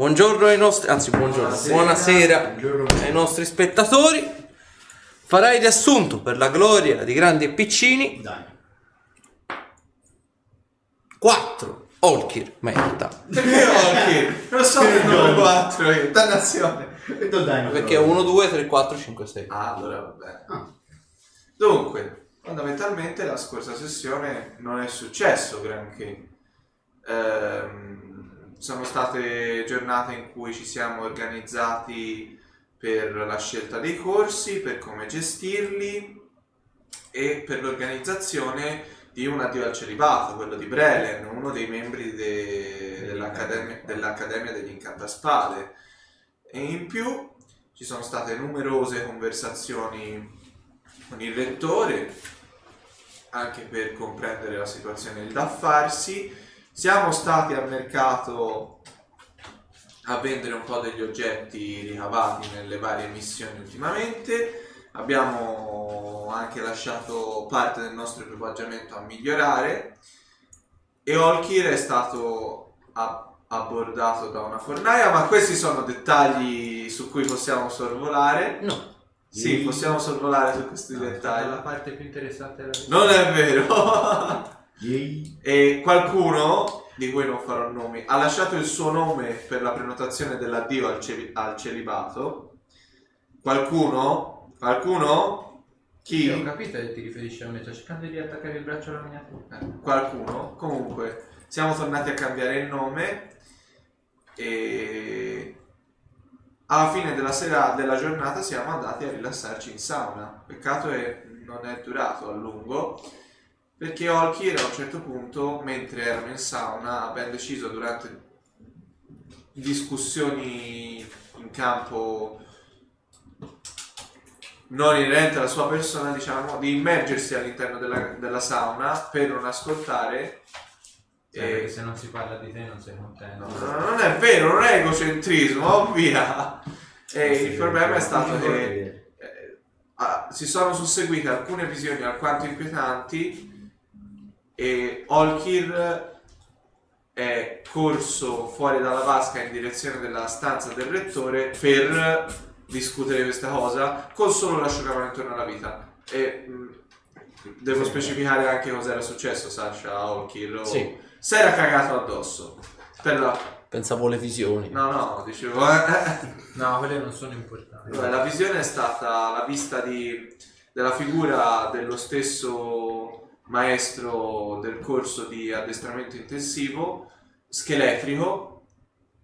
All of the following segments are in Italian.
Buongiorno ai nostri, anzi buongiorno, buonasera, Buongiorno. ai nostri spettatori. Farai riassunto per la gloria di grandi e piccini Dai. 4 Olkir merita. Perché occhi? Non so che 9 4 io, dannazione. Perché 1, 2, 3, 4, 5, 6. Ah, allora vabbè. Ah. Dunque, fondamentalmente la scorsa sessione non è successo granché. Ehm, sono state giornate in cui ci siamo organizzati per la scelta dei corsi, per come gestirli e per l'organizzazione di un addio al celibato, quello di Brelen, uno dei membri de- dell'Accademia, dell'Accademia degli Incantaspade. E in più ci sono state numerose conversazioni con il rettore, anche per comprendere la situazione da farsi. Siamo stati al mercato a vendere un po' degli oggetti ricavati nelle varie missioni ultimamente. Abbiamo anche lasciato parte del nostro equipaggiamento a migliorare e Olkir è stato abbordato da una fornaia, ma questi sono dettagli su cui possiamo sorvolare. No. Sì, possiamo sorvolare su questi No, dettagli. la parte più interessante della. Non è vero. E qualcuno, di cui non farò nomi, ha lasciato il suo nome per la prenotazione dell'addio al, celi- al celibato. Qualcuno? Qualcuno? Sì, ho Chi? capito che ti riferisci a me, sto cercando di attaccare il braccio alla miniatura. Eh, Qualcuno? Comunque, siamo tornati a cambiare il nome e alla fine della sera della giornata siamo andati a rilassarci in sauna. Peccato che non è durato a lungo perché Olkir a un certo punto, mentre erano in sauna, abbiamo deciso durante discussioni in campo non inerente alla sua persona, diciamo, di immergersi all'interno della, della sauna per non ascoltare. Cioè, e- se non si parla di te non sei contento. No, no, non è vero, non è egocentrismo, oh via. E il problema è stato che eh, ah, si sono susseguite alcune visioni alquanto inquietanti e Olkir è corso fuori dalla vasca in direzione della stanza del rettore per discutere questa cosa con solo l'asciugamano intorno alla vita. E mh, devo specificare anche cosa era successo, Sasha, a Olkir. o- Sì. Si era cagato addosso. Per la... Pensavo alle visioni. No, no, dicevo... eh, No, quelle non sono importanti. Vabbè, la visione è stata la vista di- della figura dello stesso maestro del corso di addestramento intensivo, scheletrico,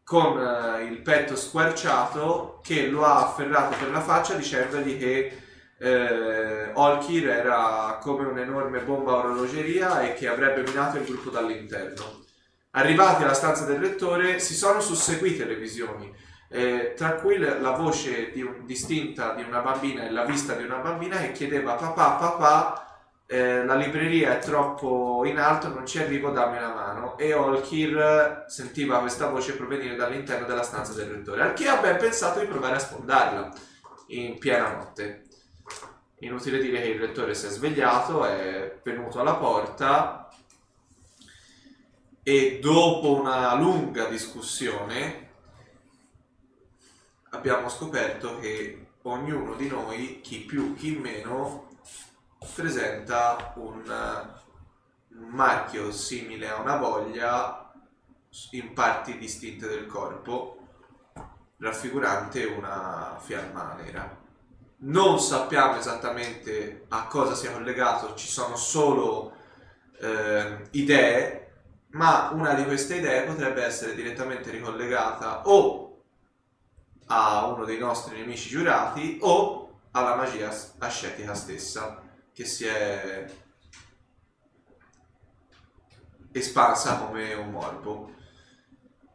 con eh, il petto squarciato, che lo ha afferrato per la faccia dicendogli che eh, Olkir era come un'enorme bomba a orologeria e che avrebbe minato il gruppo dall'interno. Arrivati alla stanza del rettore si sono susseguite le visioni eh, tra cui la voce di distinta di una bambina e la vista di una bambina che chiedeva papà, papà, eh, la libreria è troppo in alto, non ci arrivo, dammi una mano. E Olkir sentiva questa voce provenire dall'interno della stanza del rettore, al che ben pensato di provare a sfondarla in piena notte. Inutile dire che il rettore si è svegliato, è venuto alla porta e dopo una lunga discussione abbiamo scoperto che ognuno di noi, chi più chi meno, presenta un, un marchio simile a una voglia in parti distinte del corpo, raffigurante una fiamma nera. Non sappiamo esattamente a cosa sia collegato, ci sono solo eh, idee, ma una di queste idee potrebbe essere direttamente ricollegata o a uno dei nostri nemici giurati o alla magia ascetica stessa che si è espansa come un morbo.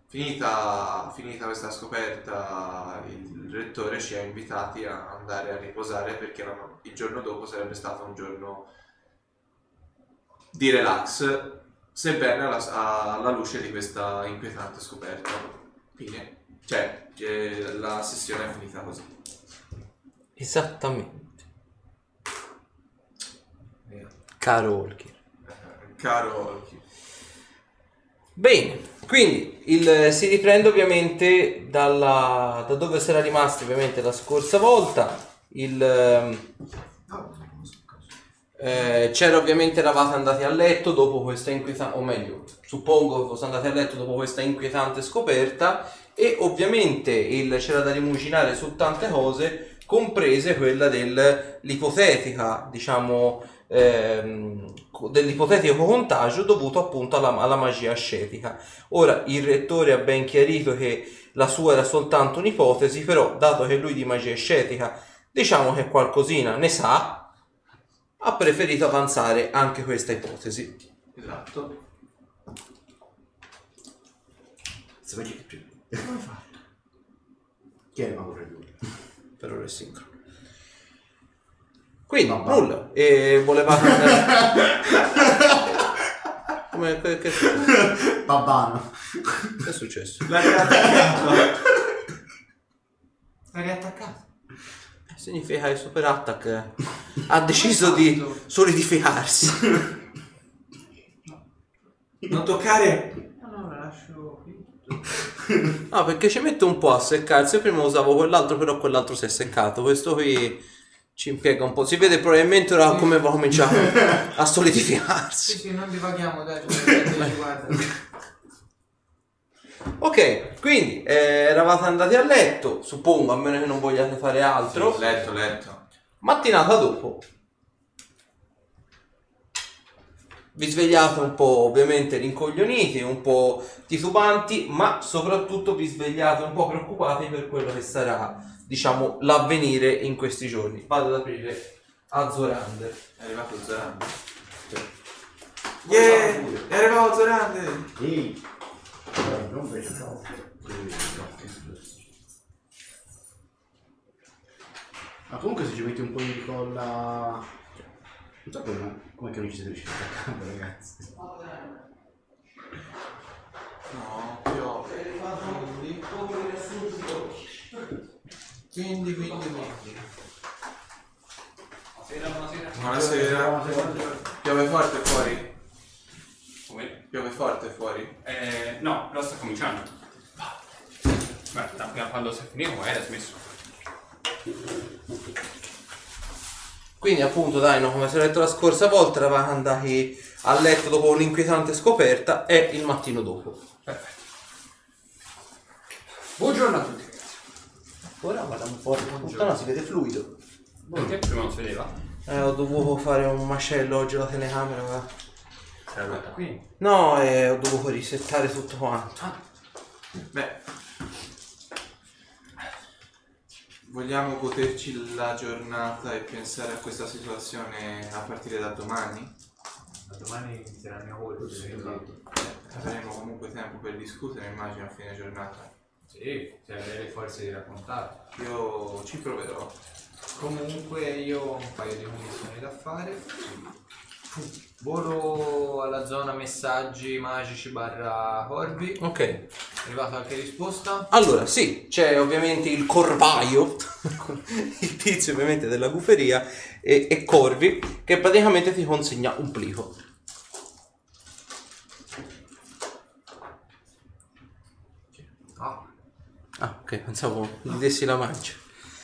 Finita, finita questa scoperta, il rettore ci ha invitati a andare a riposare perché il giorno dopo sarebbe stato un giorno di relax, sebbene alla, alla luce di questa inquietante scoperta. Fine. Cioè, eh, la sessione è finita così. Esattamente. Caro Olkir. Caro Olki. Bene, Quindi il- si riprende ovviamente dalla- da dove si era rimasti ovviamente la scorsa volta. Il, ehm, eh, c'era ovviamente eravate andati a letto dopo questa inquietante, o meglio, suppongo foste andati a letto dopo questa inquietante scoperta e ovviamente il- c'era da rimuginare su tante cose, comprese quella dell'ipotetica, diciamo, ehm, co- dell'ipotetico contagio dovuto appunto alla, alla magia ascetica. Ora il rettore ha ben chiarito che la sua era soltanto un'ipotesi, però dato che lui di magia ascetica diciamo che qualcosina ne sa, ha preferito avanzare anche questa ipotesi. Esatto. Che più. Come fatto? Chi è il mago? Per ora è sincrono. Quindi Vabbè. nulla. E volevate andare. Come che, che è successo? Babbano. Che è successo? La riattaccato. L'hai riattaccato? Significa che Super Attack ha deciso di solidificarsi. Non toccare. No, no, la lascio qui. No, perché ci mette un po' a seccarsi. Io prima usavo quell'altro, però quell'altro si è seccato. Questo qui ci impiega un po'. Si vede probabilmente ora come va a cominciare a Sì, solidificarsi. sì, non divaghiamo, dai, ci guarda. Ok, quindi eh, eravate andati a letto, suppongo, a meno che non vogliate fare altro. Letto, letto. Mattinata dopo. Vi svegliate un po' ovviamente rincoglioniti, un po' titubanti, ma soprattutto vi svegliate un po' preoccupati per quello che sarà, diciamo, l'avvenire in questi giorni. Vado ad aprire a Zorander. È arrivato Zorande. Yeah! È arrivato Zorande! Ehi. Eh, Non vedo. Ma comunque se ci metti un po' di colla... Non so come, come che non ci siete riusciti a attaccare ragazzi. No, piove. Quindi, quindi, quindi. Buonasera. Piove forte fuori? Come? Piove forte fuori? Eh, no, però sta cominciando. Guarda, da quando si è finito magari ha smesso. Quindi appunto dai, no, come si è detto la scorsa volta, eravate andati a letto dopo un'inquietante scoperta e il mattino dopo. Perfetto. Buongiorno a tutti. Ora guarda un po', puttana si vede fluido. Perché prima non si vedeva? Eh, ho dovuto fare un macello oggi la telecamera. guarda. Si qui. No, eh, ho dovuto risettare tutto quanto. Beh. Vogliamo goderci la giornata e pensare a questa situazione a partire da domani? Da domani il mio colpo. Esatto. Avremo comunque tempo per discutere, immagino, a fine giornata. Sì, se avere le forze di raccontare. Io ci proverò. Comunque io ho un paio di commissioni da fare. Volo alla zona messaggi magici barra corvi. Ok. È arrivata qualche risposta? Allora, sì, c'è ovviamente il corvaio, il tizio ovviamente della guferia, e, e Corvi, che praticamente ti consegna un plico. Ok, pensavo gli dessi la mancia.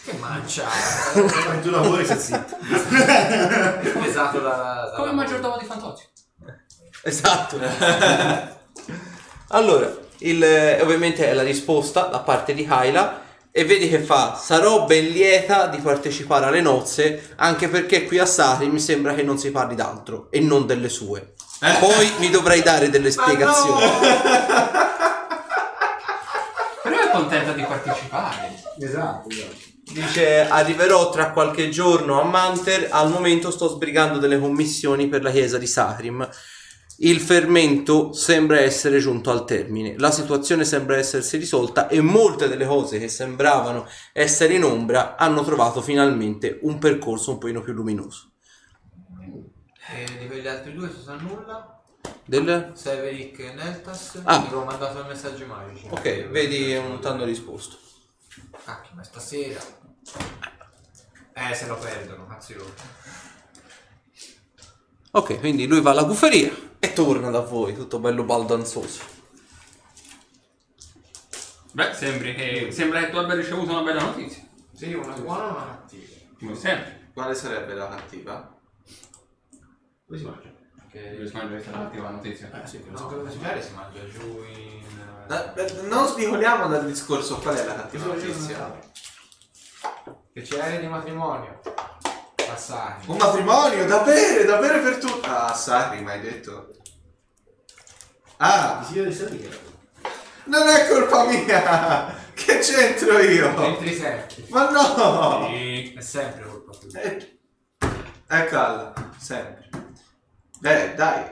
che mancia! Fai tu lavori se zitto. È pesato da... Come il maggiordomo di Fantozzi. Esatto. allora, il, eh, ovviamente è la risposta da parte di Kyla e vedi che fa sarò ben lieta di partecipare alle nozze anche perché qui a Sari mi sembra che non si parli d'altro e non delle sue. Poi mi dovrai dare delle spiegazioni. Contenta di partecipare. Esatto, esatto. Dice arriverò tra qualche giorno a Manter, al momento sto sbrigando delle commissioni per la chiesa di Sahrim. Il fermento sembra essere giunto al termine, la situazione sembra essersi risolta e molte delle cose che sembravano essere in ombra hanno trovato finalmente un percorso un pochino più luminoso. E di quegli altri due si sa nulla. Del... Severic Neltas. Ah. Avevo mandato i messaggi magici. Ok, vedi non t'hanno risposto. Cacchio, ma stasera. Eh, se lo perdono, cazzo io. Ok, quindi lui va alla guferia e torna da voi, tutto bello baldanzoso. Beh, sembri che, sembra che tu abbia ricevuto una bella notizia. Sì, una buona o una cattiva? Come sempre. Quale sarebbe la cattiva? Dove si mangia? Che Devi mangiare questa cattiva notizia. Eh sì, che no, so. come si si mangia giù in... Eh, eh, Non svicoliamo dal discorso qual è la cattiva notizia. Che c'è di matrimonio. Passati. Un matrimonio da bere, da bere per tutti. Ah, Sacri, mi hai detto. Ah, Ti si vede sempre che non è colpa mia! Che c'entro io? Entri sempre. Ma no! Sì. È sempre colpa tua. Eh, Eccola, sempre. Beh, dai,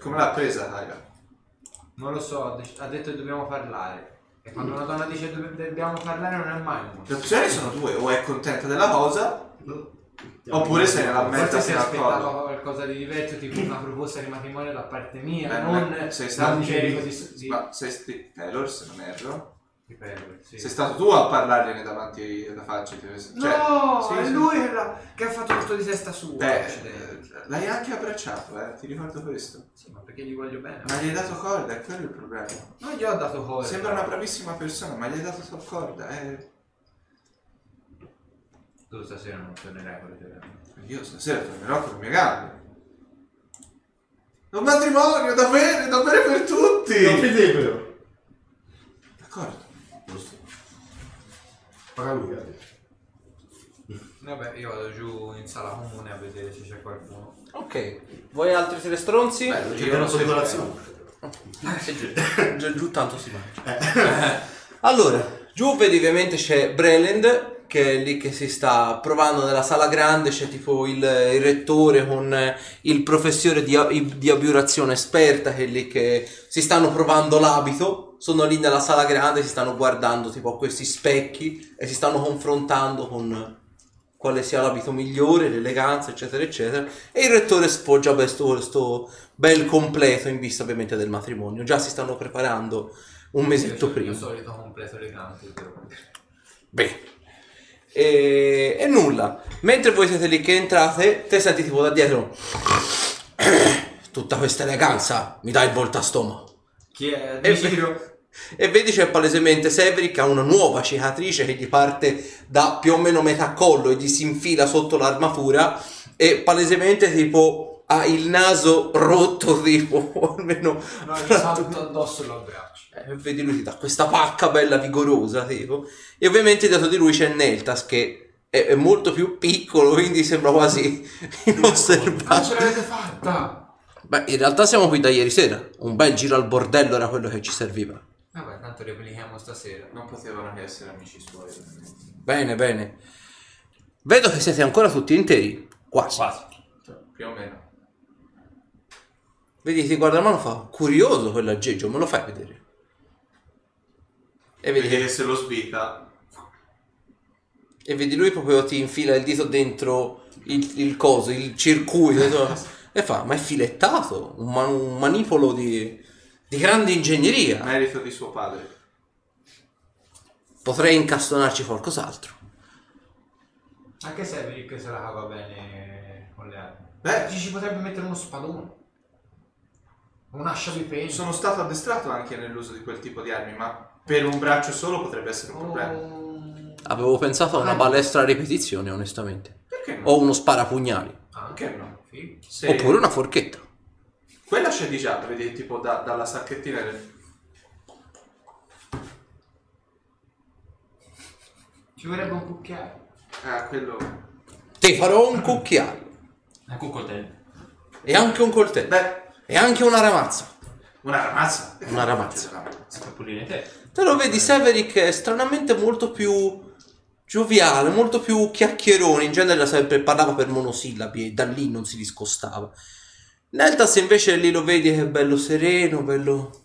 come l'ha presa, raga? Non lo so, ha dec- ha detto che dobbiamo parlare. E quando una donna dice che dobbiamo parlare non è mai un Le opzioni sono due, o è contenta della cosa, oppure se ne lamenta Forse si fino al aspettava collo. qualcosa di diverso, tipo una proposta di matrimonio da parte mia, Beh, non non è- sei da stato- un di... di... Ma sei sti- Taylor, se non erro. Sì. Sei stato tu a parlargliene davanti alla faccia. Cioè, No, sì, è sì. lui che, l'ha- che ha fatto tutto di testa sua. Beh, eh, l'hai anche abbracciato, eh, ti ricordo questo. Sì, ma perché gli voglio bene? Ma gli hai dato corda, è quello il problema. Non gli ho dato cuore. Sembra una bravissima persona, ma gli hai dato solo corda. Eh. Tu stasera non tornerai con le tue gambe. Io stasera tornerò con le mie gambe. Un matrimonio da bere, da bere per tutti! Non vedevano. D'accordo. Paga lui, eh. Vabbè, io vado giù in sala comune a vedere se c'è qualcuno. Ok, voi altri tre stronzi? Bello, ci io una non so colazione. Eh, giù, giù- giù tanto si mangia. Allora, giù vedi ovviamente c'è Breland che è lì che si sta provando nella sala grande, c'è tipo il, il rettore con eh, il professore di, di abiurazione esperta che è lì che si stanno provando l'abito, sono lì nella sala grande, si stanno guardando tipo a questi specchi e si stanno confrontando con quale sia l'abito migliore, l'eleganza, eccetera, eccetera. E il rettore sfoggia questo, questo bel completo in vista ovviamente del matrimonio. Già si stanno preparando un mesetto prima. Il solito completo elegante. Beh. E, e nulla. Mentre voi siete lì che entrate, te senti tipo da dietro. Tutta questa eleganza mi dà il voltastoma. Chi è? E, Di giro? E vedi c'è palesemente Severick ha una nuova cicatrice che gli parte da più o meno metà collo e gli si infila sotto l'armatura e palesemente tipo ha il naso rotto tipo o almeno No, gli salto addosso e lo abbraccio. Eh, vedi lui ti dà questa pacca bella vigorosa tipo e ovviamente dietro di lui c'è Neltas che è, è molto più piccolo quindi sembra quasi Ma inosservato ce l'avete fatta! beh in realtà siamo qui da ieri sera un bel giro al bordello era quello che ci serviva tanto replichiamo stasera. Non potevano che essere amici suoi. bene bene vedo che siete ancora tutti interi quasi Quasi. Cioè, più o meno. vedi ti guarda la mano fa curioso quell'aggeggio me lo fai vedere e vedi, Vedi che- che se lo sbica. e vedi lui proprio ti infila il dito dentro il, il coso, il circuito e fa, ma è filettato, un, man- un manipolo di, di grande ingegneria. Merito di suo padre. Potrei incastonarci qualcos'altro. Anche se Rick se la cava bene con le armi. Beh, Ci ci potrebbe mettere uno spadone. Un'ascia di pena. sono stato addestrato anche nell'uso di quel tipo di armi, ma per un braccio solo potrebbe essere un problema. Oh. Avevo pensato a una balestra a ripetizione, onestamente. Perché no? O uno sparapugnali. Anche no? Sì. Se- Oppure una forchetta. Quella c'è di già, vedi, tipo da- dalla sacchettina del... Ci vorrebbe un cucchiaio. Ah, quello... Ti farò un cucchiaio. Anche un coltello. E anche un coltello. Beh, E anche una ramazza. una ramazza. Una ramazza. Una ramazza. Per pulire te. Te lo vedi Severick è stranamente molto più gioviale, molto più chiacchierone. In genere sempre parlava per monosillabi e da lì non si discostava. Neltas invece lì lo vedi che è bello sereno, bello...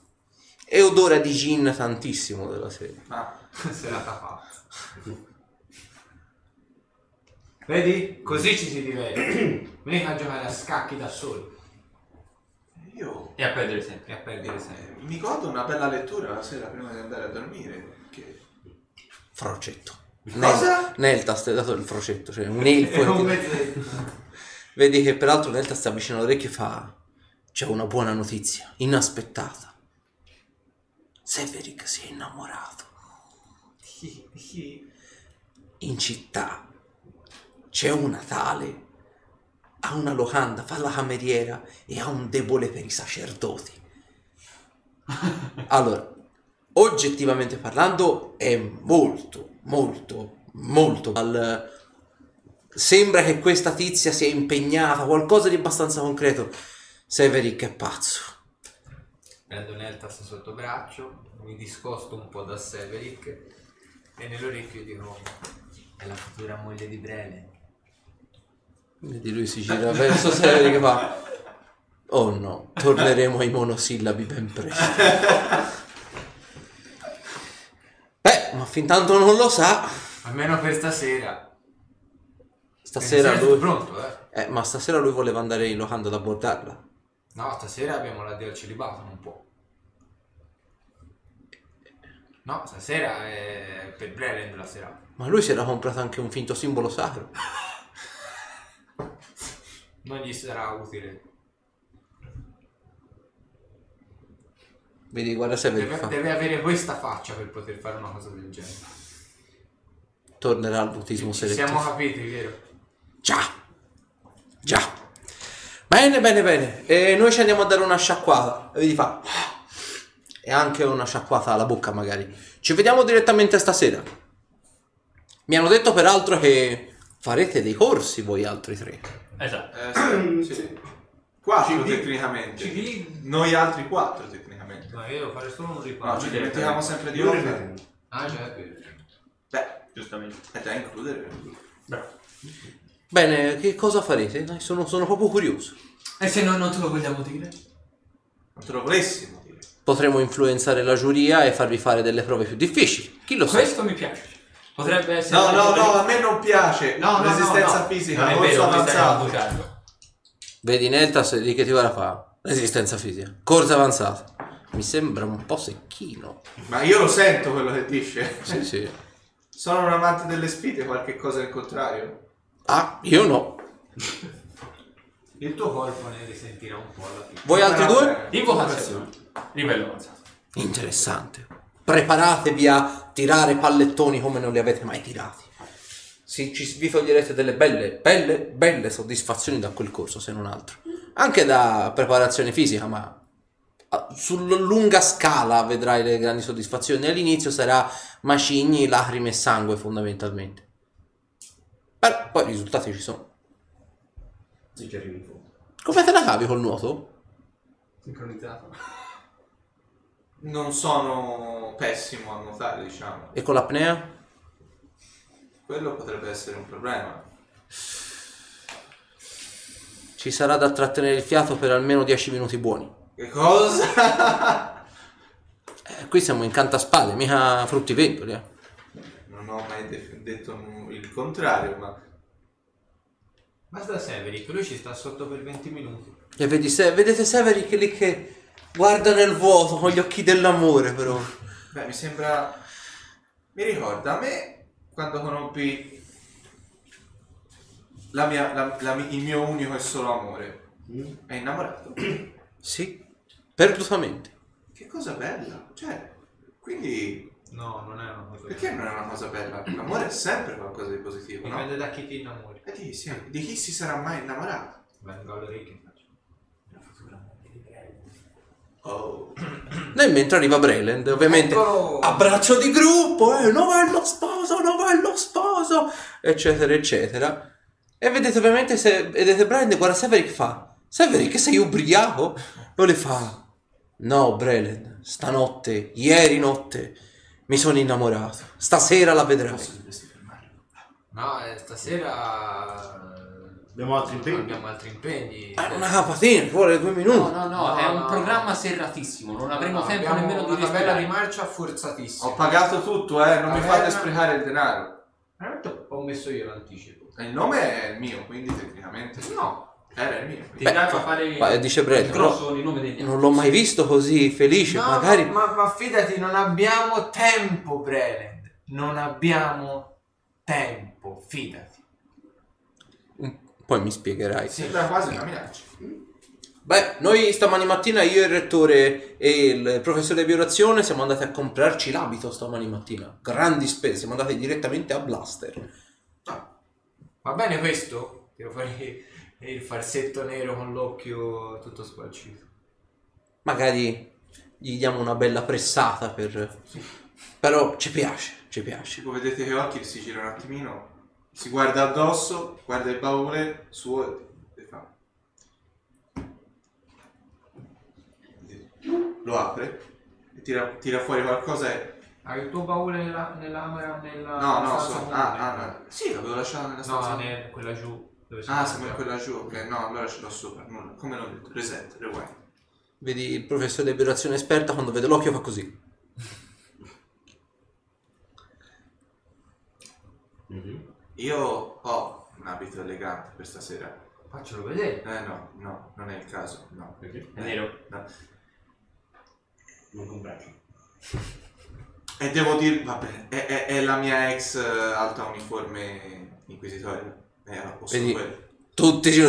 E odora di gin tantissimo della serie. Ma Serata fatta. Vedi? Così ci si diverte. Mica a giocare a scacchi da soli. io E a perdere sempre. E a perdere sempre. mi godo una bella lettura la sera prima di andare a dormire. Che... Frocetto. Cosa? Neltas ti ha dato il frocetto, cioè un elfo. Che un mezzetto. Vedi che peraltro Neltas sta vicino all'orecchio e fa... C'è una buona notizia, inaspettata. Severick si è innamorato. Chi? Chi? In città c'è una tale, ha una locanda, fa la cameriera e ha un debole per i sacerdoti. Allora, oggettivamente parlando, è molto, molto, molto mal. Sembra che questa tizia sia impegnata, qualcosa di abbastanza concreto. Severick è pazzo. Prendo Neltas sotto braccio, mi discosto un po' da Severick e nell'orecchio dico è la futura moglie di Brele. Vedi, lui si gira verso Severick e fa... Oh no, torneremo ai monosillabi ben presto. Beh, ma fin tanto non lo sa. Almeno per stasera. Stasera sei lui... pronto, eh? Eh, ma stasera lui voleva andare in locanda ad abbordarla. No, stasera abbiamo l'addio al celibato, non può. No, stasera è per Brelend la serata. Ma lui si era comprato anche un finto simbolo sacro. Non gli sarà utile. Vedi, guarda Severick Deve, fa... deve avere questa faccia per poter fare una cosa del genere. Tornerà al Ci selettivo. siamo capiti, vero? Già, già. Bene, bene, bene. E noi ci andiamo a dare una sciacquata. E vedi fa. E anche una sciacquata alla bocca, magari. Ci vediamo direttamente stasera. Mi hanno detto peraltro che farete dei corsi voi altri tre. Esatto. Eh, sì, sì. Quattro Ci- tecnicamente. ci- Noi altri quattro tecnicamente. No, io devo fare solo un No, riparo. ci dimentichiamo sempre di ripeto. Ah, vero. Beh, Giustamente. è da includere. Bravo. Bene, che cosa farete? Dai, Sono, sono proprio curioso. E se noi non te lo vogliamo dire? Non te lo volessimo dire. Potremo influenzare la giuria e farvi fare delle prove più difficili. Chi lo sa? Questo mi piace. Potrebbe essere... No, no, no, a me non piace. No, no, no, Resistenza no. fisica, Non è corso vero, mi stai avanzato. abusando. Vedi Neltas lì che ti guarda fa. Resistenza fisica. Corsa avanzata. Mi sembra un po' secchino. Ma io lo sento quello che dice. Sì, sì. Sono un amante delle sfide, qualche cosa al contrario. Ah, io no. Il tuo corpo ne risentirà un po' alla fine. Voi altri due? Invocazione. Livello avanzato. Interessante. Preparatevi a tirare pallettoni come non li avete mai tirati. Sì, ci, vi toglierete delle belle, belle, belle soddisfazioni da quel corso, se non altro. Anche da preparazione fisica, ma sulla lunga scala vedrai le grandi soddisfazioni. All'inizio sarà macigni, lacrime e sangue, fondamentalmente. Però poi i risultati ci sono. Sì, ci arrivi in fondo. Come te la cavi col nuoto? Sincronizzato. Non sono pessimo a nuotare, diciamo. E con l'apnea? Quello potrebbe essere un problema. Ci sarà da trattenere il fiato per almeno 10 minuti buoni. Che cosa? Eh, qui siamo in cantaspade, mica fruttivendoli. Eh. Non ho mai de- detto il contrario, ma Basta Severick, lui ci sta sotto per 20 minuti. E vedi se, vedete Severi che lì che guarda nel vuoto con gli occhi dell'amore, però. beh, mi sembra. Mi ricorda a me quando conobbi la mia, la- la il mio unico e solo amore. È innamorato. Sì, perdutamente. Che cosa bella. Cioè, quindi No, non è una cosa perché non è una cosa bella? L'amore è sempre qualcosa di positivo, no? Dipende da chi ti innamori. E di, sì, di chi si sarà mai innamorato? Vengo all'orecchio e faccio. Oh. E mentre arriva Breland, ovviamente Eccolo! abbraccio di gruppo, eh, novello sposo, novello sposo, eccetera, eccetera. E vedete ovviamente se vedete Breland guarda Severick fa Severick sei ubriaco? E le fa No Breland, stanotte, ieri notte mi sono innamorato, stasera la vedrai. No, eh, stasera... Abbiamo altri impegni. Abbiamo altri impegni. Ah, una capatina, vuole due minuti. No, no, no, No, è un no. programma serratissimo, non avremo No, tempo nemmeno di una tabella respirare. di marcia forzatissima. Ho pagato tutto, eh, non mi Taverna. fate sprecare il denaro. Veramente ho messo io l'anticipo. E il nome è il mio, quindi tecnicamente No. Era il mio. Ti Beh, piace fare ma dice degli altri. Non l'ho mai visto così felice, No, magari... ma, ma fidati, non abbiamo tempo, Breland. Non abbiamo tempo, fidati. Poi mi spiegherai. Sembra quasi una minaccia. Beh, noi stamani mattina io, il rettore e il professore di violazione siamo andati a comprarci l'abito stamani mattina. Grandi spese, siamo andati direttamente a Blaster. Va bene questo? Tiro fuori il farsetto nero con l'occhio tutto squalcito. Magari gli diamo una bella pressata per... Però ci piace, ci piace. Tipo, vedete che occhi si gira un attimino, si guarda addosso, guarda il baule suo e fa. Lo apre e tira, tira fuori qualcosa e. Hai il tuo baule nella, nell'amera, nella No, no, so, ah, ah, no. Sì, l'avevo lasciato nella stanza. No, ne- quella giù. Dove Ah, siamo siamo in stati. quella giù, ok. No, allora ce l'ho sopra. Nulla. Come l'ho detto? Reset, rewind. Vedi il professore di violazione esperta quando vede l'occhio fa così. Mhm. Io ho un abito elegante per stasera. Faccelo vedere. Eh no, no, non è il caso, no. Perché? È nero. No. Non comprarci. E devo dire, vabbè, è, è- è la mia ex eh, alta uniforme inquisitoria. Eh, ho solo Vedi? quello. Tutti ci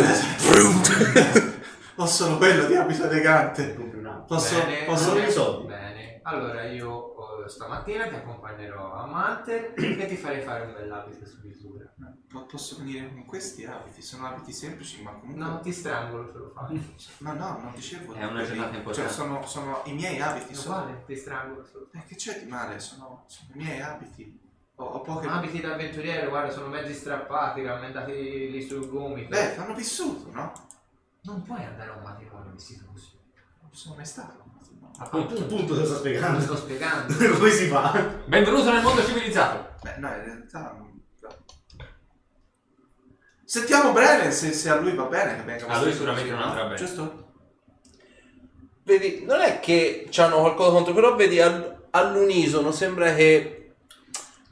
Ho solo quello di abito Te elegante. compri un altro. Posso, Bene, posso... Non i soldi. Bene, allora io eh, stamattina ti accompagnerò a Manter e ti farei fare un bell'abito su misura. po- Posso venire con questi abiti? Sono abiti semplici, ma comunque... No, ti strangolo se lo fai. Ma no, non dicevo... È una giornata Cioè, importante. sono, sono i miei abiti. Sono... Uguale, ti strangolo se lo fai. Eh, che c'è di male? Sono, sono i miei abiti. Ho, ho poche... Abiti da avventuriero, guarda, sono mezzi strappati, rammendati lì sul gomito. Beh, hanno vissuto, no? non puoi andare a un matrimonio vestito così. Non sono mai stato. Appunto, appunto te lo sto Lo spiegando. sto spiegando. Come si fa? Benvenuto nel mondo civilizzato. Beh, no, in realtà... Sentiamo Brennan se, se a lui va bene che venga A lui sicuramente non no? andrà bene. Giusto? Vedi, non è che hanno qualcosa contro, però vedi al- all'unisono sembra che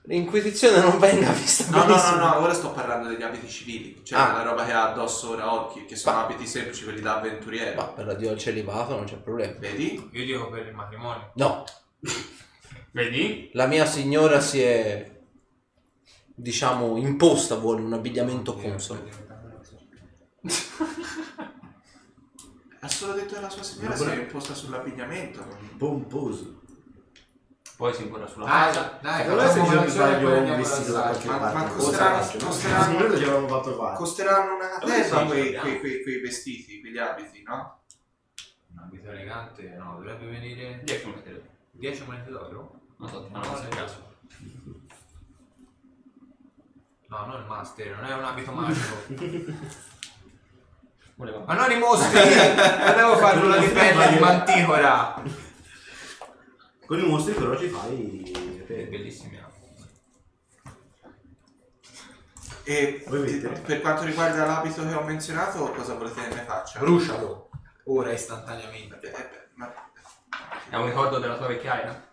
l'inquisizione non venga vista No, no, no, benissimo. no, ora sto parlando degli abiti civili, cioè Ah. la roba che ha addosso ora occhi, che sono Ma- abiti semplici, quelli da avventuriero. Ma per la dio al celibato non c'è problema. Vedi? Io dico per il matrimonio. No, Vedi? la mia signora si è, diciamo, imposta, vuole un abbigliamento consono. Ha solo detto che la sua signora si è imposta sull'abbigliamento. Pomposo. Poi si impone sulla Dai, faccia. dai, Allora se poi sbaglio vestito da qualche Ma- parte. ma costeranno- costeranno- l'avevamo fatto fare. Costeranno una sei? quei, quei, quei, quei vestiti, quegli abiti, no? Un abito elegante, no, dovrebbe venire 10 monete. 10 monete d'oro? Non so, No, non no, so caso. No, non il master, non è un abito magico. Voleva. Ma non i mostri! Ma devo fare una libella di manticora! Con i mostri però ci fai... È bellissimi. E Ovviamente. per quanto riguarda l'abito che ho menzionato, cosa volete che ne faccia? Brucialo! Ora istantaneamente. Eh, beh, ma- È un ricordo della tua vecchiaia?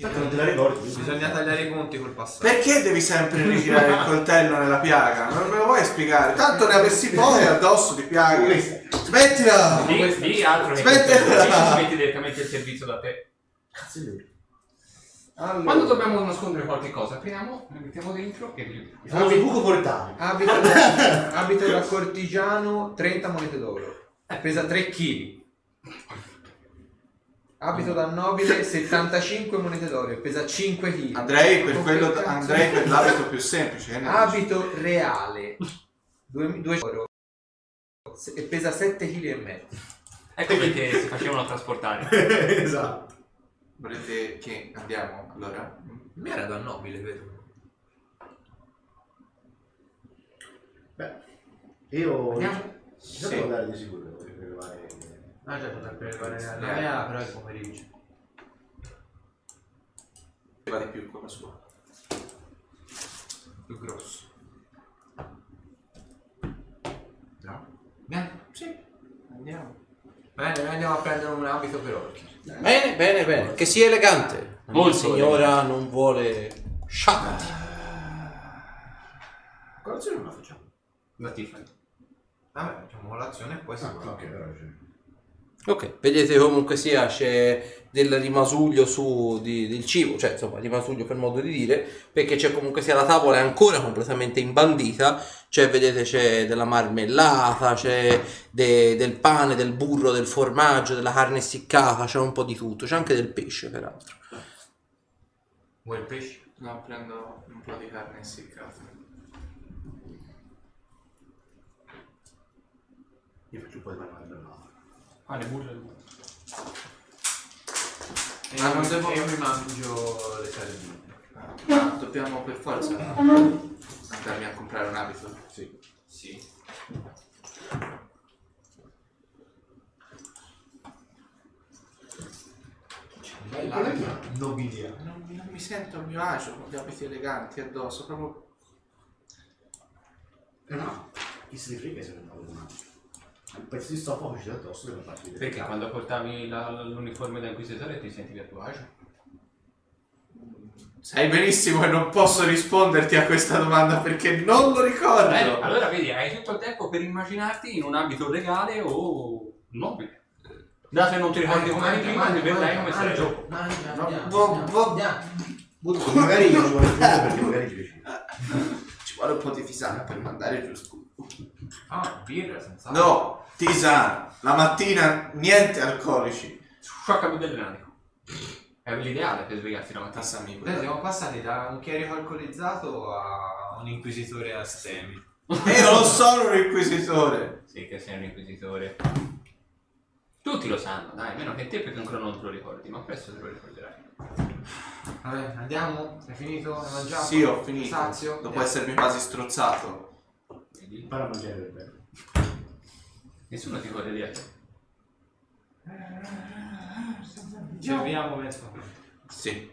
Tanto non te la ricordi. Bisogna tagliare i conti col passato. Perché devi sempre ritirare il coltello nella piaga? Non me lo vuoi spiegare? Tanto ne avessi poi addosso di piaghe. Smettila! Di, di altro che Aspetta! ci metti direttamente il servizio da te. Cazzo è vero. Allora, Quando dobbiamo nascondere qualche cosa, apriamo, lo mettiamo dentro e vi Il famoso buco portale. Abito da, abito da cortigiano 30 monete d'oro. Pesa 3 kg. Abito da nobile 75 monete d'oro e pesa 5 kg. Andrei per, quello, andrei per l'abito più semplice. eh, dici? Abito reale 2 euro e pesa 7 kg e mezzo. Ecco perché si facevano trasportare. esatto. Volete che andiamo allora? Mi era da nobile, vedo. Beh, io... Andiamo? Ci devo andare di sicuro per prelevare... Ah già, potrei prelevare la mia, però è il pomeriggio. Va di più la sua. Più grosso. No? Bene, sì. Andiamo. Bene, noi andiamo a prendere un abito per orchi. Bene, bene, bene. Che sia elegante. La mia Molto signora non vuole sciatti. Colazione non la facciamo. Da Tiffany. Vabbè, facciamo colazione e poi si Ah, va. ok, c'è. Ok, vedete comunque sia c'è del rimasuglio su di- del cibo, cioè insomma rimasuglio per modo di dire, perché c'è comunque sia la tavola è ancora completamente imbandita, cioè vedete c'è della marmellata, c'è de- del pane, del burro, del formaggio, della carne essiccata, c'è un po' di tutto, c'è anche del pesce peraltro. Vuoi il pesce? No, prendo un po' di carne essiccata. Io faccio un po' di marmellata. Ah, le burre. E Ma io, non devo- io mi mangio le sardine. Ma dobbiamo per forza andarmi a comprare un abito. Sì. Sì. Bella nobilia. Non, non mi sento a mio agio con gli abiti eleganti addosso, proprio... Eh no, chi se ne frega se ne con altro. Un pezzo di stoffa che c'è addosso deve farti vedere. Perché quando portavi la- l'uniforme da inquisitore ti sentivi a tuo agio? Sai benissimo che non posso risponderti a questa domanda perché non lo ricordo. Bene, allora vedi, hai tutto il tempo per immaginarti in un abito regale o nobile. Dato che non ti ricordi come eri prima, ti vedrai come sarà dopo. Mangia, No, andiamo, vo- andiamo, vo- andiamo. Butto, magari io ci vuole fare perché magari ci piace. Ci vuole un po' di tisana per mandare giù scudo. Ah, birra senza No, tisana. La mattina niente alcolici. Sciuccami dell'anico. È l'ideale per svegliarsi la mattina. Passami quello. siamo passati da un chierico alcolizzato a un inquisitore a stemi. E io non sono un inquisitore. Sì, che sei un inquisitore. Tutti lo sanno, dai, meno che te perché ancora non te lo ricordi, ma presto te lo ricorderai. Vabbè, andiamo? Hai finito? Hai mangiato? Sì, ho finito. Sazio? Dopo Andiamo. essermi quasi strozzato. Vedi? Impara a mangiare per bene. Nessuno ti corre dietro. Ci avviamo verso. Sì.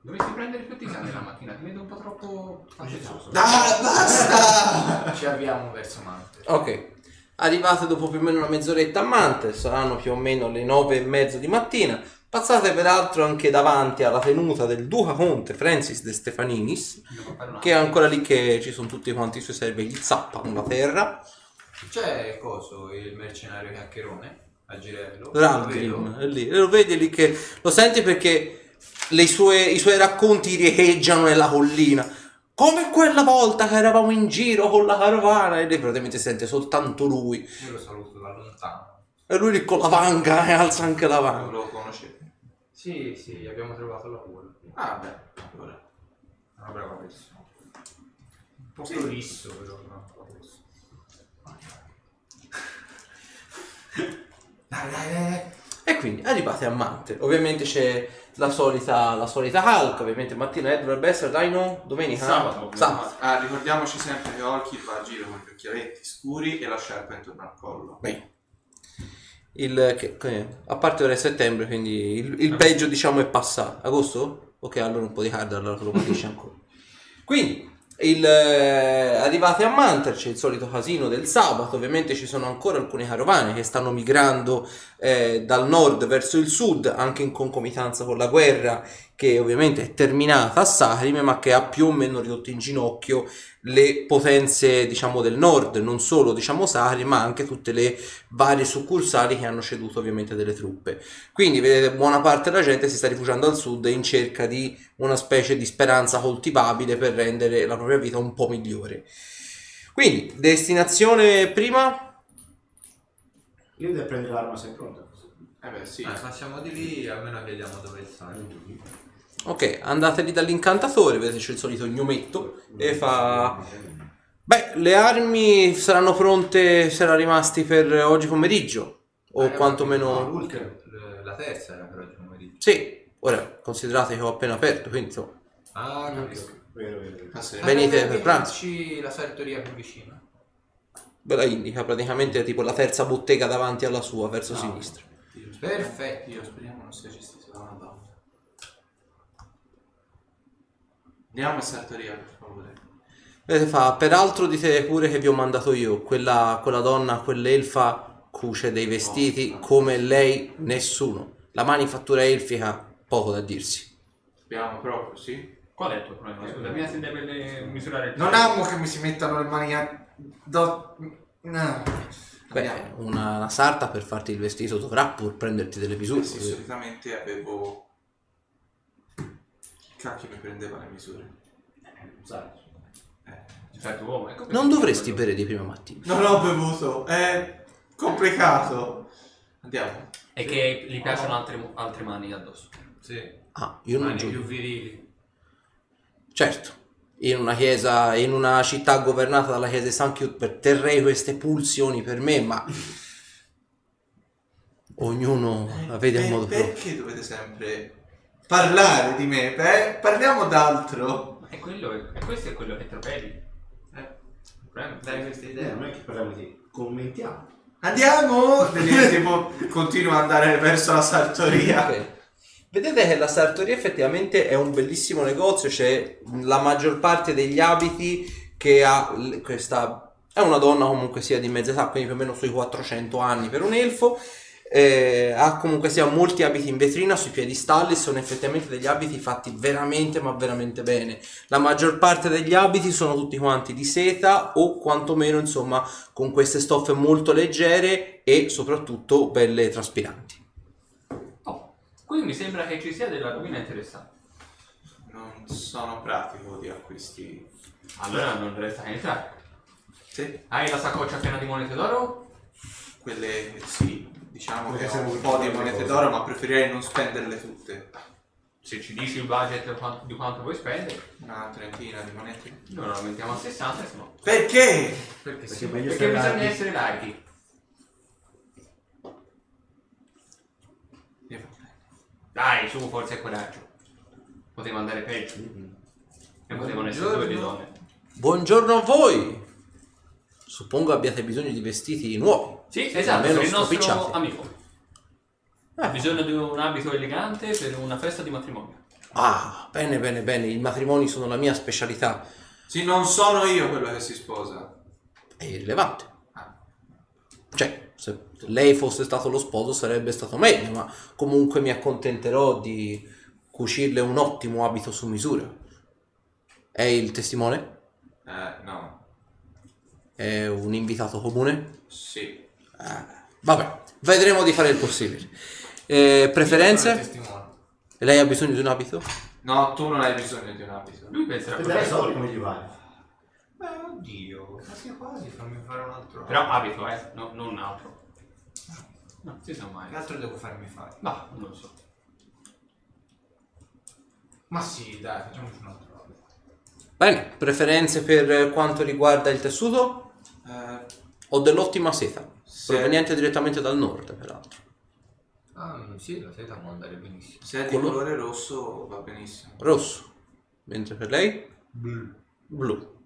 Dovresti prendere più tisane la mattina, ti vedo un po' troppo facetoso. Ah, basta! Ci avviamo verso Mante. Ok, arrivate dopo più o meno una mezz'oretta a Mante, saranno più o meno le nove e mezzo di mattina. Passate peraltro anche davanti alla tenuta del Duca Conte Francis de Stefaninis, che è ancora lì che ci sono tutti quanti i suoi servi, gli zappano la terra. C'è coso, il mercenario chiacchierone a Girello. Ralgrim, è lì, e lo vedi lì che lo senti perché le sue- i suoi racconti riecheggiano nella collina. Come quella volta che eravamo in giro con la carovana e lei praticamente sente soltanto lui. Io lo saluto da lontano. E lui lì con la vanga e alza anche la vanga. lo conoscevo. Sì, sì, abbiamo trovato lavoro. Ah, beh, allora. È una brava persona. Un po' prolisso, però. No, un po' prolisso. Dai, dai, dai. E quindi arrivate a Mante. Ovviamente c'è la solita, la solita calca. Ovviamente mattina eh, dovrebbe essere, dai no? Domenica? Sabato, Sabato. Ah, ricordiamoci sempre che Olkir va a giro con gli occhialetti scuri e la sciarpa intorno al collo. Bene. Il, che- che- a parte ora è settembre, quindi il, il peggio diciamo è passato. Agosto? Ok, allora un po' di caldo, allora te lo capisci ancora. Quindi, il, eh, arrivate a Manter, c'è il solito casino del sabato, ovviamente ci sono ancora alcune carovane che stanno migrando eh, dal nord verso il sud, anche in concomitanza con la guerra che ovviamente è terminata a Sacrime, ma che ha più o meno ridotto in ginocchio le potenze diciamo del nord, non solo diciamo Sacrime, ma anche tutte le varie succursali che hanno ceduto ovviamente delle truppe. Quindi vedete buona parte della gente si sta rifugiando al sud in cerca di una specie di speranza coltivabile per rendere la propria vita un po' migliore. Quindi, destinazione prima? Io devo prendere l'arma se è pronta. Eh beh, sì. Eh, passiamo di lì, almeno vediamo dove sta. Ok, andate lì dall'incantatore, vedete c'è il solito gnometto e fa... Beh, le armi saranno pronte, saranno rimasti per oggi pomeriggio, o Eh, quantomeno... no, l- La terza era per oggi pomeriggio. Sì, ora considerate che ho appena aperto, quindi insomma, Ah, capisco. Vero, vero, vero. Ah. Venite Eh, per pranzo. la sartoria più vicina. ve la indica praticamente tipo la terza bottega davanti alla sua, verso No. sinistra. Dio, speriamo- Perfetto. Dio, speriamo non sia gestito da una donna. Andiamo a Sartoria, per favore. Vedete, fa, peraltro dite pure che vi ho mandato io, quella, quella donna, quell'elfa cuce dei vestiti come lei nessuno. La manifattura elfica, poco da dirsi. Speriamo proprio, sì. Qual è il tuo problema? Scusa, mi si deve misurare il Non amo che mi si mettano le mani a... do- No. Beh, una, una sarta per farti il vestito dovrà pur prenderti delle misure. Sì, solitamente avevo... Cacchio mi prendeva le misure. Sai. Certo, uomo, ecco Non dovresti bere di prima mattina. Non ho bevuto, è complicato. Andiamo. E che gli piacciono altre, altre mani addosso. Sì. Ah, io non Mani giuro. più virili. Certo, in una chiesa, in una città governata dalla chiesa di San Chiud, terrei queste pulsioni per me, ma ognuno la vede a Per- modo proprio. Perché dovete sempre parlare di me? Beh, parliamo d'altro. E, quello è, e questo è quello che tropedi. Eh, dai questa idea. non è che parliamo di commentiamo. Andiamo! Vedete, tipo, continuo ad andare verso la sartoria. Ok. Vedete che la sartoria effettivamente è un bellissimo negozio, c'è la maggior parte degli abiti che ha l- questa... È una donna comunque sia di mezza età, quindi più o meno sui 400 anni per un elfo. Eh, ha comunque sia molti abiti in vetrina sui piedistalli, sono effettivamente degli abiti fatti veramente ma veramente bene. La maggior parte degli abiti sono tutti quanti di seta o quantomeno insomma con queste stoffe molto leggere e soprattutto belle traspiranti. Oh, qui mi sembra che ci sia della rovina interessante. Non sono pratico di acquisti. Allora non resta che entrare. Sì, Hai la saccoccia piena di monete d'oro? quelle sì, diciamo Perché che ho un po' di monete d'oro, ma preferirei non spenderle tutte. Se ci dici il budget quanto- di quanto vuoi spendere, Una trentina di monete. noi lo mettiamo a 60 se no. Perché? Perché Perché sì. è meglio Perché stare bisogna larghi. essere larghi. Dai, su, forza e coraggio. Poteva andare peggio. E potevano essere due le donne. Buongiorno a voi! Suppongo abbiate bisogno di vestiti nuovi. Sì, esatto, per il nostro stropicciati. amico. Eh. Ha bisogno di un abito elegante per una festa di matrimonio. Ah, bene, bene, bene. I matrimoni sono la mia specialità. Sì, non sono io quello che si sposa. È irrilevante. Cioè, se lei fosse stato lo sposo sarebbe stato meglio, ma comunque mi accontenterò di cucirle un ottimo abito su misura. È il testimone? Eh, no. È un invitato comune? Sì. Vabbè, vedremo di fare il possibile. Eh, preferenze? Lei ha bisogno di un abito? No, tu non hai bisogno di un abito. Lui penserà E dai soldi come gli vai? Beh, oddio, quasi quasi fammi fare un altro. Però abito, eh, no, non un altro. No, si sa mai. Che altro devo farmi fare? Ma non lo so. Ma sì, dai, facciamoci un altro. Bene, preferenze per quanto riguarda il tessuto? Eh, Ho dell'ottima seta, se, proveniente direttamente dal nord, peraltro. Ah, sì, la seta può andare benissimo. se è di Colore- colore rosso va benissimo. Rosso. Mentre per lei? Blu.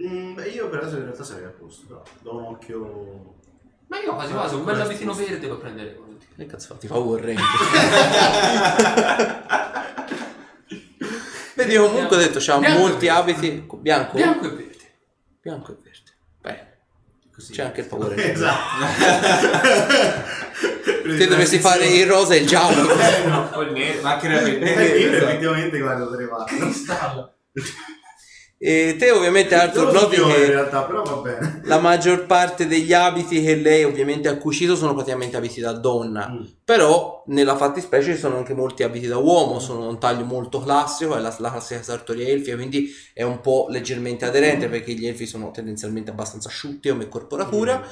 Mm, beh, io per adesso in realtà sarei a posto. però Do un occhio. Ma io quasi quasi un bel abitino verde lo prenderei volentieri. Che cazzo fa? Ti fa Ranger. Vedi, comunque ho detto, c'ha Bianco e molti abiti. Bianco? Bianco e verde. Bianco e verde. Così. C'è anche il Power Ranger. esatto. Te dovresti fare il rosa e il giallo. O il nero, ma anche Eh, nero. io effettivamente guarda potrei fare. Cristallo. E te ovviamente Arthur noti in che realtà, però va bene. la maggior parte degli abiti che lei ovviamente ha cucito sono praticamente abiti da donna. Mm. Però nella fattispecie ci sono anche molti abiti da uomo, sono un taglio molto classico, è la, la classica sartoria elfia, quindi è un po' leggermente aderente perché gli elfi sono tendenzialmente abbastanza asciutti come corporatura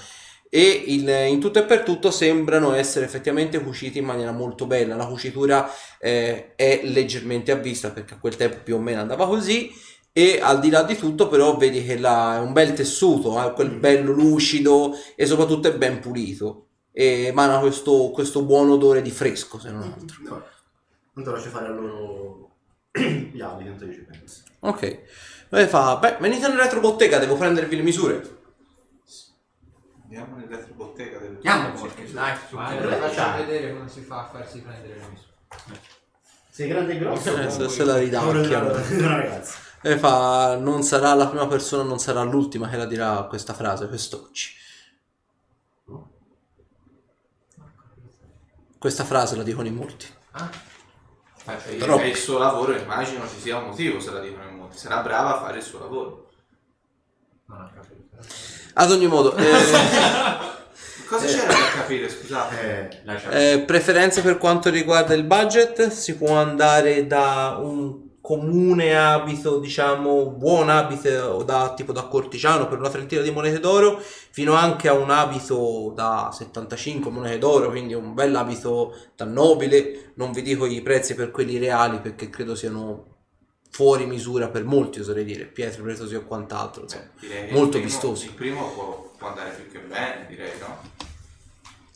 e il- in tutto e per tutto sembrano essere effettivamente cuciti in maniera molto bella. La cucitura eh, è leggermente a vista perché a quel tempo più o meno andava così. E al di là di tutto, però, vedi che la- è un bel tessuto, ha quel bello lucido e soprattutto è ben pulito. E emana questo, questo buon odore di fresco, se non altro. No. Tanto lascio fare a loro gli abiti, tanto io ci penso. Ok. Poi fa, beh, venite in retrobottega, devo prendervi le misure. Andiamo nell'elettrobottega del Andiamo, porca, dai, eh, facciamo vedere come si fa a farsi prendere le misure. Sei grande e grosso. Eh, se, se la ridacchiano. Una ragazza. E fa, non sarà la prima persona, non sarà l'ultima che la dirà questa frase, quest'oggi. Questa frase la dicono in molti. Ah. Troppo. È il suo lavoro, immagino ci sia un motivo se la dicono in molti. Sarà brava a fare il suo lavoro. Non ho capito. Ad ogni modo, eh, Cosa c'era da capire, scusate? Eh, eh, preferenze per quanto riguarda il budget, si può andare da un comune abito, diciamo, buon abito da tipo da cortigiano per una trentina di monete d'oro, fino anche a un abito da 75 monete d'oro, quindi un bel abito da nobile. Non vi dico i prezzi per quelli reali perché credo siano fuori misura per molti, oserei dire, pietre preziose o quant'altro. insomma. Beh, molto il primo- vistosi. Il primo può, può andare più che bene, direi, no?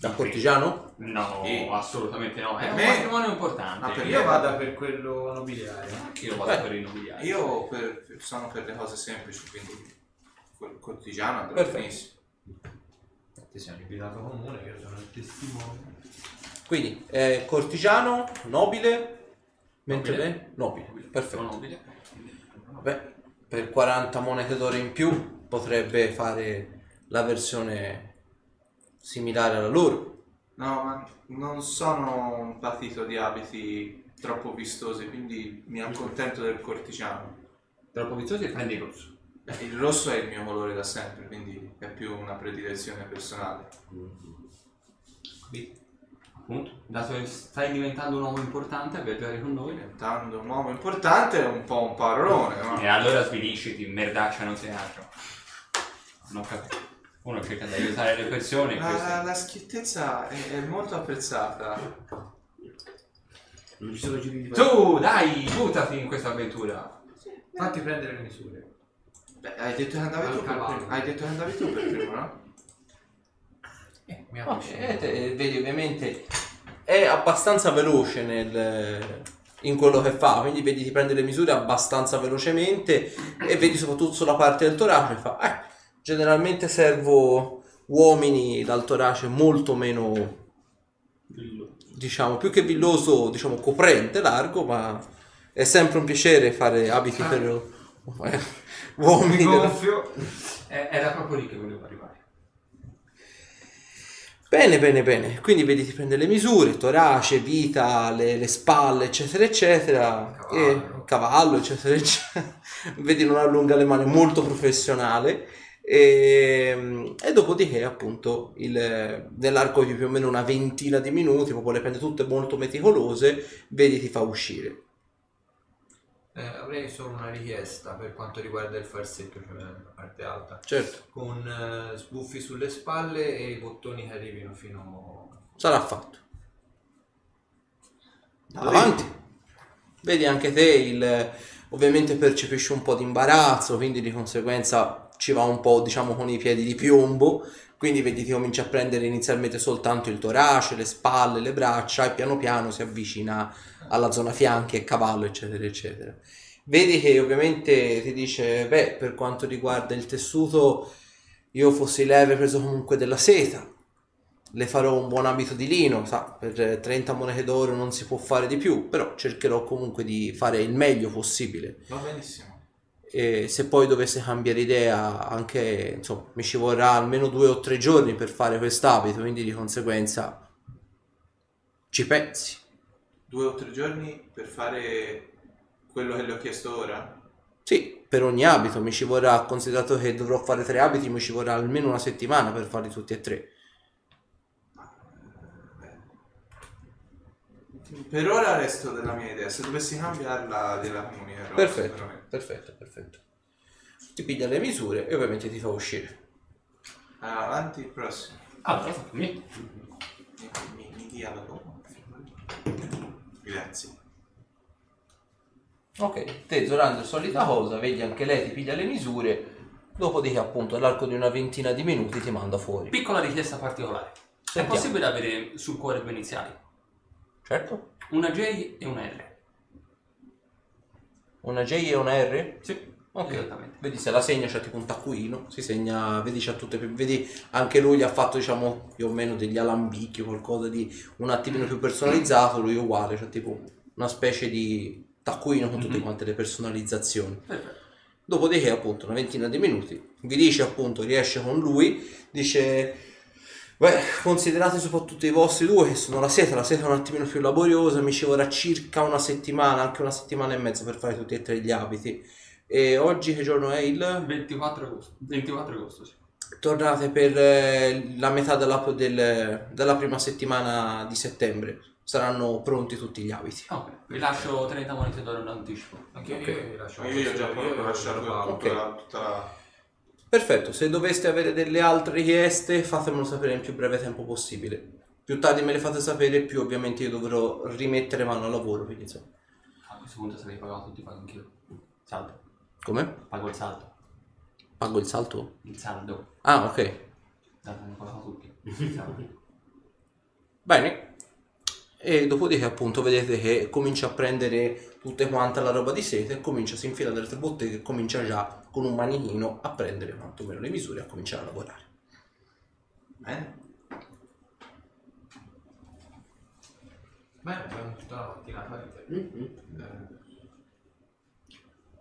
Da cortigiano? No, Sì. assolutamente no. È Per un me- patrimonio importante. Ma per Io me vado per quello nobiliare. Anch'io vado Beh, per il nobiliare. Io per- sono per le cose semplici, quindi quel cortigiano andrà Perfetto. benissimo. Ti sei un invitato comune, io sono il testimone. Quindi eh, cortigiano, nobile, mentre Nobile. bene? Nobile, Sono perfetto. nobile. Vabbè, per 40 monete d'oro in più potrebbe fare la versione similare alla loro. No, ma non sono un patito di abiti troppo vistosi, quindi mi accontento del cortigiano. Troppo vizioso e prendi il rosso. Il rosso è il mio colore da sempre, quindi è più una predilezione personale. Qui, appunto, dato che stai diventando un uomo importante, viaggiare con noi. Diventando un uomo importante è un po' un parolone, no? E allora svilisciti, merdaccia non sei altro. Non ho capito. Uno cerca di aiutare le persone. La, la, schiettezza è, è molto apprezzata. non ci sono giri di Tu, dai, buttati in questa avventura. Fatti prendere le misure. Beh, hai detto che andavi tu per cavallo. primo. Hai detto che andavi tu per primo, no? Eh, mi Ok, avvicino. eh, vedi ovviamente è abbastanza veloce nel- in quello che fa, quindi vedi ti prende le misure abbastanza velocemente e vedi soprattutto sulla parte del torace fa, eh, generalmente servo uomini dal torace molto meno diciamo più che villoso diciamo coprente largo ma è sempre un piacere fare abiti per eh, uomini della- Gonfio. Eh, Era proprio lì che volevo arrivare. Bene, bene, bene. Quindi vedi, ti prende le misure, torace, vita, le, le spalle, eccetera, eccetera. Cavallo. E cavallo, eccetera, eccetera. vedi, non allunga le mani, molto professionale. E, e dopodiché, appunto, il- nell'arco di più o meno una ventina di minuti, proprio le prende tutte molto meticolose, vedi, ti fa uscire. Eh, avrei solo una richiesta per quanto riguarda il farsetto, cioè la parte alta. Certo, Con eh, sbuffi sulle spalle e i bottoni che arrivino fino sarà fatto. Avanti. Vedi anche te, il, ovviamente percepisci un po' di imbarazzo, quindi di conseguenza ci va un po' diciamo con i piedi di piombo, quindi vedi ti comincia a prendere inizialmente soltanto il torace, le spalle, le braccia e piano piano si avvicina alla zona fianchi e cavallo eccetera eccetera. Vedi che ovviamente ti dice, beh, per quanto riguarda il tessuto, io fossi lei avrei preso comunque della seta, le farò un buon abito di lino, sa, per 30 monete d'oro non si può fare di più, però cercherò comunque di fare il meglio possibile. Va benissimo. E se poi dovesse cambiare idea, anche insomma, mi ci vorrà almeno due o tre giorni per fare quest'abito, quindi di conseguenza ci pensi. Due o tre giorni per fare quello che le ho chiesto ora? Sì, per ogni abito mi ci vorrà, considerato che dovrò fare tre abiti, mi ci vorrà almeno una settimana per farli tutti e tre. Per ora resto della mia idea, se dovessi cambiarla della comunicherò. Perfetto, perfetto, perfetto. Ti piglia le misure e ovviamente ti fa uscire. Ah, avanti, prossimo. Allora. Mi, mi, mi dia la tua. Grazie. Ok, te Zorando solita cosa, vedi anche lei ti piglia le misure, dopodiché appunto all'arco di una ventina di minuti ti manda fuori. Piccola richiesta particolare. È Sentiamo. possibile avere sul cuore due iniziali? Certo? Una J e una R. Una J e una R? Sì, Ok, esattamente. vedi se la segna c'è tipo un taccuino, si segna, vedi c'ha tutte vedi anche lui ha fatto diciamo più o meno degli alambicchi, qualcosa di un attimino più personalizzato, lui è uguale, c'ha tipo una specie di taccuino con tutte Mhm. quante le personalizzazioni. Perfetto. Dopodiché, appunto, una ventina di minuti, vi dice appunto, riesce con lui, dice, beh, considerate soprattutto i vostri due che sono la seta, la seta è un attimino più laboriosa, mi ci vorrà circa una settimana, anche una settimana e mezza per fare tutti e tre gli abiti. E oggi che giorno è il? 24 agosto. 24 agosto, sì. Tornate per eh, la metà della, del- della prima settimana di settembre. Saranno pronti tutti gli abiti. Ah, Ok, vi lascio 30 monete d'oro in anticipo. Anche Ok. io vi lascio io ho già proprio io lasciato lo pago. tutta, la, tutta la... Perfetto, se doveste avere delle altre richieste fatemelo sapere nel più breve tempo possibile. Più tardi me le fate sapere, più ovviamente io dovrò rimettere mano al lavoro. Quindi insomma. A questo punto li pagato tutti pago anch'io. Saldo. Come? Pago il saldo. Pago il salto? Il saldo. Ah, ok. Che ho pagato tutti. Il saldo. Bene. E dopodiché appunto vedete che comincia a prendere tutte quanta la roba di sete, comincia, si infila delle tre botteghe e comincia già con un manichino a prendere quantomeno le misure e a cominciare a lavorare. Bene. Bene, abbiamo tutta la mattinata di Mhm. Eh,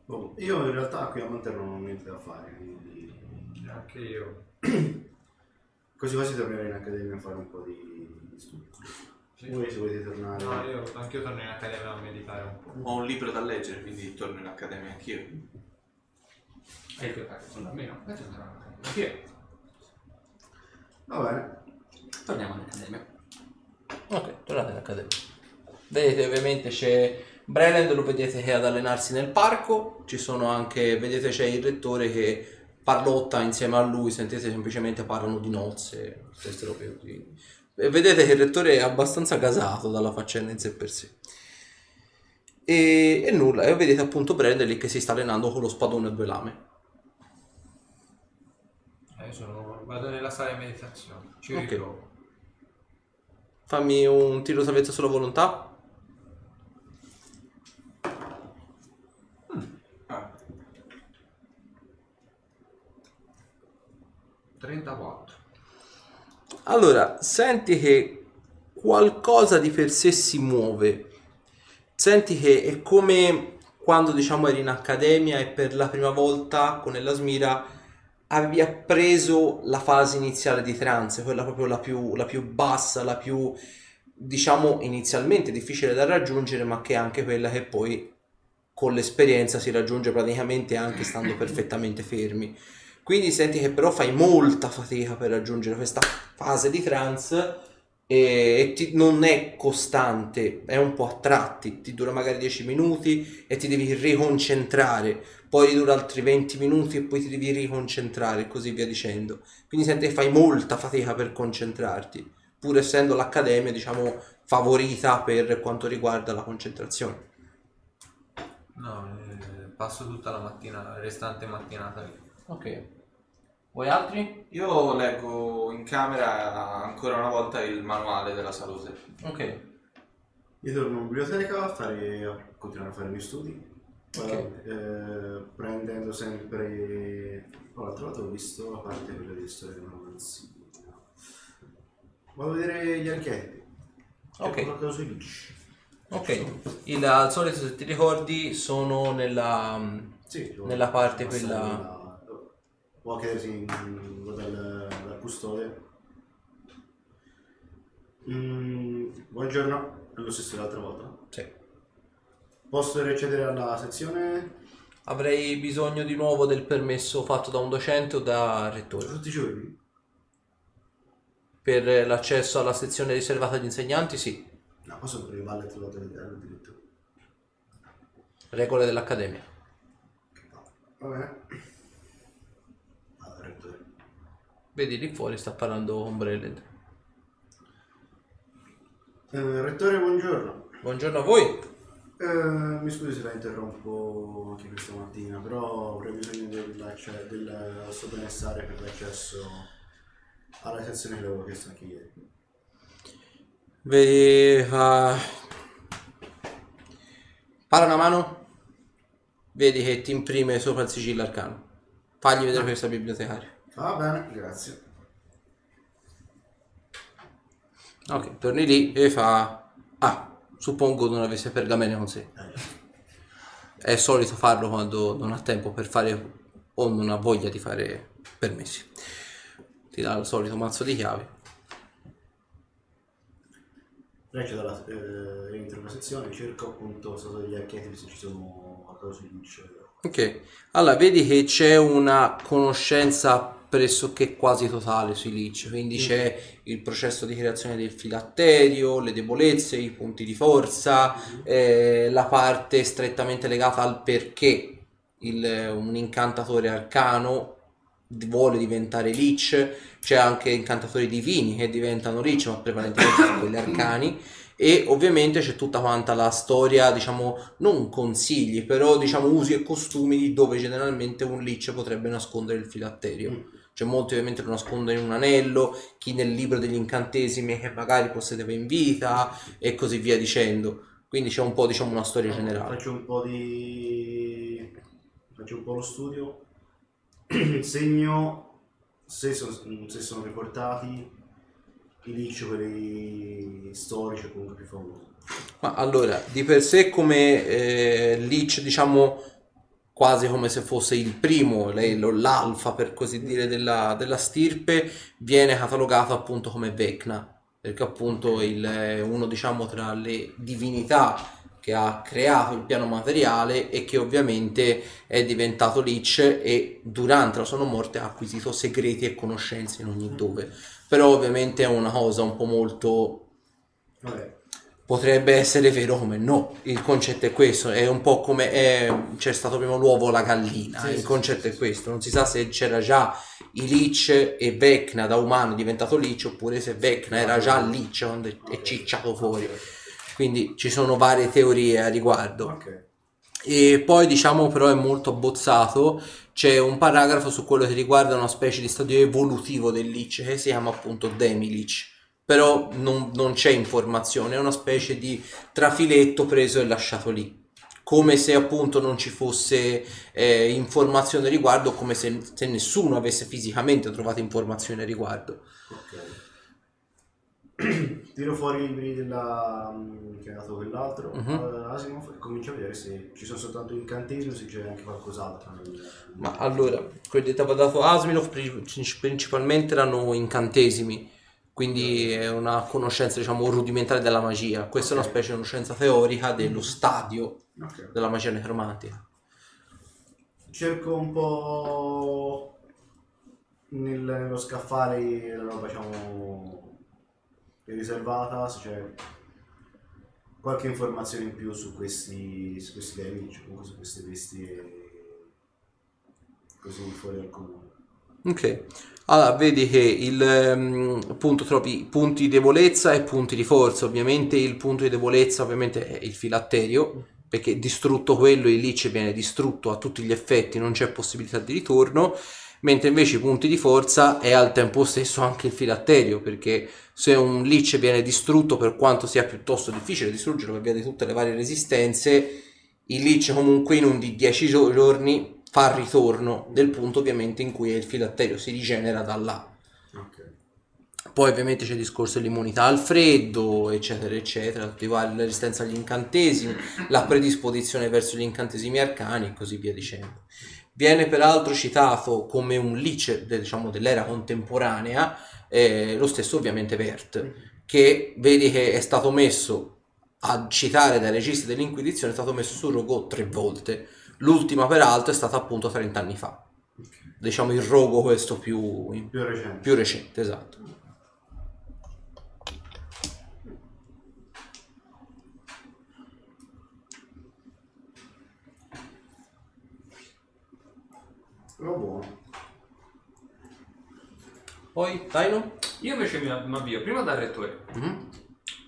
Boh, io in realtà qui a Monte non ho niente da fare, quindi Anche io. così quasi tornerei in accademia a fare un po' di, di studio. Sì. Voi se volete tornare... No, io anch'io torno in accademia a meditare un po'. Ho un libro da leggere, quindi torno in accademia anch'io. E il tuo cazzo sono da meno. Tu torni Anch'io. Va bene. Torniamo in accademia. Ok, tornate all'accademia. Vedete ovviamente c'è Breland, lo vedete che è ad allenarsi nel parco, ci sono anche, vedete c'è il rettore che parlotta insieme a lui, sentite semplicemente parlano di nozze, queste robe così. Vedete che il rettore è abbastanza gasato dalla faccenda in sé per sé. E, e nulla, e vedete appunto lì che si sta allenando con lo spadone a due lame. Eh, io sono... vado nella sala di meditazione. Ci Ok. ritrovo. Fammi un tiro salvezza sulla volontà. Ah, 34. Allora, senti che qualcosa di per sé si muove. Senti che è come quando diciamo eri in accademia e per la prima volta con la Smira avevi appreso la fase iniziale di trance, quella proprio la più, la più bassa, la più diciamo inizialmente difficile da raggiungere, ma che è anche quella che poi con l'esperienza si raggiunge praticamente anche stando perfettamente fermi. Quindi senti che però fai molta fatica per raggiungere questa fase di trance e, ti- non è costante, è un po' a tratti, ti dura magari 10 minuti e ti devi riconcentrare, poi dura altri 20 minuti e poi ti devi riconcentrare e così via dicendo. Quindi senti che fai molta fatica per concentrarti, pur essendo l'accademia, diciamo, favorita per quanto riguarda la concentrazione. No, eh, passo tutta la mattina, la restante mattinata lì. Ok. Vuoi altri? io leggo in camera ancora una volta il manuale della salute. Ok. Io torno in biblioteca a, fare, a continuare a fare i miei studi. Ok. Eh, prendendo sempre... L'altra volta ho visto la parte quella di storia del romanzino. Vado a vedere gli archetipi. Ok. Qualcosa sui lich. Ok. Il, al solito, se ti ricordi, sono nella... Sì, Nella parte quella- da- Può chiedersi in, dal, dal custode. Mm, buongiorno, è lo stesso dell'altra volta. Sì. Posso accedere alla sezione Avrei bisogno di nuovo del permesso fatto da un docente o da rettore tutti i giorni? per l'accesso alla sezione riservata agli insegnanti, sì. No, posso palle e trovato addirittura. Regole dell'accademia. Va bene. Vado, rettore. Vedi lì fuori sta parlando con Breland. Eh, rettore, buongiorno. Buongiorno a voi. Eh, mi scusi se la interrompo anche questa mattina, però avrei bisogno dell'acce- del suo benessere per l'accesso alla sezione che avevo chiesto anche ieri. Vedi... ah, Para una mano. Vedi che ti imprime sopra il sigillo arcano. Fagli vedere questa bibliotecaria. Va bene, grazie. Ok, torni lì e fa... Ah, suppongo non avesse pergamene con sé. È solito farlo quando non ha tempo per fare o non ha voglia di fare permessi. Ti dà il solito mazzo di chiavi. Reccio dalla eh, rientro in una sezione, cerco appunto sotto degli archetipi se ci sono qualcosa di dice. Ok, allora vedi che c'è una conoscenza pressoché quasi totale sui leech, quindi c'è il processo di creazione del filatterio, le debolezze, i punti di forza, eh, la parte strettamente legata al perché il- un incantatore arcano vuole diventare leech, c'è anche incantatori divini che diventano leech, ma prevalentemente sono quelli arcani. E ovviamente c'è tutta quanta la storia, diciamo, non consigli, però diciamo usi e costumi di dove generalmente un leech potrebbe nascondere il filatterio. C'è molti ovviamente lo nascondono in un anello, chi nel libro degli incantesimi che magari possedeva in vita e così via dicendo. Quindi c'è un po' diciamo una storia generale. Faccio un po' di. faccio un po' lo studio. Segno se sono, se sono riportati i leech, quelli storici o comunque più famosi. Ma allora, di per sé come eh, Leech, diciamo quasi come se fosse il primo, l'alfa per così dire della, della stirpe, viene catalogato appunto come Vecna, perché appunto il, uno diciamo tra le divinità che ha creato il piano materiale e che ovviamente è diventato Leech e durante la sua morte ha acquisito segreti e conoscenze in ogni dove. Però ovviamente è una cosa un po' molto Vabbè, Potrebbe essere vero come no, il concetto è questo, è un po' come è- c'è stato prima l'uovo o la gallina, Sì, il concetto sì, è questo, non si sa se c'era già i Lich e Vecna da umano è diventato Lich oppure se Vecna era già Lich quando è, cicciato fuori, quindi ci sono varie teorie a riguardo. ok. E poi diciamo però è molto abbozzato, c'è un paragrafo su quello che riguarda una specie di stadio evolutivo del Lich che si chiama appunto Demi-Lich, però non, non c'è informazione, è una specie di trafiletto preso e lasciato lì, come se appunto non ci fosse eh, informazione riguardo, come se, se nessuno avesse fisicamente trovato informazione riguardo. Ok. Tiro fuori i libri della, mm, che ha dato quell'altro, eh, Asimov, e comincio a vedere se ci sono soltanto incantesimi o se c'è anche qualcos'altro. Ma allora, quelli che ti aveva dato Asimov pri- principalmente erano incantesimi, quindi è una conoscenza diciamo rudimentale della magia. Questa è una specie di conoscenza teorica dello stadio Ok. della magia necromantica. Cerco un po' nel- nello scaffale la roba diciamo riservata, se c'è qualche informazione in più su questi su questi temi, cioè comunque su queste bestie così fuori dal comune. Ok, allora vedi che il ehm, appunto trovi punti di debolezza e punti di forza. Ovviamente il punto di debolezza ovviamente è il filatterio, perché distrutto quello il Lich viene distrutto a tutti gli effetti, non c'è possibilità di ritorno. Mentre invece i punti di forza è al tempo stesso anche il filatterio, perché se un Lich viene distrutto, per quanto sia piuttosto difficile distruggerlo per via di tutte le varie resistenze, il Lich comunque in un di 10 gio- giorni fa il ritorno del punto ovviamente in cui il filatterio si rigenera da là. Ok. Poi ovviamente c'è il discorso dell'immunità al freddo, eccetera, eccetera, tutti vari- la resistenza agli incantesimi, la predisposizione verso gli incantesimi arcani e così via dicendo. Viene peraltro citato come un lich de- diciamo, dell'era contemporanea eh, lo stesso ovviamente Vert, che vedi che è stato messo a citare dai registri dell'Inquisizione, è stato messo su Rogo tre volte. L'ultima peraltro è stata appunto 30 anni fa. Diciamo il rogo questo più, Più recente. più recente, esatto. Però buono. Poi, Taino? Io invece mi mi avvio prima dal rettore, Mhm.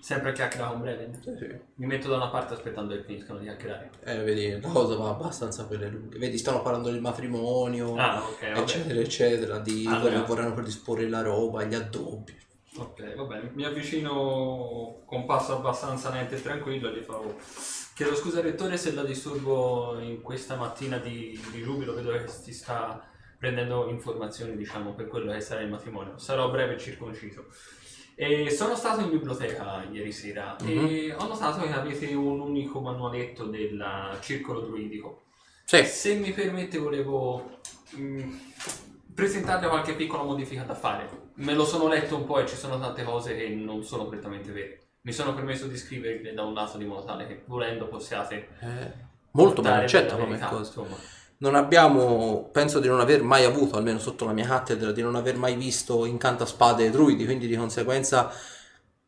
Sempre a chiacchierare con Breven. Sì, sì. Mi metto da una parte aspettando che finiscano di chiacchierare. Eh, vedi, la cosa va abbastanza per le lunghe. Vedi, stanno parlando del matrimonio, Ah, ok, eccetera, eccetera, di Ah, come no. vorranno predisporre la roba, gli addobbi. Ok, va bene. Mi avvicino con passo abbastanza lento e tranquillo e gli farò. Chiedo scusa rettore se la disturbo in questa mattina di, di giubilo, vedo che si sta prendendo informazioni, diciamo, per quello che sarà il matrimonio. Sarò breve e circonciso. E sono stato in biblioteca ieri sera e ho notato che avete un unico manualetto del circolo druidico. Sì, Se mi permette volevo mm, presentarle qualche piccola modifica da fare. Me lo sono letto un po' e ci sono tante cose che non sono prettamente vere. Mi sono permesso di scriverle da un lato di modo tale che volendo possiate eh, Molto ben portare accetta della come cosa. insomma. Non abbiamo, penso di non aver mai avuto, almeno sotto la mia cattedra, di non aver mai visto incantaspade e druidi, quindi di conseguenza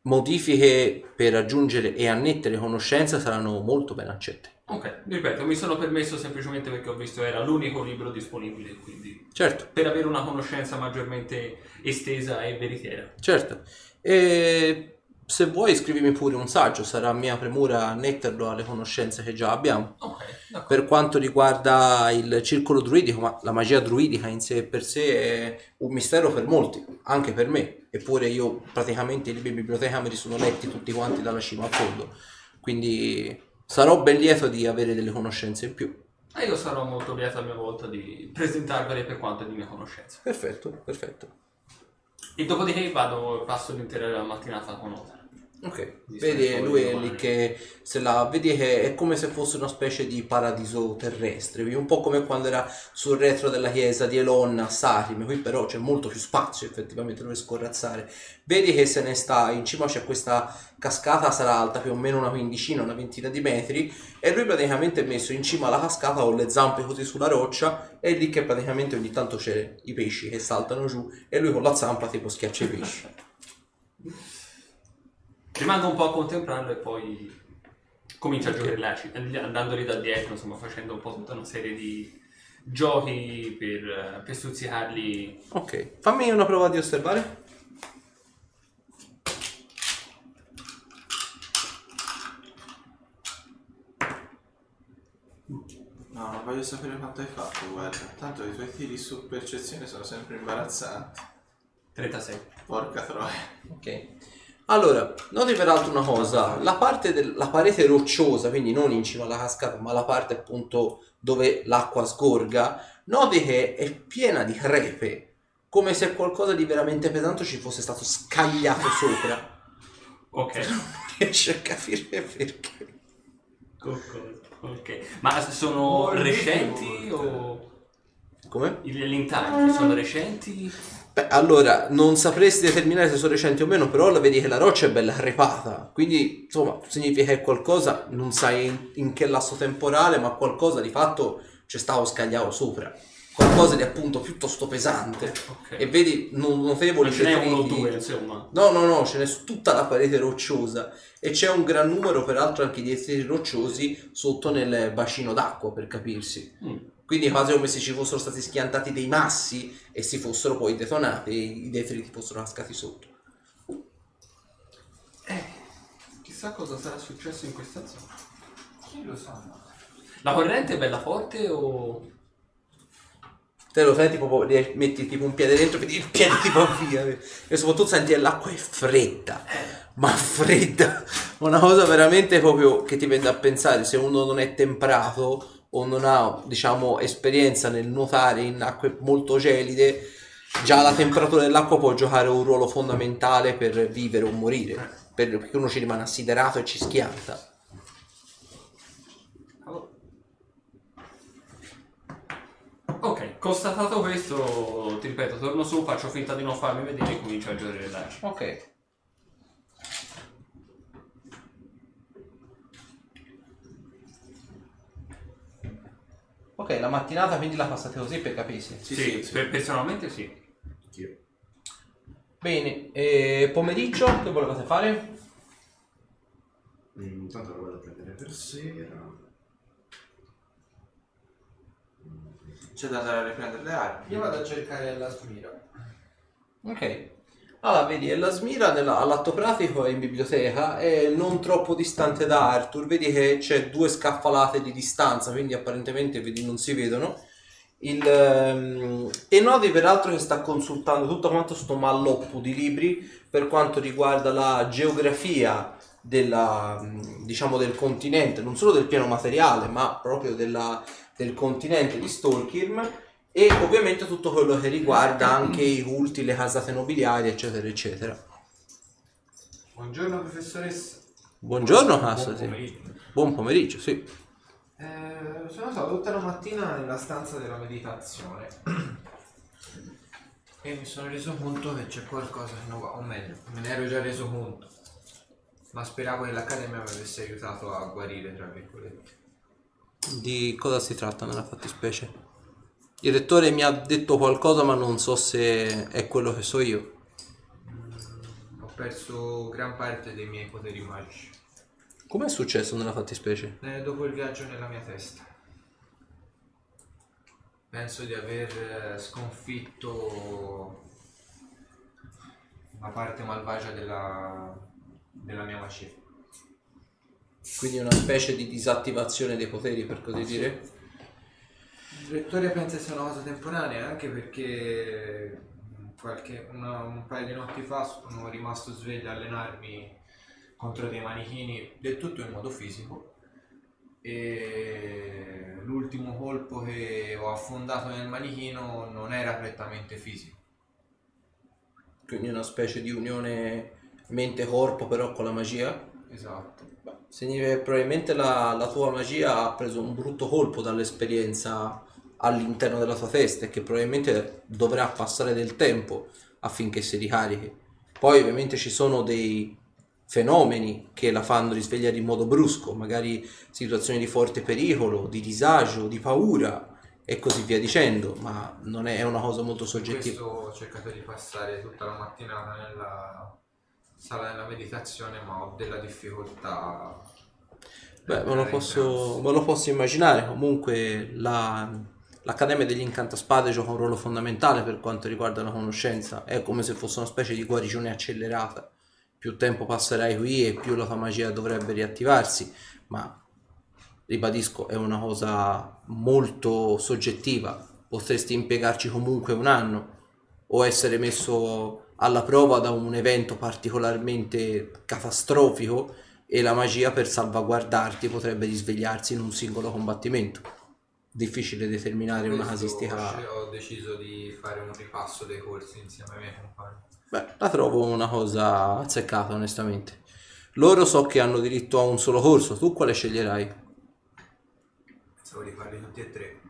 modifiche per aggiungere e annettere conoscenza saranno molto ben accette. Ok, ripeto, mi sono permesso semplicemente perché ho visto era l'unico libro disponibile, quindi Certo, per avere una conoscenza maggiormente estesa e veritiera. certo. E se vuoi scrivimi pure un saggio, sarà mia premura annetterlo alle conoscenze che già abbiamo. Ok, d'accordo. Per quanto riguarda il circolo druidico, ma la magia druidica in sé per sé è un mistero per molti, anche per me. Eppure io praticamente i libri in biblioteca me li sono letti tutti quanti dalla cima al fondo. Quindi sarò ben lieto di avere delle conoscenze in più. E io sarò molto lieto a mia volta di presentarvele per quanto di mia conoscenza. Perfetto, perfetto. E dopodiché vado, passo l'intera mattinata con Otar. Ok, Di vedi lui è lì che se la vedi che è come se fosse una specie di paradiso terrestre, un po' come quando era sul retro della chiesa di Elon a Sarim, qui però c'è molto più spazio effettivamente dove scorrazzare. Vedi che se ne sta in cima c'è questa cascata, sarà alta più o meno una quindicina, una ventina di metri e lui praticamente è messo in cima alla cascata con le zampe così sulla roccia e è lì che praticamente ogni tanto c'è i pesci che saltano giù e lui con la zampa tipo schiaccia i pesci. Rimango un po' a contemplarlo e poi comincio a giocherlaci, andandoli da dietro, insomma, facendo un po' tutta una serie di giochi per, per stuzzicarli. Ok, fammi una prova di osservare. No, non voglio sapere quanto hai fatto, guarda. Tanto i tuoi tiri su percezione sono sempre imbarazzanti. 36. Porca troia. Ok. Allora, noti peraltro una cosa, la parte della parete rocciosa, quindi non in cima alla cascata, ma la parte appunto dove l'acqua sgorga, noti che è piena di crepe, come se qualcosa di veramente pesante ci fosse stato scagliato sopra. Ok. Non riesci a capire perché. Ok. Ma sono recenti o Come? i- gli intagli sono recenti? Beh, allora, non sapresti determinare se sono recenti o meno, però la vedi che la roccia è bella crepata, quindi insomma significa che qualcosa, non sai in, in che lasso temporale, ma qualcosa di fatto c'è stato scagliato sopra. Qualcosa di appunto piuttosto pesante. Ok. E vedi non notevoli Non ce n'è uno o detriti. due, insomma. No, no, no, ce n'è su tutta la parete rocciosa e c'è un gran numero peraltro anche di detriti rocciosi sotto nel bacino d'acqua per capirsi. Mm. Quindi quasi come se ci fossero stati schiantati dei massi e si fossero poi detonati e i detriti fossero cascati sotto. Chissà cosa sarà successo in questa zona. Chi lo sa? La corrente è bella forte o... Te lo senti proprio, rie- metti tipo un piede dentro, vedi il piede ti va via. E soprattutto senti che l'acqua è fredda, ma fredda. Una cosa veramente proprio che ti viene a pensare, se uno non è temprato o non ha, diciamo, esperienza nel nuotare in acque molto gelide, già la temperatura dell'acqua può giocare un ruolo fondamentale per vivere o morire. per- Perché uno ci rimane assiderato e ci schianta. Ok, constatato questo, ti ripeto, torno su, faccio finta di non farmi vedere e comincio a giocare là. Ok. Ok, la mattinata quindi la passate così per capirsi. Sì, Sì, sì, sì. per- personalmente sì. Anch'io. Bene, e pomeriggio che volevate fare? Mm, Intanto la vado a prendere per sera. C'è da andare a riprendere le armi. Io vado a cercare la smira. Ok. Allora, vedi, la Smira all'atto pratico è in biblioteca, è non troppo distante da Arthur, vedi che c'è due scaffalate di distanza, quindi apparentemente vedi, non si vedono. Il, ehm, e noti peraltro che sta consultando tutto quanto sto malloppo di libri per quanto riguarda la geografia della, diciamo, del continente, non solo del piano materiale, ma proprio della- del continente di Stolkirm e ovviamente tutto quello che riguarda anche i culti, le casate nobiliari, eccetera, eccetera. Buongiorno professoressa. Buongiorno, Buon Cassati. pomeriggio. Buon pomeriggio, sì. Eh, sono stato tutta la mattina nella stanza della meditazione e mi sono reso conto che c'è qualcosa che non va, o meglio, me ne ero già reso conto, ma speravo che l'Accademia mi avesse aiutato a guarire, tra virgolette. Di cosa si tratta nella fattispecie? Il rettore mi ha detto qualcosa ma non so se è quello che so io. Ho perso gran parte dei miei poteri magici. Com'è successo nella fattispecie? Eh, dopo il viaggio nella mia testa. Penso di aver eh, sconfitto una parte malvagia della, della mia magia. Quindi una specie di disattivazione dei poteri per così dire? Il rettore pensa sia una cosa temporanea anche perché qualche, una- un paio di notti fa sono rimasto sveglio a allenarmi contro dei manichini del tutto in modo fisico e l'ultimo colpo che ho affondato nel manichino non era prettamente fisico. Quindi una specie di unione mente-corpo però con la magia? Esatto. Significa che probabilmente la, la tua magia ha preso un brutto colpo dall'esperienza all'interno della tua testa e che probabilmente dovrà passare del tempo affinché si ricarichi. Poi ovviamente ci sono dei fenomeni che la fanno risvegliare in modo brusco, magari situazioni di forte pericolo, di disagio, di paura e così via dicendo, ma non è, è una cosa molto soggettiva. Questo ho cercato di passare tutta la mattinata nella sala della meditazione ma ho della difficoltà. Beh, me lo, posso, me lo posso immaginare. Comunque la- l'Accademia degli Incantaspade gioca un ruolo fondamentale per quanto riguarda la conoscenza. È come se fosse una specie di guarigione accelerata. Più tempo passerai qui e più la tua magia dovrebbe riattivarsi. Ma ribadisco, è una cosa molto soggettiva. Potresti impiegarci comunque un anno o essere messo alla prova da un evento particolarmente catastrofico e la magia per salvaguardarti potrebbe risvegliarsi in un singolo combattimento. Difficile determinare una casistica. Ho deciso di fare un ripasso dei corsi insieme ai miei compagni. Beh, la trovo una cosa azzeccata, onestamente. Loro so che hanno diritto a un solo corso, tu quale sceglierai? Pensavo di farli tutti e tre.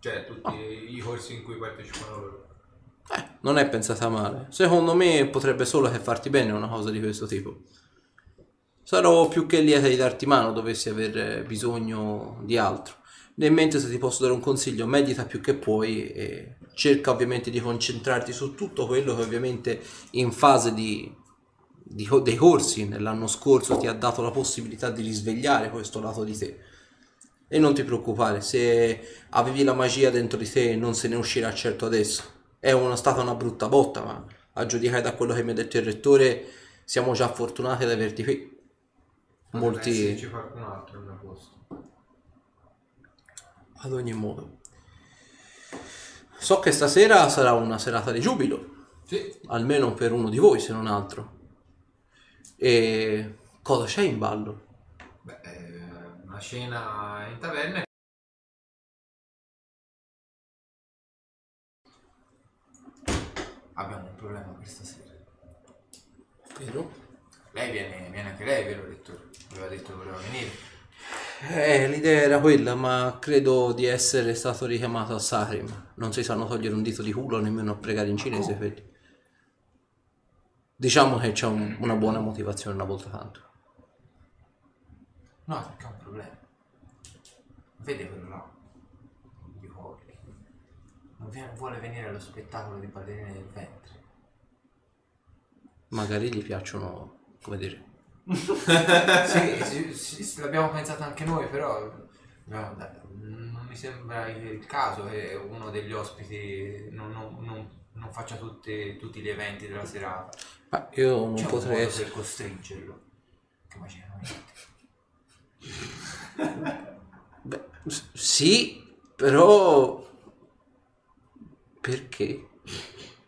Cioè tutti i corsi in cui partecipano loro. Eh, non è pensata male. Secondo me potrebbe solo che farti bene una cosa di questo tipo. Sarò più che lieta di darti mano dovessi aver bisogno di altro. Nel mente se ti posso dare un consiglio, medita più che puoi e cerca ovviamente di concentrarti su tutto quello che ovviamente in fase di, di dei corsi nell'anno scorso ti ha dato la possibilità di risvegliare questo lato di te. E non ti preoccupare, se avevi la magia dentro di te non se ne uscirà certo adesso. È una- stata una brutta botta, ma a giudicare da quello che mi ha detto il rettore siamo già fortunati ad averti qui. Potrebbe Molti... esserci qualcun altro al posto. Ad ogni modo. So che stasera sarà una serata di giubilo, Sì, almeno per uno di voi se non altro. E cosa c'è in ballo? beh, eh, una cena in taverna. Abbiamo un problema questa sera. Vero? Lei viene, viene anche lei, vero Rettore? Aveva detto che voleva venire. Eh, l'idea era quella, ma credo di essere stato richiamato a Sarim. Non si sanno togliere un dito di culo nemmeno a pregare in cinese quelli. Diciamo che c'è un- una buona motivazione una volta tanto. No, perché è un problema. Vede quello là. Di cuore. Non viene- vuole venire allo spettacolo di ballerine del ventre. Magari gli piacciono, come dire, sì, sì, sì, l'abbiamo pensato anche noi, però no, non mi sembra il caso che uno degli ospiti non, non- non- non faccia tutti, tutti gli eventi della serata. ma io non C'è un potrei modo essere... per costringerlo. Che non Beh, sì, però perché?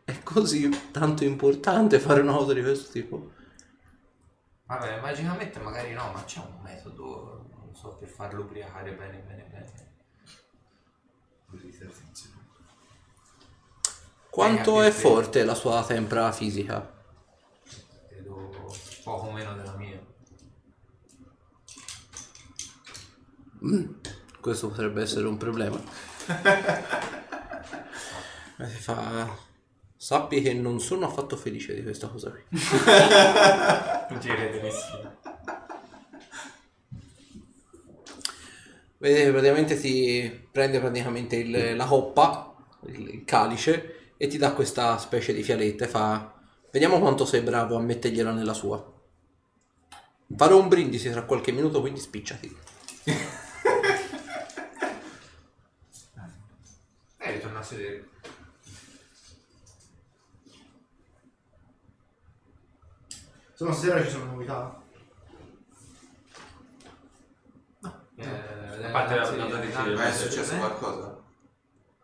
È così tanto importante fare una cosa di questo tipo? Vabbè, magicamente magari no, ma c'è un metodo, non so, per farlo ubriacare bene, bene, bene. Quanto Eh, è forte la sua tempra fisica? Credo poco meno della mia. Questo potrebbe essere un problema. Ma si fa... Sappi che non sono affatto felice di questa cosa qui. Non ci crede nessuno. Vedete, praticamente ti prende praticamente il- la coppa, il, il calice, e ti dà questa specie di fialetta e fa... Vediamo quanto sei bravo a mettergliela nella sua. Farò un brindisi tra qualche minuto, quindi spicciati. Eh, ritorno a sedere. Se no stasera ci sono novità. Eh, A parte la- la- la- anzi, Ma è successo eh, qualcosa?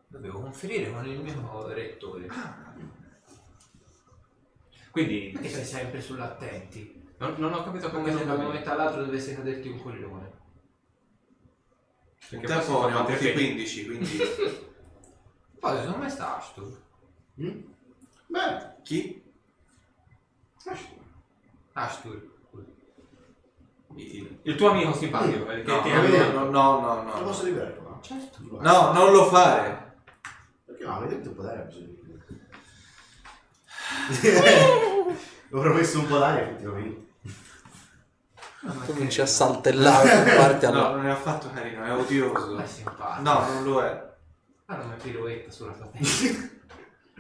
Dovevo conferire con il mio rettore. Quindi, Perché sei sempre sull'attenti? non, non ho capito come Come se da un momento all'altro dovesse caderti un coglione. Un Perché tempo poi si ne ho fanno avuti tre 15, quindi... Poi secondo me sta Ashton. Mm? Beh, Chi? Ashton. Il- Il tuo amico simpatico, eh, che No, ti no, no, no, no, lo no. posso liberare qua? Certo. No, non lo fare. Perché no, avete detto un potere, bisogno di Ho promesso un po' d'aria effettivamente. Cominci a saltellare parte No, alla... non è affatto carino, è odioso. Ma è simpatico. No, non lo è. Ah, una pirouetta sulla tua testa.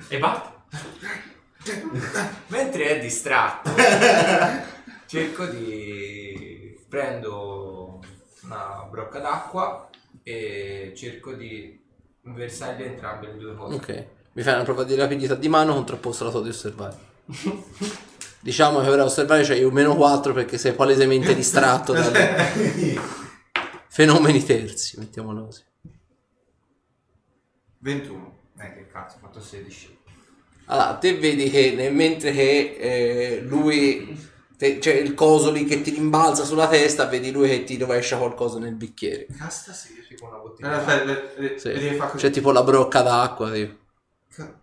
E basta. Mentre è distratto, cerco di... prendo una brocca d'acqua e cerco di versargli entrambe le due cose. Ok, mi fai una prova di rapidità di mano contrapposta alla tua di osservare. diciamo che ora osservare c'hai un meno 4 perché sei palesemente distratto dai fenomeni terzi, mettiamolo così. 21. Eh, che cazzo, ho fatto 16. Allora, te vedi che nel- mentre che eh, lui, te- c'è il coso lì che ti rimbalza sulla testa, vedi lui che ti rovescia qualcosa nel bicchiere. Casta sì. Tipo una Eh, bottiglia. aspetta, le- le- Sì. vedi che fa così. C'è tipo la brocca d'acqua, tipo. Ca-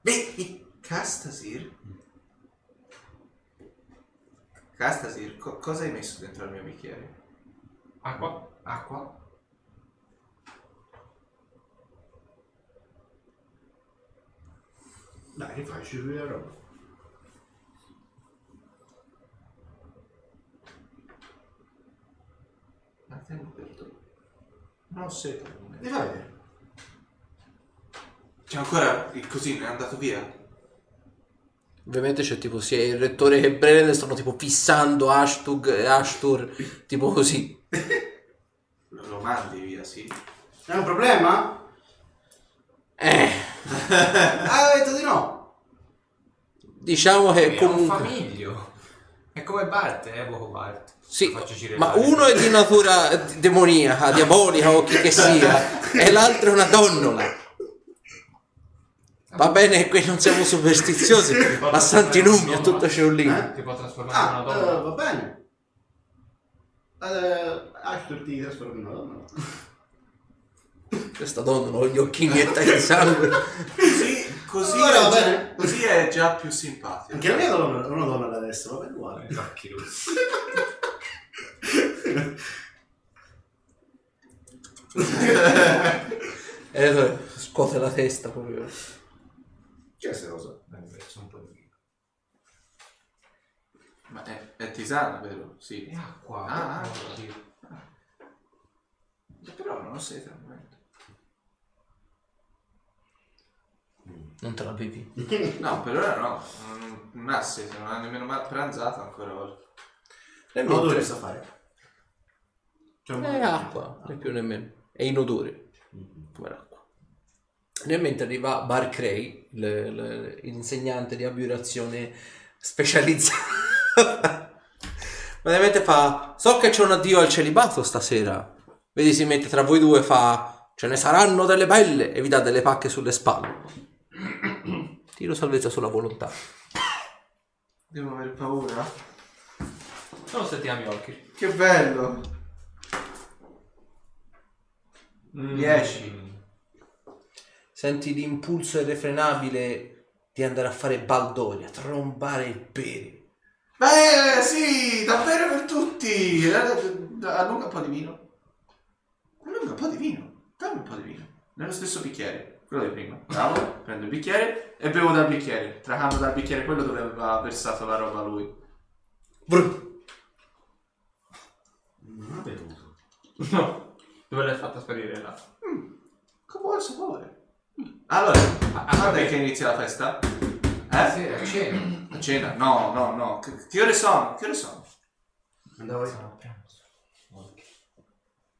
Beh, Castasir? Castasir, co- cosa hai messo dentro il mio bicchiere? Acqua? Acqua? Dai, rifacci la roba. Ma tengo perdono. Non. Mi fai vedere. C'è ancora il cosino, è andato via. Ovviamente c'è tipo sia il rettore che Brenner stanno tipo fissando Ashtug e Ashtur, tipo così. Lo, lo mandi via, sì. È un problema? Eh, Ah, hai detto di no. diciamo che È un comunque... famiglio. È come Bart, evoco Bart. Sì, ma uno è di natura demoniaca, diabolica o chi che sia, e l'altro è una donnola. Va bene che qui non siamo superstiziosi, ma santi numi, è tutto c'è un limite. Eh? Ti può trasformare in Ah, una donna? eh, va bene. Eh, Ashton ti trasforma in una donna. Questa donna ha gli occhini di sangue. Così, così, Allora, è già, bene. così è già più simpatico. Anche la mia donna è una donna da adesso, va bene uguale. Occhi rossi. E allora scuote la testa proprio. Che è questa cosa? Ho messo un po' di... Ma è, è tisana, vero? Sì. È acqua. Ah, ah. Sì. Però non ho sete al momento. Non te la bevi. No, per ora no. Non, non ha sete, non ha nemmeno ma- pranzato ancora oggi. Nel dove mentre- a fare? C'è un È acqua, né più nemmeno. È in odore, come l'acqua. Nel mentre arriva Bar Cray, il- il- l'insegnante di abbiurazione specializzata. Praticamente fa, so che c'è un addio al celibato stasera. Vedi, si mette tra voi due, fa, ce ne saranno delle belle e vi dà delle pacche sulle spalle. Tiro salvezza sulla volontà. Devo avere paura. Sono stati a occhi. Che bello! 10. Senti l'impulso irrefrenabile di andare a fare baldoria, trombare il pere. Beh, sì, davvero per tutti. Eh, Allunga un po' di vino. Allunga un po' di vino. Dammi un po' di vino. Nello stesso bicchiere. Quello di prima. Bravo. Prendo il bicchiere e bevo dal bicchiere. Tracando dal bicchiere quello dove aveva versato la roba lui. Brr. Non ha bevuto. No. Dove l'hai fatta sparire là? Con buon sapore. Allora, a- a quando è che inizia la festa? Eh? Sì, a cena. A cena? No, no, no. Che, che ore sono? Che ore sono? Andavo Siamo a pranzo.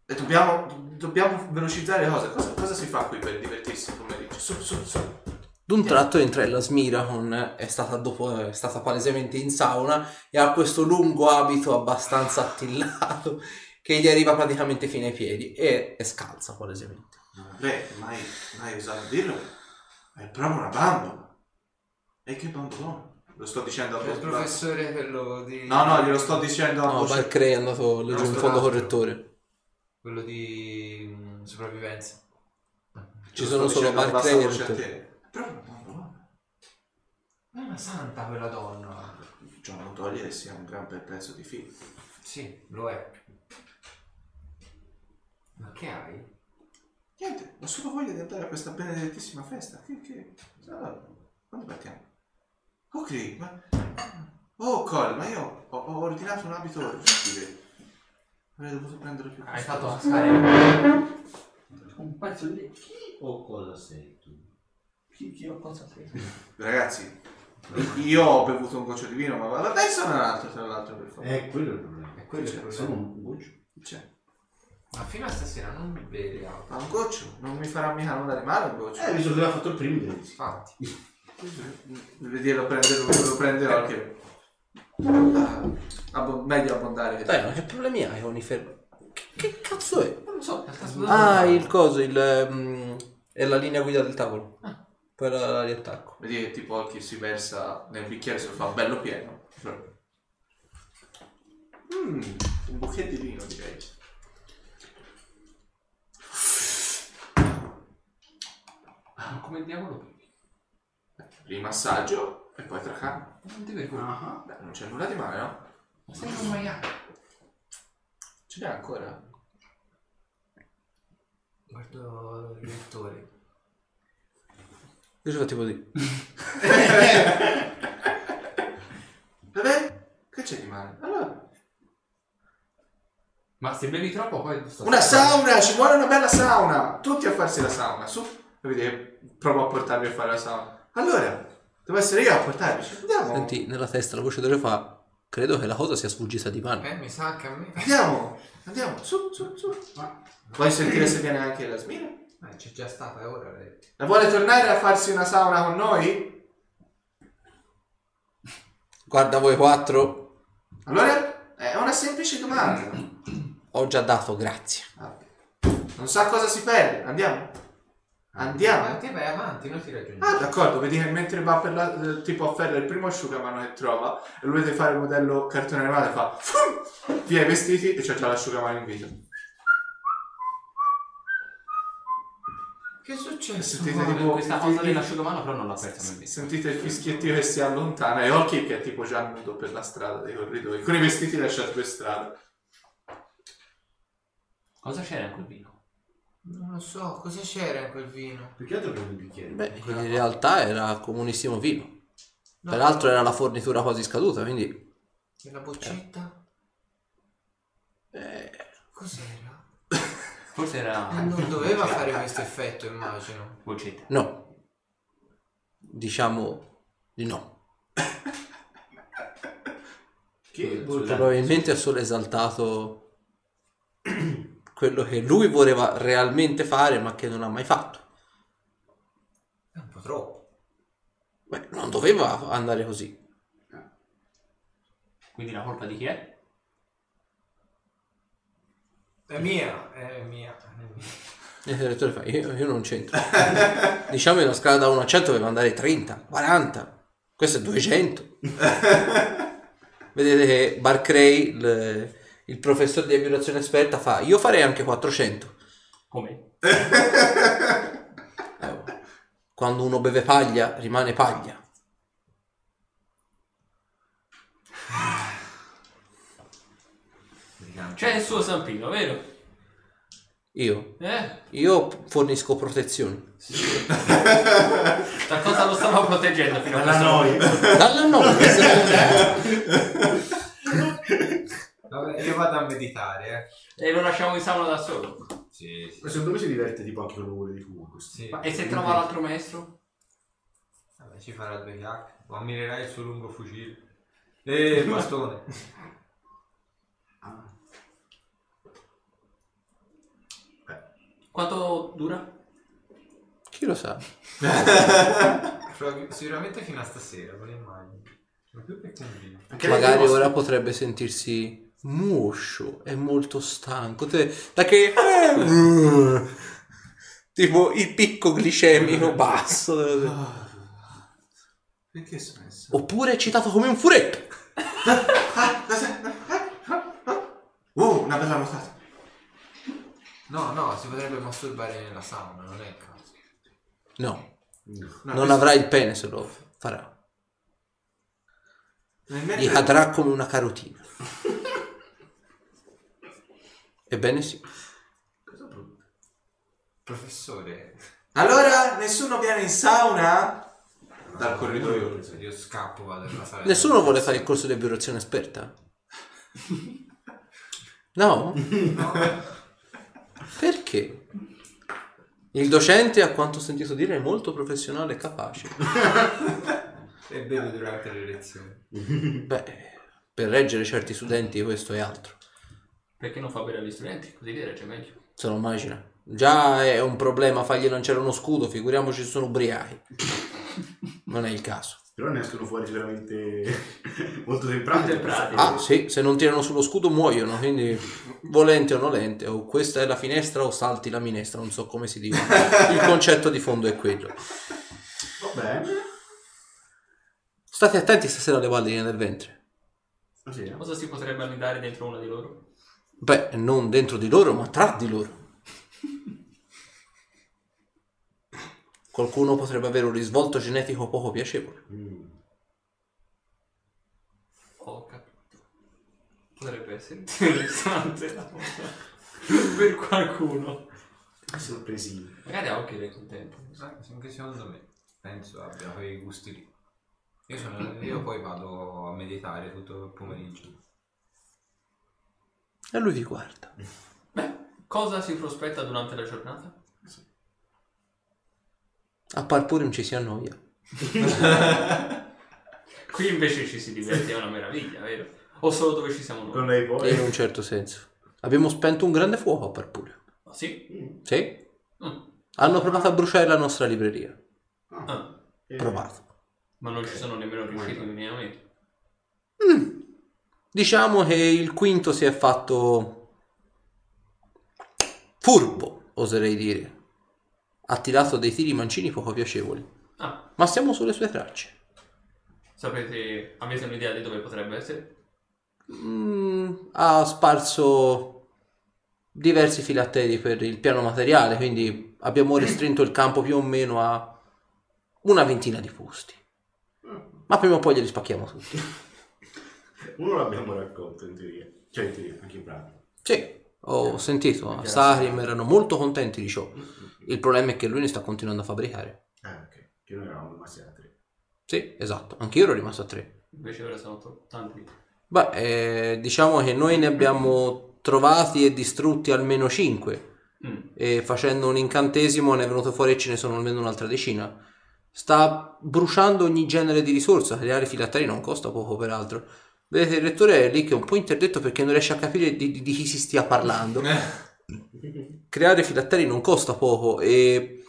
E dobbiamo, dobbiamo velocizzare le cose. Cosa, cosa si fa qui per divertirsi il pomeriggio? Su, su, su. D'un tratto entra la Smira con è stata dopo è stata palesemente in sauna e ha questo lungo abito abbastanza attillato che gli arriva praticamente fino ai piedi e è scalza palesemente. Beh, mai, mai osato dirlo. È proprio una bambola. E che bambolone? Lo sto dicendo a Il voce professore quello di... No, no, glielo sto dicendo a No, voce Valkyrie è andato laggiù in fondo altro. correttore. Quello di mm, sopravvivenza. Ci sono solo Valkyrie e voce a Rettore. te. È una una santa quella donna. Ciò non toglie che sia un gran bel pezzo di filo. Sì, lo è. Ma che hai? Niente, ho solo voglia di andare a questa benedettissima festa. Che, che... Allora, quando partiamo? Ok, ma... Oh, Col, ma io ho, ho ordinato un abito orribile. Avrei dovuto prendere più Hai fatto scale. Un pezzo di... Chi, O cosa sei? Chi, chi ho cosa sei? Ragazzi, io ho bevuto un goccio di vino, ma adesso non un altro, tra l'altro, per favore. Eh, quello è il problema. È quello il Cioè, Sono problema. un goccio. Cioè, Ma fino a stasera non bevi altro. ma un goccio, non mi farà mica andare male un goccio. Eh, visto che l'ha fatto il primo, sì. Infatti. Vedi, lo prenderò, lo prenderò anche. Ah, abbo- meglio abbondare che Dai, ma che problemi hai con i fermi? Che, che cazzo è? Non lo so, Ah, il coso, il... mm, è la linea guida del tavolo. Per la riattacco. Vedi che tipo Hulk si versa nel bicchiere se lo fa bello pieno. Mm, un bouquet di vino direi. Ma come diavolo bevi? Prima assaggio e poi tra calma. Non ti vergogni. Ah, Beh, non c'è nulla di male, no? Ma sei un maiale. Ce n'è ancora? Guardo il lettore. Io ci fa tipo di... Vabbè, che c'è di male? Allora, Ma se bevi troppo poi... sto- una sauna, ci vuole una bella sauna. Tutti a farsi la sauna, su. Vedete, provo a portarvi a fare la sauna. Allora, devo essere io a portarvi. Andiamo. Senti, nella testa la voce dove fa... Credo che la cosa sia sfuggita di mano. Eh, mi sa che a me... Andiamo, andiamo, su, su, su. Vuoi sentire se viene anche la Smina? Eh, c'è già stata, è ora lei. La vuole tornare a farsi una sauna con noi? Guarda voi quattro, Allora, è una semplice domanda. ho già dato, grazie. Ah, Non sa cosa si perde. Andiamo. Ma Andiamo. te vai avanti, noi ti raggiungiamo. Ah, d'accordo, vedi che mentre va per la, eh, tipo afferra il primo asciugamano che trova e lui deve fare il modello cartone animato e fa fum, via i vestiti e c'è già l'asciugamano in vita. Che è successo? Sentite tipo Questa cosa dell'asciugamano però non l'ho persa nel visto. Sentite il fischiettio che si allontana e Occhi che è tipo già nudo per la strada dei corridoi, con i vestiti lasciati per strada. Cosa c'era in quel vino? Non lo so, cosa c'era in quel vino? Più che altro prendi il bicchiere. Beh, in realtà era comunissimo vino. No, Peraltro era la fornitura quasi scaduta, quindi... Nella boccetta? Eh, Cos'era? Forse era... Eh, non doveva fare questo effetto, immagino. Boccetta. no. Diciamo di no. Che Probabilmente ha solo esaltato quello che lui voleva realmente fare ma che non ha mai fatto. È un po' troppo. Beh, non doveva andare così. Quindi la colpa di chi è? È mia, è mia. è mia. E il direttore fa, io, io non c'entro. diciamo che una scala da 1 a 100 deve andare 30, 40. Questo è 200. Vedete che Barclay, il, il professore di aviazione esperta, fa, io farei anche 400. Come? Eh, Quando uno beve paglia, rimane paglia. C'è il suo Sampino, vero? Io, Eh? io fornisco protezioni. Da cosa lo stavo proteggendo fino a Dalla questo noia. Dalla noia. Vabbè, io vado a meditare, E lo lasciamo in sauna da solo. eh. Sì. Sì, sì. Ma secondo me si diverte tipo anche con l'umore di fumo. questo. Sì. Ma- e se trova l'altro maestro? Vabbè, ci farà due chiacchiere. O ammirerai il suo lungo fucile. E il bastone. Quanto dura? Chi lo sa? Sicuramente fino a stasera, con immagini. Ma più che convinto. Anche lei Magari conosce- ora potrebbe sentirsi moscio, è molto stanco. Te- Da che... tipo il picco glicemico basso. Perché sono messo? Oppure è eccitato come un furetto. Oh, una bella nuotata. No, no, si potrebbe masturbare nella sauna, non è il caso. No, No, non questo- avrà il pene se lo farà. nel Gli mentre- cadrà come una carotina. Ebbene sì. Professore, Allora, nessuno viene in sauna? Dal corridoio. io scappo, vado nella sala. Nessuno vuole fare il corso di biurazione esperta? No? Perché? Il docente, a quanto ho sentito dire, è molto professionale e capace. E bevo durante le lezioni. Beh, per reggere certi studenti questo è altro. Perché non fa bene agli studenti? Così li regge meglio. Se lo immagina. Già è un problema fargli lanciare uno scudo, figuriamoci se sono ubriachi. Non è il caso. Però ne escono fuori sicuramente molto. Temprati. Ah, sì, se non tirano sullo scudo muoiono, quindi volente o nolente, o questa è la finestra o salti la minestra, non so come si dice. Il concetto di fondo è quello. Va bene. State attenti stasera alle palline del ventre. Ah, sì? Cosa si potrebbe annidare dentro una di loro? Beh, non dentro di loro, ma tra di loro. Qualcuno potrebbe avere un risvolto genetico poco piacevole. Mm. Ho capito. Potrebbe essere interessante per qualcuno. Sorpresivo. Magari ha anche lei contento. Anche secondo me, penso abbia quei gusti lì. Io, sono- io poi vado a meditare tutto il pomeriggio. E lui vi guarda. Beh, cosa si prospetta durante la giornata? A par pure non ci si annoia. Qui invece ci si diverte, è una meraviglia, vero? O solo dove ci siamo Con noi? lei poi. In un certo senso. Abbiamo spento un grande fuoco a par pure. Ah, sì? Mm. Sì? Mm. Hanno provato a bruciare la nostra libreria. Ah, Eh, Provato. ma non ci sono nemmeno riusciti minimamente. Diciamo che il quinto si è fatto furbo, oserei dire. Ha tirato dei tiri mancini poco piacevoli. Ah, Ma siamo sulle sue tracce. sapete, avete un'idea di dove potrebbe essere? Mm, ha sparso diversi filatteri per il piano materiale, quindi abbiamo restrinto il campo più o meno a una ventina di posti. Ma prima o poi glieli spacchiamo tutti. Uno l'abbiamo raccolto in teoria. Cioè in teoria, anche in pratica. Sì, ho sentito, a Sarim erano molto contenti di ciò. Il problema è che lui ne sta continuando a fabbricare. Ah, ok. Che noi eravamo rimasti a tre. Sì, esatto, anch'io ero rimasto a tre. Invece ora sono tanti. Beh, eh, diciamo che noi ne abbiamo trovati e distrutti almeno cinque. Mm. e facendo un incantesimo ne è venuto fuori e ce ne sono almeno un'altra decina. Sta bruciando ogni genere di risorsa, creare filattari non costa poco peraltro. Vedete, il lettore è lì che è un po' interdetto perché non riesce a capire di, di- di chi si stia parlando. Creare filattari non costa poco e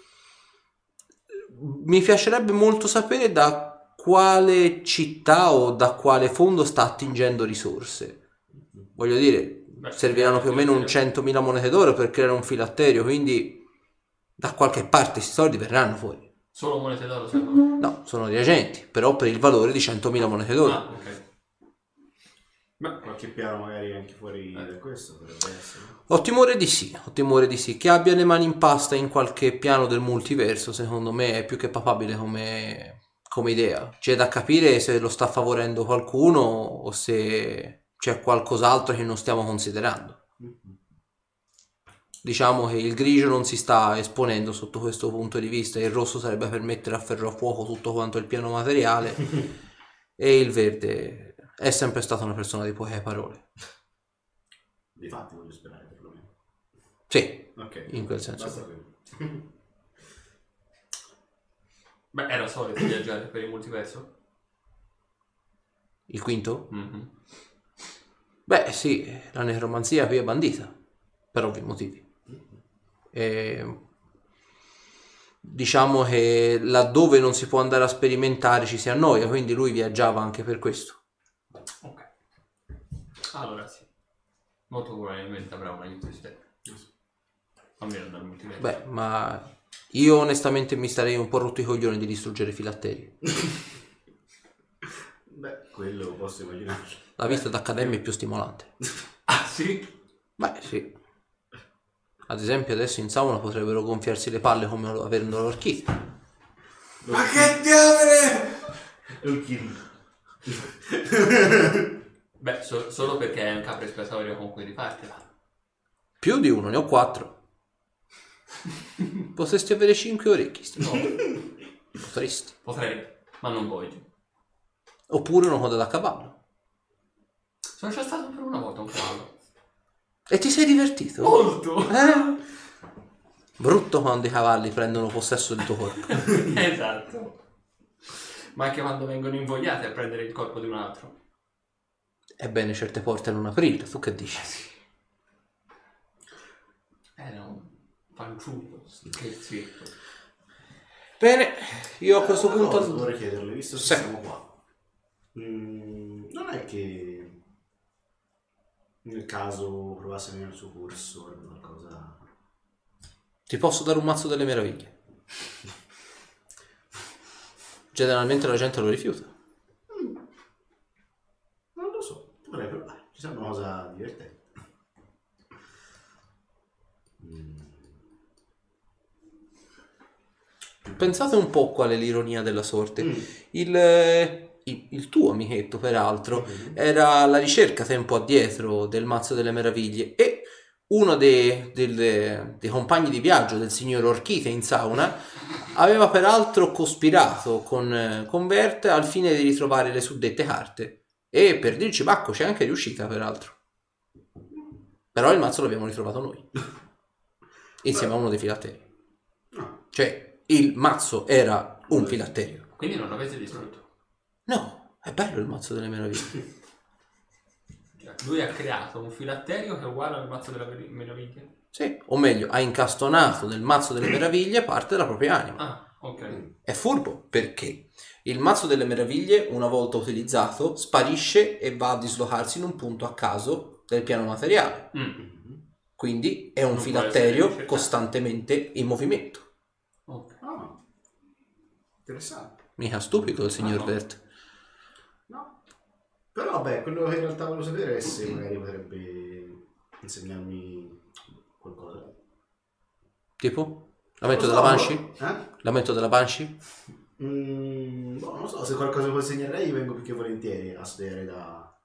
mi piacerebbe molto sapere da quale città o da quale fondo sta attingendo risorse. Voglio dire, Beh, serviranno più o meno un 100.000 monete d'oro per creare un filatterio, quindi da qualche parte questi soldi verranno fuori. Solo monete d'oro servono? No, sono reagenti, però per il valore di 100.000 monete d'oro. Ah, ok. Beh, Qualche piano magari anche fuori da questo potrebbe essere. Ho timore di sì, ho timore di sì. Che abbia le mani in pasta in qualche piano del multiverso, secondo me è più che papabile come, come idea. C'è da capire se lo sta favorendo qualcuno o se c'è qualcos'altro che non stiamo considerando. Diciamo che il grigio non si sta esponendo sotto questo punto di vista, il rosso sarebbe per mettere a ferro a fuoco tutto quanto il piano materiale e il verde è sempre stata una persona di poche parole. Dei fatti voglio sperare perlomeno. Sì, Ok. in quel senso. Beh, era solito viaggiare per il multiverso? Il quinto? Mhm. Beh, sì, la necromanzia qui è bandita, per ovvi motivi. E diciamo che laddove non si può andare a sperimentare ci si annoia, quindi lui viaggiava anche per questo. Ok. Allora sì. Molto probabilmente avrà un aiuto esterno. Almeno dal multiverso. Beh, ma io onestamente mi starei un po' rotto i coglioni di distruggere i filatteri. Beh, quello posso immaginare. La vista d'accademia è più stimolante. Ah sì? Beh, sì. Ad esempio adesso in sauna potrebbero gonfiarsi le palle come avendo l'orchite. Ma che diavolo! È un kill. Beh, so- solo perché è un capro espiatorio con cui ripartirà. Più di uno, ne ho quattro. Potresti avere cinque orecchi, sti poveri. Potresti. Potrei, ma non voglio. Oppure una coda da cavallo. Sono già stato per una volta un cavallo. E ti sei divertito? Molto! Eh? Brutto quando i cavalli prendono possesso del tuo corpo. esatto. Ma anche quando vengono invogliati a prendere il corpo di un altro. Ebbene, certe porte non aprirle, tu che dici? Era un fanciullo, scherzetto. Bene, io a questo Una punto... cosa vorrei chiederle, visto che Sì. siamo qua. Mm, non è che nel caso provasse a venire al suo corso o qualcosa... Ti posso dare un mazzo delle meraviglie. Generalmente la gente lo rifiuta. Non lo so, potrei provare. Ci sembra una cosa divertente. Mm, Pensate un po' qual è l'ironia della sorte. Mm. Il, eh, il- il tuo amichetto, peraltro, era alla ricerca tempo addietro del mazzo delle meraviglie e uno dei, delle- dei compagni di viaggio del signor Orchite in sauna aveva peraltro cospirato con, eh, con Vert al fine di ritrovare le suddette carte e per dirci Bacco c'è anche riuscita peraltro. Però il mazzo l'abbiamo ritrovato noi, insieme a uno dei filatteri. No. Cioè, il mazzo era un filatterio. Quindi non l'avete distrutto. No, è bello il mazzo delle meraviglie. Cioè, Lui ha creato un filatterio che è uguale al mazzo della Merav- meraviglia. Sì, o meglio, ha incastonato nel mazzo delle meraviglie parte della propria anima. Ah, ok. È furbo perché il mazzo delle meraviglie, una volta utilizzato, sparisce e va a dislocarsi in un punto a caso del piano materiale. Mm. Quindi è un Non filatterio costantemente in movimento. Ah, interessante. Mica stupido il signor Ah, no. Vert. No. Però vabbè, quello che in realtà volevo sapere è se magari potrebbe insegnarmi qualcosa. Tipo? Lamento della so, Banshee? Eh? Lamento della Banshee? Mm, boh, non so, se qualcosa insegnare lei vengo più che volentieri a studiare da...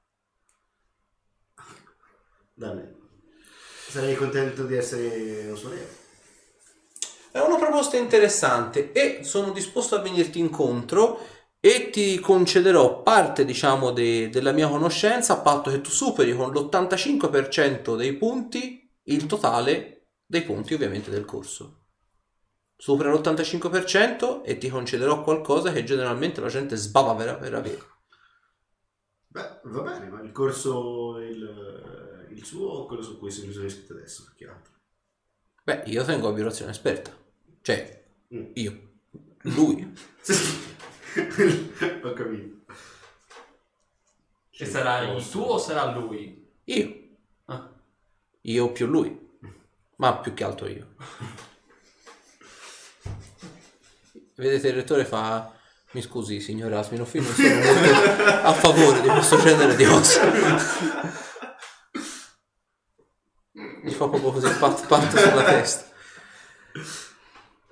da lei. Sarei contento di essere un suo nero. È una proposta interessante e sono disposto a venirti incontro e ti concederò parte, diciamo, de- della mia conoscenza a patto che tu superi con l'85% dei punti il totale dei punti ovviamente del corso. Supera l'85% e ti concederò qualcosa che generalmente la gente sbava per, per avere. Beh, va bene, ma il corso, il, il suo o quello su cui sono iscritto adesso, più che altro? Beh, io tengo abbirazione esperta. Cioè, Mm. io. Lui. Ho capito. E sarai tu o sarà lui? Io. Ah. Io più lui. Ma più che altro io. Vedete, il rettore fa... Mi scusi, signor Asminoff, non sono molto a favore di questo genere di cose. Mi fa proprio così, pat, pat sulla testa.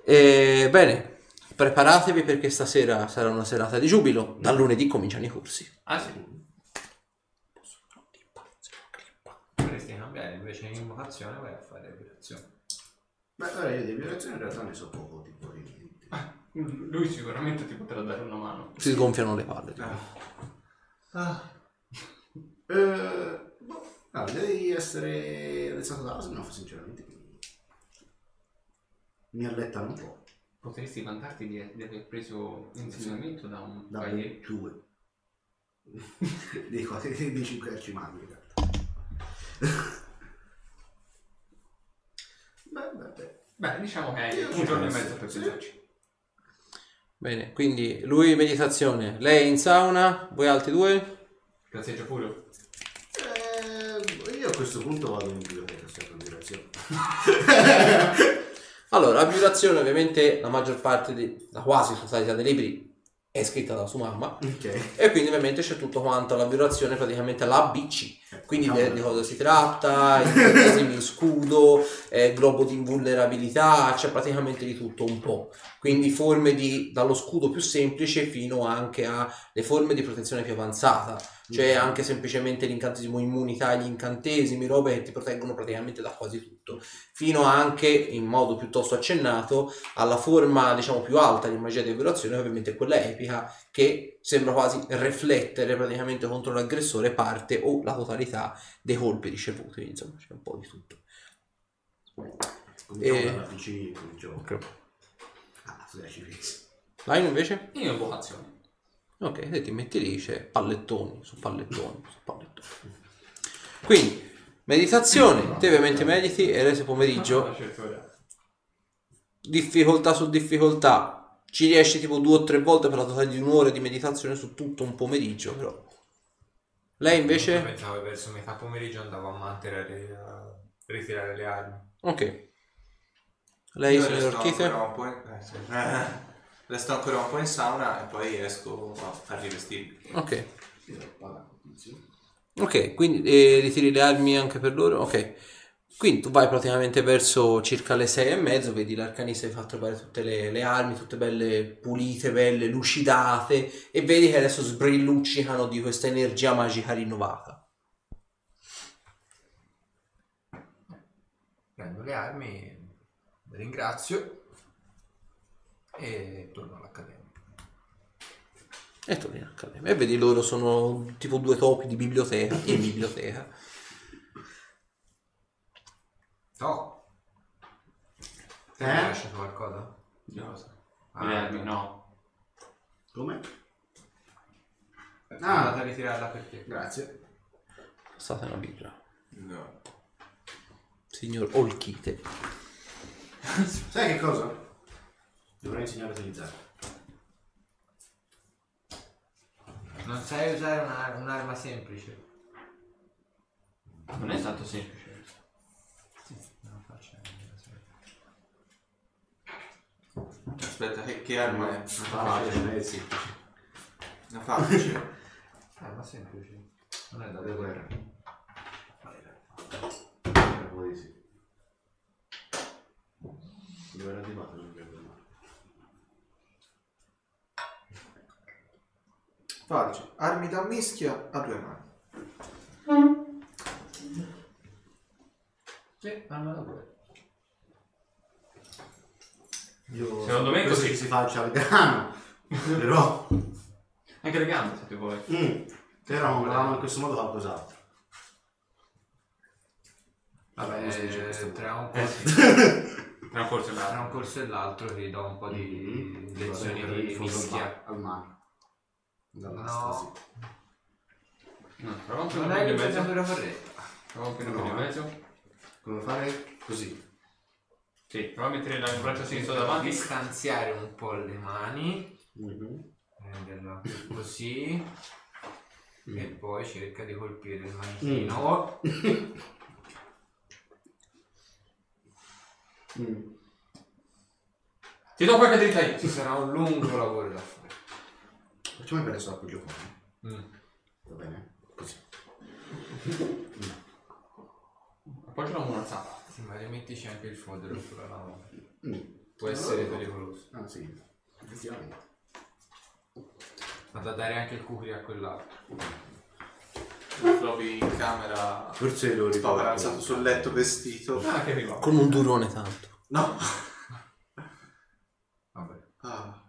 E, bene, preparatevi perché stasera sarà una serata di giubilo. Dal lunedì cominciano i corsi. Ah sì. Potresti cambiare invece di invocazione vai a fare abitazione. Beh, allora io di violazione in realtà ne so poco, tipo di... Lui sicuramente ti potrà dare una mano. Si sgonfiano le palle. tipo. Eh, boh, ah, devi essere adesso da Asminoff, sinceramente. Mi allettano un po'. Potresti vantarti di, di aver preso insegnamento da un Da guerriero. due. Dico, dei cinque arcimaghi in realtà. Beh, beh, beh. Beh, diciamo che hai Io un giorno e penso, mezzo per sì. pensarci. Bene, quindi lui meditazione, lei in sauna, voi altri due? Piazzeggia pure. Eh, io a questo punto vado in biblioteca, sto in direzione. Allora, la vibrazione ovviamente la maggior parte, di, la quasi totalità dei libri è scritta da sua mamma Ok. e quindi ovviamente c'è tutto quanto la vibrazione praticamente l'ABC, quindi Diciamo- di, di cosa si tratta, incantesimi in scudo, eh, globo di invulnerabilità, c'è praticamente di tutto un po'. Quindi forme di, dallo scudo più semplice fino anche alle forme di protezione più avanzata, cioè anche semplicemente l'incantesimo immunità agli incantesimi, robe che ti proteggono praticamente da quasi tutto, fino anche in modo piuttosto accennato alla forma diciamo più alta di magia di che ovviamente quella epica, che sembra quasi riflettere praticamente contro l'aggressore parte o la totalità dei colpi ricevuti, insomma c'è un po' di tutto. Cominciamo E- dalla PC. Ah, se ci pensi. Line invece? Io ho vocazione. Ok, se ti metti lì c'è pallettoni su pallettoni su pallettoni. Quindi, meditazione, te ovviamente mediti e rese pomeriggio, difficoltà su difficoltà, ci riesci tipo due o tre volte per la totale di un'ora di meditazione su tutto un pomeriggio però. Lei invece? pensavo che verso metà pomeriggio andavo a mantenere a ritirare le armi. Ok. Lei, signor Orchite? ancora un po' in... eh, sì. Resto ancora un po' in sauna e poi esco a, a rivestirmi. Ok. Ok, quindi eh, ritiri le armi anche per loro? Ok. Quindi tu vai praticamente verso circa le sei e mezzo, vedi l'arcanista che fa trovare tutte le, le armi, tutte belle pulite, belle lucidate e vedi che adesso sbrilluccicano di questa energia magica rinnovata. Prendo le armi, ringrazio e torno all'accademia. E torni in accademia. E vedi loro sono tipo due topi di biblioteca, in biblioteca. Oh! Ti Eh? hai lasciato qualcosa? Ah, Le armi, no. Come? Ah, andate a ritirarla perché? Grazie. Passate una birra. No. Signor Olchite. Sai che cosa? Dovrei insegnare a utilizzare. Non sai usare una- un'arma semplice? Non è tanto semplice. Non faccio Aspetta, che, che arma è? Facile, eh sì. Una facile. Arma semplice. Non è da Dove guerra. Era poi sì. Dove era arrivato? Non. Facile. Armi da mischia a due mani. Sì, arma da guerra. Io Secondo me così. che si faccia al grano. Però. Anche le gambe, se ti vuoi. Mm, però non in questo modo qualcos'altro. Vabbè, Come si dice questo? tra un Eh, corso, Tra un corso e tra l'altro. un corso e l'altro ti do un po' di lezioni Per di il fondo mischia. Al mano. Dalla No. No, prova un Non hai in mezzo. corretta. Prova un No, eh. mezzo. Come fare? Così. Sì, prova a mettere il braccio sinistro davanti. distanziare un po' le mani, Mhm. prenderla così e poi cerca di colpire il manichino. Mm. Ti do qualche dritta io. Ci sarà un lungo lavoro da fare. Facciamo per adesso l'appoggio fuori. Mm. Va bene? Così. Appoggialo con un'alzata. Sì, ma rimettici anche il fodero sulla lama. Mm. Può essere pericoloso. Ah sì, effettivamente. Ma da dare anche il cucri a quell'altro. Trovi in camera Forse lo spaveranzato sul letto vestito. Ah, che arriva. Con un durone tanto. No. Vabbè. Ah.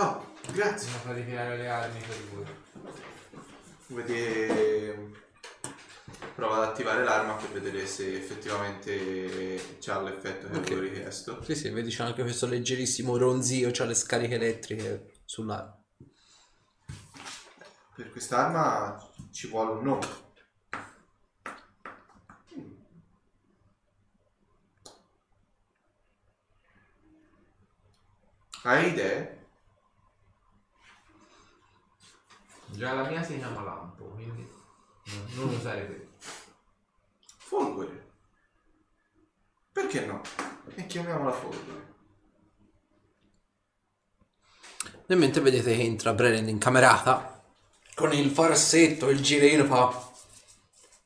Oh, grazie. Bisogna far ritirare le armi per voi. Vedi prova ad attivare l'arma per vedere se effettivamente c'ha l'effetto che Ok. avevo richiesto. Sì, sì, vedi c'è anche questo leggerissimo ronzio, c'ha le scariche elettriche sull'arma. Per quest'arma ci vuole un nome. Hai idee? Già la mia si chiama lampo, quindi no, non usare questo. Folgore. Perché no? E chiamiamola Folgore. Nel mentre vedete che entra Brennan in camerata con il farsetto e il girino fa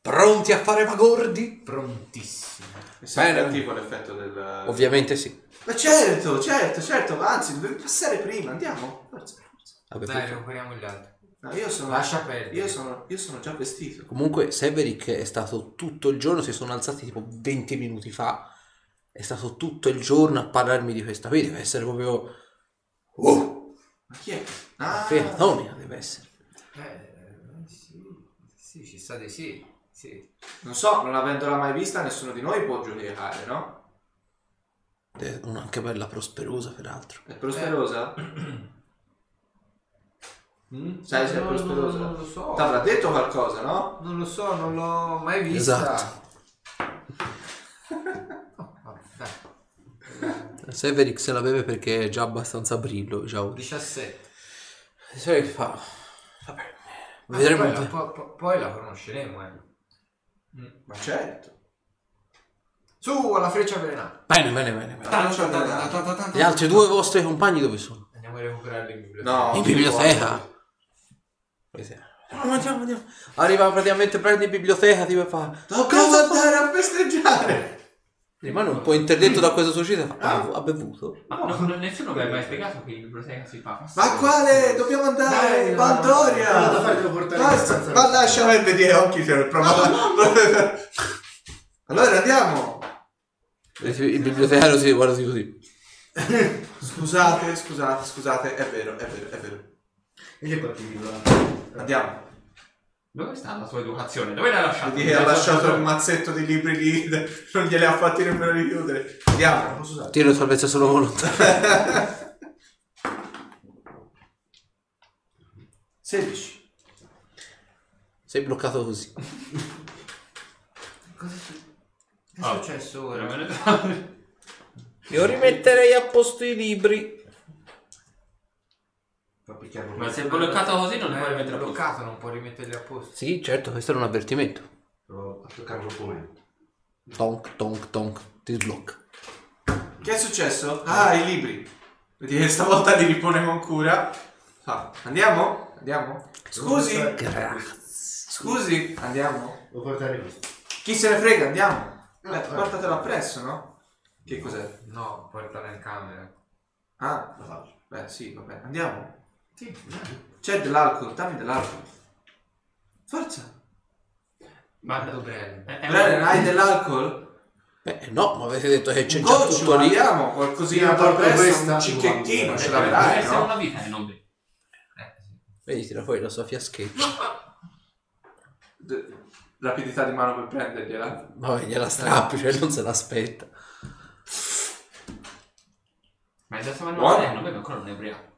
pronti a fare magordi? Prontissimo. È sempre Bene. attivo l'effetto del... Ovviamente sì. Ma certo, certo, certo, anzi, dovevi passare prima, andiamo. Forza, forza. Vabbè, Dai, recuperiamo gli altri. No, io sono... Lascia perdere. Io sono, io sono già vestito. Comunque Severick è stato tutto il giorno, si sono alzati tipo 20 minuti fa, è stato tutto il giorno a parlarmi di questa qui, deve essere proprio... Oh, Ma chi è? Ah, Fernonia deve essere. Eh, sì, sì, ci sta di sì. sì. non so, non avendola mai vista, nessuno di noi può giudicare, no? È anche bella prosperosa peraltro. È prosperosa? Mm? Sai se è prosperosa? No, non lo so. T'avrà detto qualcosa, no? Non lo so, non l'ho mai vista. Esatto. Oh, se la beve perché è già abbastanza brillo, diciamo. 17. Severick fa... Vabbè, Ah, vedremo... poi, la, po- po- poi la conosceremo, eh. Mm. Ma certo. Su, alla freccia avvelenata. Bene, bene, bene. bene. Nada. Gli altri due vostri compagni dove sono? Andiamo a recuperarli in biblioteca. No. In biblioteca? Andiamo, andiamo, andiamo. Arriva praticamente, prende in biblioteca, tipo e fa... Dobbiamo andare a festeggiare! Rimane un po' interdetto da questa società. Fa, Ah. "Ah, ha bevuto? Ma no, no, nessuno vi ha mai spiegato che in biblioteca si fa Ma quale? Dobbiamo andare in Valdoria! Quello da fare devo portare in Basta, stanza. ma lasciami vedere occhi se provavo. allora andiamo. Il bibliotecario si guarda così. Scusate, scusate, scusate, è vero, è vero, è vero. E che dico? eh? Andiamo. Dove sta la sua educazione? Dove l'hai lasciata? Che ha lasciato il mazzetto di libri lì, non glieli ha fatti nemmeno richiudere. Andiamo. Posso usare? Tiro salvezza solo volontaria. 16. Sei bloccato così. Cosa è su- che è Ah, successo ora? Io rimetterei a posto i libri. Ma se è bloccato così non li puoi Eh, rimettere a posto. bloccato, non puoi rimetterli a posto. Sì, certo, questo era un avvertimento. Provo a toccare l'opponente. Tonk, tonk, tonk. Ti sblocca. Che è successo? Ah, i libri. Vedi che stavolta li ripone con cura. Ah, andiamo? Andiamo? Scusi? Grazie. Scusi? Andiamo? Devo portare questo. Chi se ne frega, andiamo. Eh, portatelo appresso, no? Che cos'è? No, portala in camera. Ah, La faccio. beh, sì, vabbè. Andiamo. Sì, C'è dell'alcol, dammi dell'alcol. Forza. Guarda, Bren. è- è Bren, un- hai dell'alcol? Beh, no, ma avete detto che c'è Un già tutto lì. andiamo. Qualcosina da questa, un cicchettino, ce deve l'avrai, no? una vita e non. Eh, sì. Vedi, tira fuori la sua fiaschetta. D- rapidità di mano per prendergliela. Vabbè, gliela strappi, cioè non se l'aspetta. Ma è già stato Buono. il nome, ancora non è ubriaco.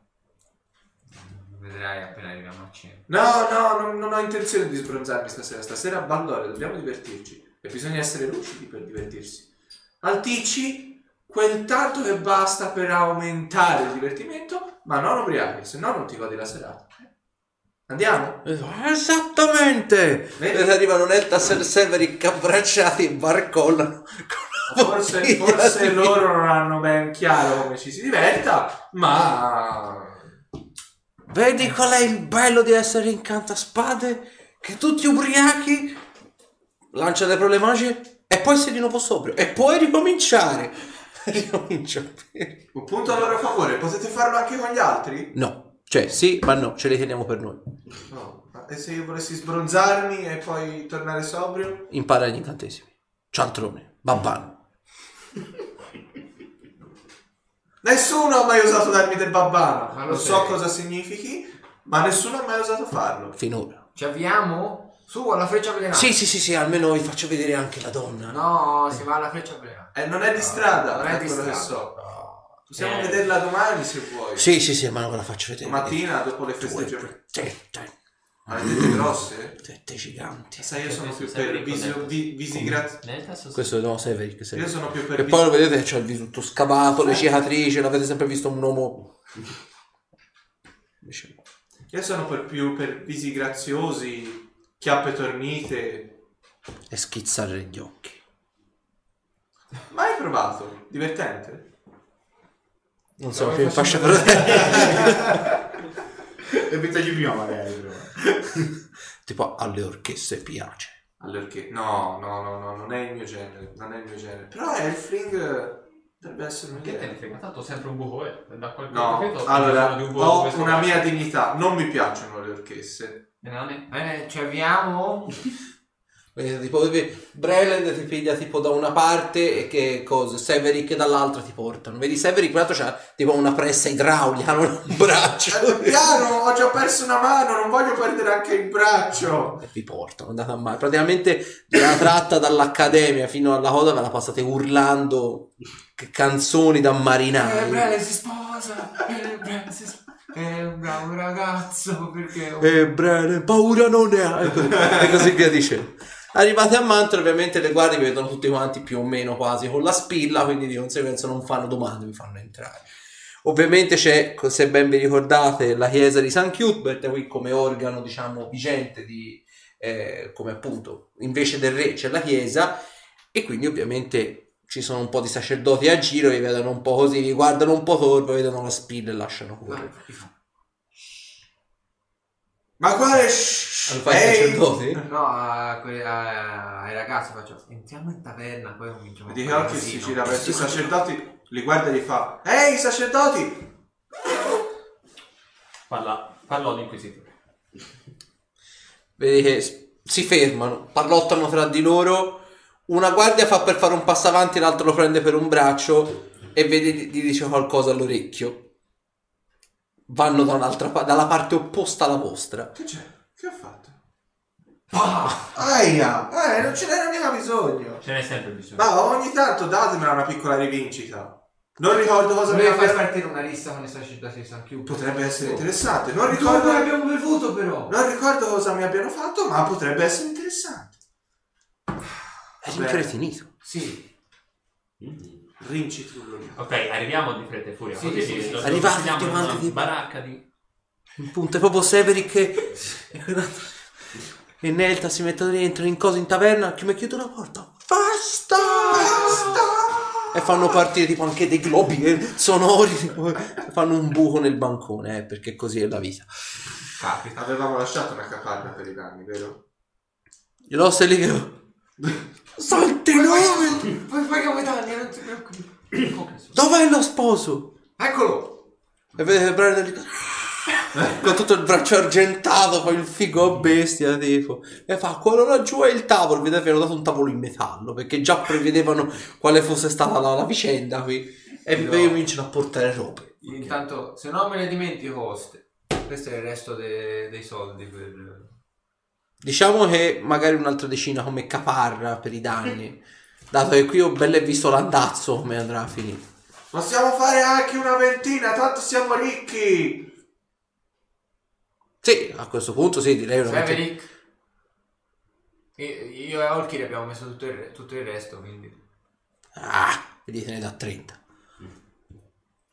Vedrai appena arriviamo a cena. No, no, non, non ho intenzione di sbronzarmi stasera. Stasera a Ballore dobbiamo divertirci. E bisogna essere lucidi per divertirsi. Alticci quel tanto che basta per aumentare il divertimento, ma non ubriachi, se no non ti godi la serata. Andiamo? Esattamente! Vedi? Ed arrivano Neltas e Severick abbracciati e barcollano. Forse, forse loro non hanno ben chiaro come ci si diverta, ma... Vedi qual è il bello di essere in cantaspade? Che tutti ubriachi lancia le parole magiche e poi sei di nuovo sobrio e puoi ricominciare. Ricomincia. Un punto a loro favore, potete farlo anche con gli altri? No, cioè sì, ma no, ce li teniamo per noi. No. Ma E se io volessi sbronzarmi e poi tornare sobrio? Impara gli incantesimi. Cialtrone, babbano. Nessuno ha mai osato darmi del babbano. Ma lo non so sei. cosa significhi, ma nessuno ha mai osato farlo. Finora. Ci avviamo? Su alla freccia avvelenata. Sì, sì, sì, sì, almeno vi faccio vedere anche la donna. No, si va alla freccia avvelenata. Eh, non è di strada, Non è di quello che strada. so. Possiamo Eh. vederla domani se vuoi. Sì, sì, sì, ma non ve la faccio vedere. Mattina dopo le tre, Ha le tette grosse? tette giganti. Sai, io sono più per visi, connetto. vi- visi grazie. Questo no, Severick. Io Severick. sono più per E poi lo vedete che c'ha il viso tutto scavato, le cicatrici, l'avete sempre visto un uomo... Invece- Io sono per più per visi graziosi, chiappe tornite. E schizzare gli occhi. Mai provato? Divertente? Non so, No, più in fascia protetta. E pensaci prima magari. però. tipo alle orchestre piace. Allorché no, no, no, no, non è il mio genere, non è il mio genere. Però Elfling dovrebbe essere un Che te ne frega? Tanto sempre un buco è. Da quel che ho No, capito, allora un buco ho una mia dignità, non mi piacciono le. E è- Bene, ci avviamo. Vedete, tipo, Breland ti piglia tipo da una parte e che cosa? Severick dall'altra ti portano. Vedi, Severick quell'altro c'ha tipo una pressa idraulica, non un braccio. Eh, piano, ho già perso una mano, non voglio perdere anche il braccio. E vi portano, andate a male. Praticamente la tratta dall'accademia fino alla coda ve la passate urlando canzoni da Eh, marinai. Brele si sposa. Eh, Brele si sposa. È un bravo ragazzo perché... E Breland, paura non ne ha. E così via dicendo. Arrivate a Mantra, ovviamente le guardie vedono tutti quanti più o meno quasi con la spilla, quindi di conseguenza non fanno domande, vi fanno entrare. Ovviamente c'è, se ben vi ricordate, la chiesa di San Cuthbert, qui come organo, diciamo, vigente di, eh, come appunto, invece del re c'è la chiesa, e quindi ovviamente ci sono un po' di sacerdoti a giro, vi vedono un po' così, vi guardano un po' torvo, vedono la spilla e lasciano correre. Ma quale Lo fai Ehi! sacerdoti? No, a que- a- ai ragazzi faccio, entriamo in taverna, poi cominciamo Vedi che fare occhi si casino." gira verso i sacerdoti, li guarda e gli fa Ehi sacerdoti! Parla, parlò l'inquisitore. Vedi che s- si fermano, parlottano tra di loro. Una guardia fa per fare un passo avanti, l'altro lo prende per un braccio e vedi gli dice qualcosa all'orecchio. Vanno da un'altra pa- dalla parte opposta alla vostra. Che c'è? Che ho fatto? Aia! Eh, non ce n'era mica bisogno! Ce n'è sempre bisogno. Ma ogni tanto datemela una piccola rivincita. Non ricordo cosa mi Volevi far abbia... partire una lista con i sacerdoti di San Chiuso. Potrebbe essere interessante. Non Dove ricordo... abbiamo bevuto però? Non ricordo cosa mi abbiano fatto, ma potrebbe essere interessante. Eri Bene. incretinito. Sì. Rinci trulloli. Ok, arriviamo di fretta e furia. Sì, così sì, sì. lo- lo Arrivate una di- baracca di... In punto è proprio Severick e... e Nelta si mettono dentro in cosa in taverna, come chiude la porta. Basta! E fanno partire tipo anche dei globi eh, sonori, tipo, fanno un buco nel bancone, eh, perché così è la vita. Capita. Avevamo lasciato una capanna per i danni, vero? Io sei lì che... Santi nove! Poi paghiamo i danni, non ti preoccupare. Dov'è lo sposo? Eccolo! E vedete Brandon lì con tutto il braccio argentato, poi il figo bestia, tipo. E fa, quello laggiù è il tavolo. Vedete, avevano dato un tavolo in metallo, perché già prevedevano quale fosse stata la, la vicenda qui. E No. poi cominciano a portare robe. Intanto, se non me ne dimentico, ste- questo è il resto de- dei soldi per... Diciamo che magari un'altra decina come caparra per i danni. Dato che qui ho belle visto l'andazzo come andrà a finire. Possiamo fare anche una ventina, tanto siamo ricchi! Sì, a questo punto sì, direi una. Severick. Io e Olkir abbiamo messo tutto il, tutto il resto, quindi... Ah, vedete, ne da 30.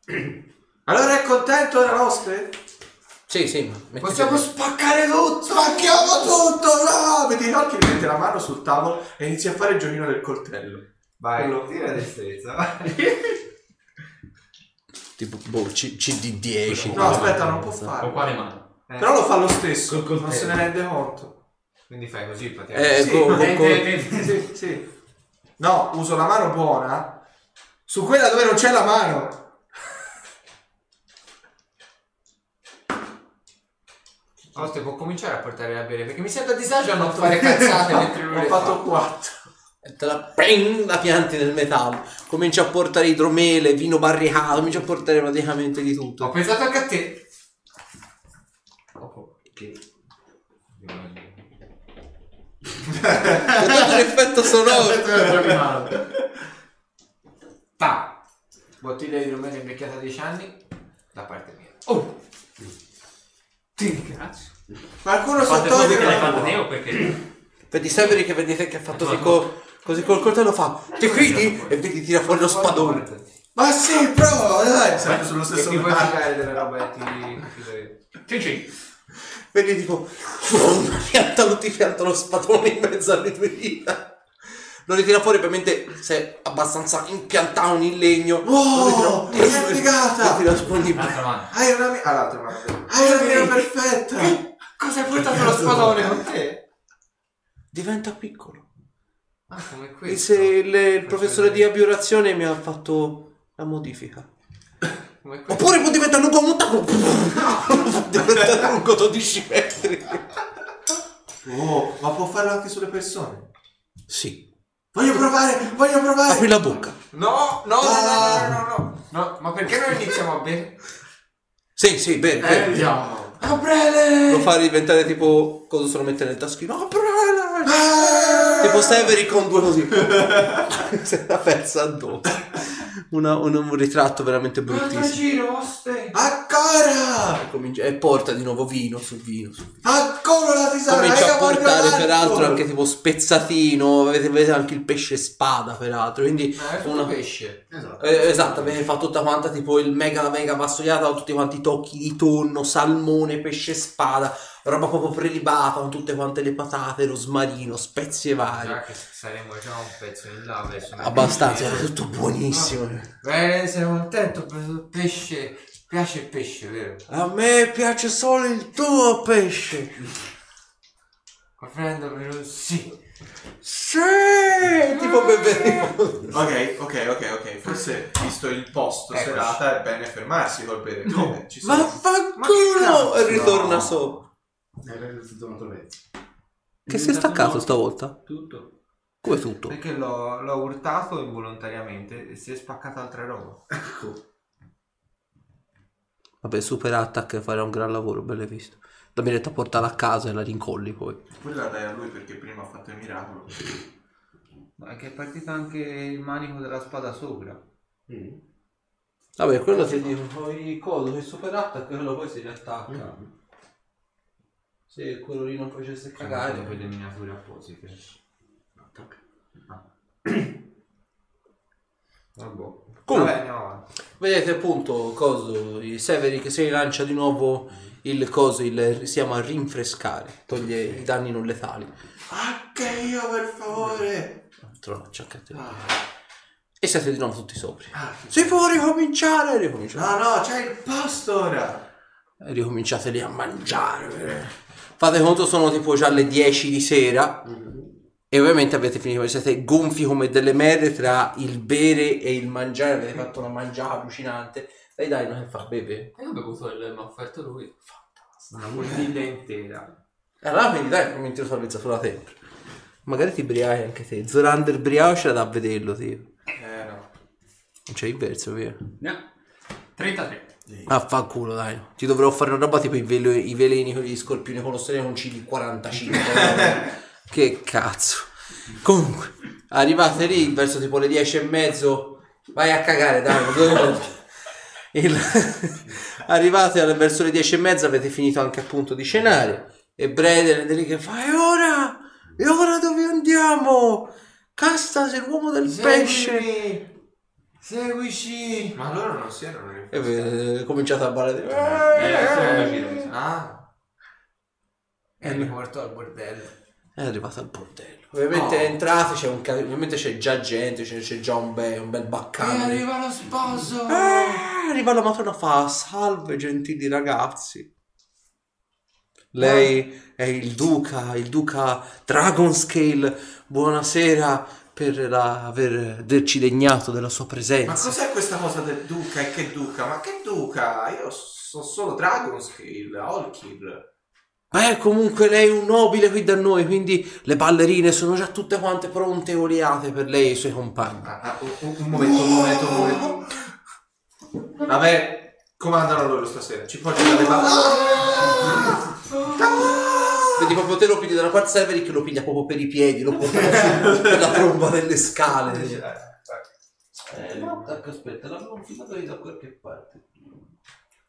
Allora è contento della notte? Sì, sì, ma mettete- Possiamo spaccare tutto! Spacchiamo tutto, no! Vedi Nocchi mette la mano sul tavolo e inizia a fare il giochino del coltello. Vai, Quello- tira destrezza, vai. tipo boh, C- CD10. No, aspetta, non può Con farlo. quale mano? Eh, Però lo fa lo stesso, Col non se ne rende conto. Quindi fai così, Patria. Eh, Sì, eh, eh, sì, sì. No, uso la mano buona su quella dove non c'è la mano. Oste può cominciare a portare a bere, perché mi sento a disagio a non fare cazzate mentre lui Ho fatto fa. 4. E te la, ping, la pianti nel metallo. Comincia a portare idromele, vino barricato, comincia a portare praticamente di Ho tutto. pensato anche a te. Ho dato un effetto sonoro. Ta! Bottiglia di rumeno invecchiata 10 anni da parte mia. Oh! Ti ringrazio. Qualcuno sotto voi che l'hai fatta te o perché? Vedi Severi che vedete che ha fatto così, co- così col coltello fa Ti fidi? E vedi tira fuori lo spadone. Ma sì, prova, dai! Sempre sullo stesso ti puoi piano. fare delle robe ti cin. Vedi tipo una pianta ti pianta lo spadone in mezzo alle tue dita. Lo ritira fuori, ovviamente sei abbastanza impiantato in legno. Oh, ritira, che figata! Lo tira su ogni L'altra mano. Hai una mano. Hai una mira perfetta! Cosa hai portato lo spadone con te? Diventa piccolo. Ah, come E questo. se il, il professore di abiorazione mi ha fatto la modifica. Oppure può diventare lungo un tacco. diventa lungo 12 metri. Oh, ma può farlo anche sulle persone. Sì. Voglio provare, voglio provare! Apri la bocca. No, no, no, no, no, no, no. No, ma perché non iniziamo a bere? Sì, sì, bene, bene. Andiamo. Aprele! Lo fa diventare tipo cosa se lo mette nel taschino. Aprele! Ah! Tipo Severi con due così. Se la persa addosso. Una- un, un ritratto veramente bruttissimo. giro, oste. Ancora! E comincia- E porta di nuovo vino su vino. Su. Ancora la risata! Comincia io a portare peraltro anche tipo spezzatino. Avete, vedete anche il pesce spada peraltro. Quindi Eh, una- pesce. Esatto. Eh, esatto, avete fatto tutta quanta tipo il mega mega pastoiata con tutti quanti i tocchi di tonno, salmone, pesce spada, roba proprio prelibata con tutte quante le patate, rosmarino, spezie varie. Già che saremo già un pezzo in là verso Abbastanza, era tutto buonissimo. Bene, sei contento, ho preso il pesce. Piace il pesce, vero? A me piace solo il tuo pesce. Prendomelo, sì. Sì, tipo bere. Ok, ok, ok, ok. Forse visto il posto Eccoci. serata è bene fermarsi col bere. Come? Ci sono... Vaffanculo! E ritorna No. sopra. È tutto un altro pezzo. Che si è staccato stavolta? Tutto. Come tutto? Perché l'ho, l'ho urtato involontariamente e si è spaccata altra roba. Vabbè, super attack farà un gran lavoro, belle visto. La mi a portarla a casa e la rincolli poi. Quella dai a lui perché prima ha fatto il miracolo. Ma è che è partito anche il manico della spada sopra. Mm. Vabbè, quello ti dico, poi coso che super attack, quello poi si riattacca. Se quello lì non facesse Cagare per le miniature apposite. Vabbè. Comunque. Vabbè, andiamo avanti. Vedete appunto coso, i Severi che si rilancia di nuovo il coso, il, si chiama rinfrescare, toglie i danni non letali. Anche io per favore! Trovaccia anche a te. Ah, E siete di nuovo tutti sopra. ah, Si può ricominciare, ricominciate. No, no, c'è il posto ora! Ricominciate lì a mangiare. Fate conto sono tipo già le 10 di sera. E ovviamente avete finito, siete gonfi come delle merle tra il bere e il mangiare, avete fatto una mangiata allucinante. Dai dai, non che fa, beve. E ho bevuto il mi ha offerto lui. Una bottiglia intera. E allora quindi dai, come ti salvezza sulla tempra. Magari ti briai anche te. Zorander briao c'è da vederlo, tipo. Eh no. Non c'è il verso, via. No. 33. Affanculo, dai. Ti dovrò fare una roba tipo i, velo- i veleni con gli scorpioni colossali con CD 45. no? che cazzo. Comunque, arrivate lì verso tipo le 10 e mezzo. Vai a cagare, dai. Il- arrivate verso le 10 e mezza, avete finito anche appunto di cenare. E Breden è lì che fa: E ora? E ora dove andiamo? Castas, l'uomo del pesce. Seguici! Ma loro non si erano E eh, cominciate a ballare. Eh, mi sa. Ah, E mi porto al bordello. È arrivato al bordello. Ovviamente Oh. entrate, c'è un ca- ovviamente c'è già gente, c'è, c'è già un, be- un bel baccano. lì. lo sposo! Ah, arriva la matrona fa salve gentili ragazzi. Lei è il duca, il duca Dragonscale. Buonasera per la- aver averci degnato della sua ma presenza. cos'è questa cosa del duca e che duca? Ma che duca? Io so solo Dragonscale, Holkill. Beh, comunque lei è un nobile qui da noi, quindi le ballerine sono già tutte quante pronte e oleate per lei e i suoi compagni. Ah, ah, un, un- momento, un momento, un momento. Vabbè, comandano loro stasera. Ci portano le balle. Vedi proprio te lo pigli da una parte Severi che lo piglia proprio per i piedi, lo porta per la tromba delle scale. Eh, no, ecco, aspetta, l'avevo filato lì da qualche parte.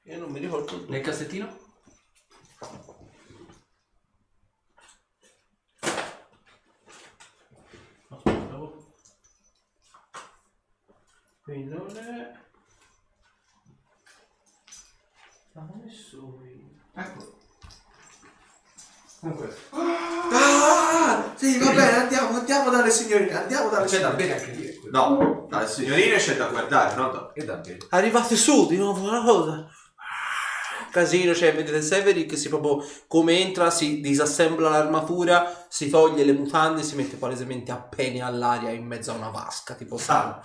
Io non mi ricordo dove. Nel cassettino? Aspetta, oh. Qui non è... L'avevo messo qui. Ecco. Comunque, Ah, sì, va bene, andiamo, andiamo dalle signorine, andiamo dalle C'è da signorine. bere anche lì. quello. No, dalle signorine c'è da guardare, no? no. E da bere. Arrivate su di nuovo una cosa. Casino, cioè vedete Severi che si proprio come entra, si disassembla l'armatura, si toglie le mutande e si mette palesemente appena all'aria in mezzo a una vasca, tipo sala.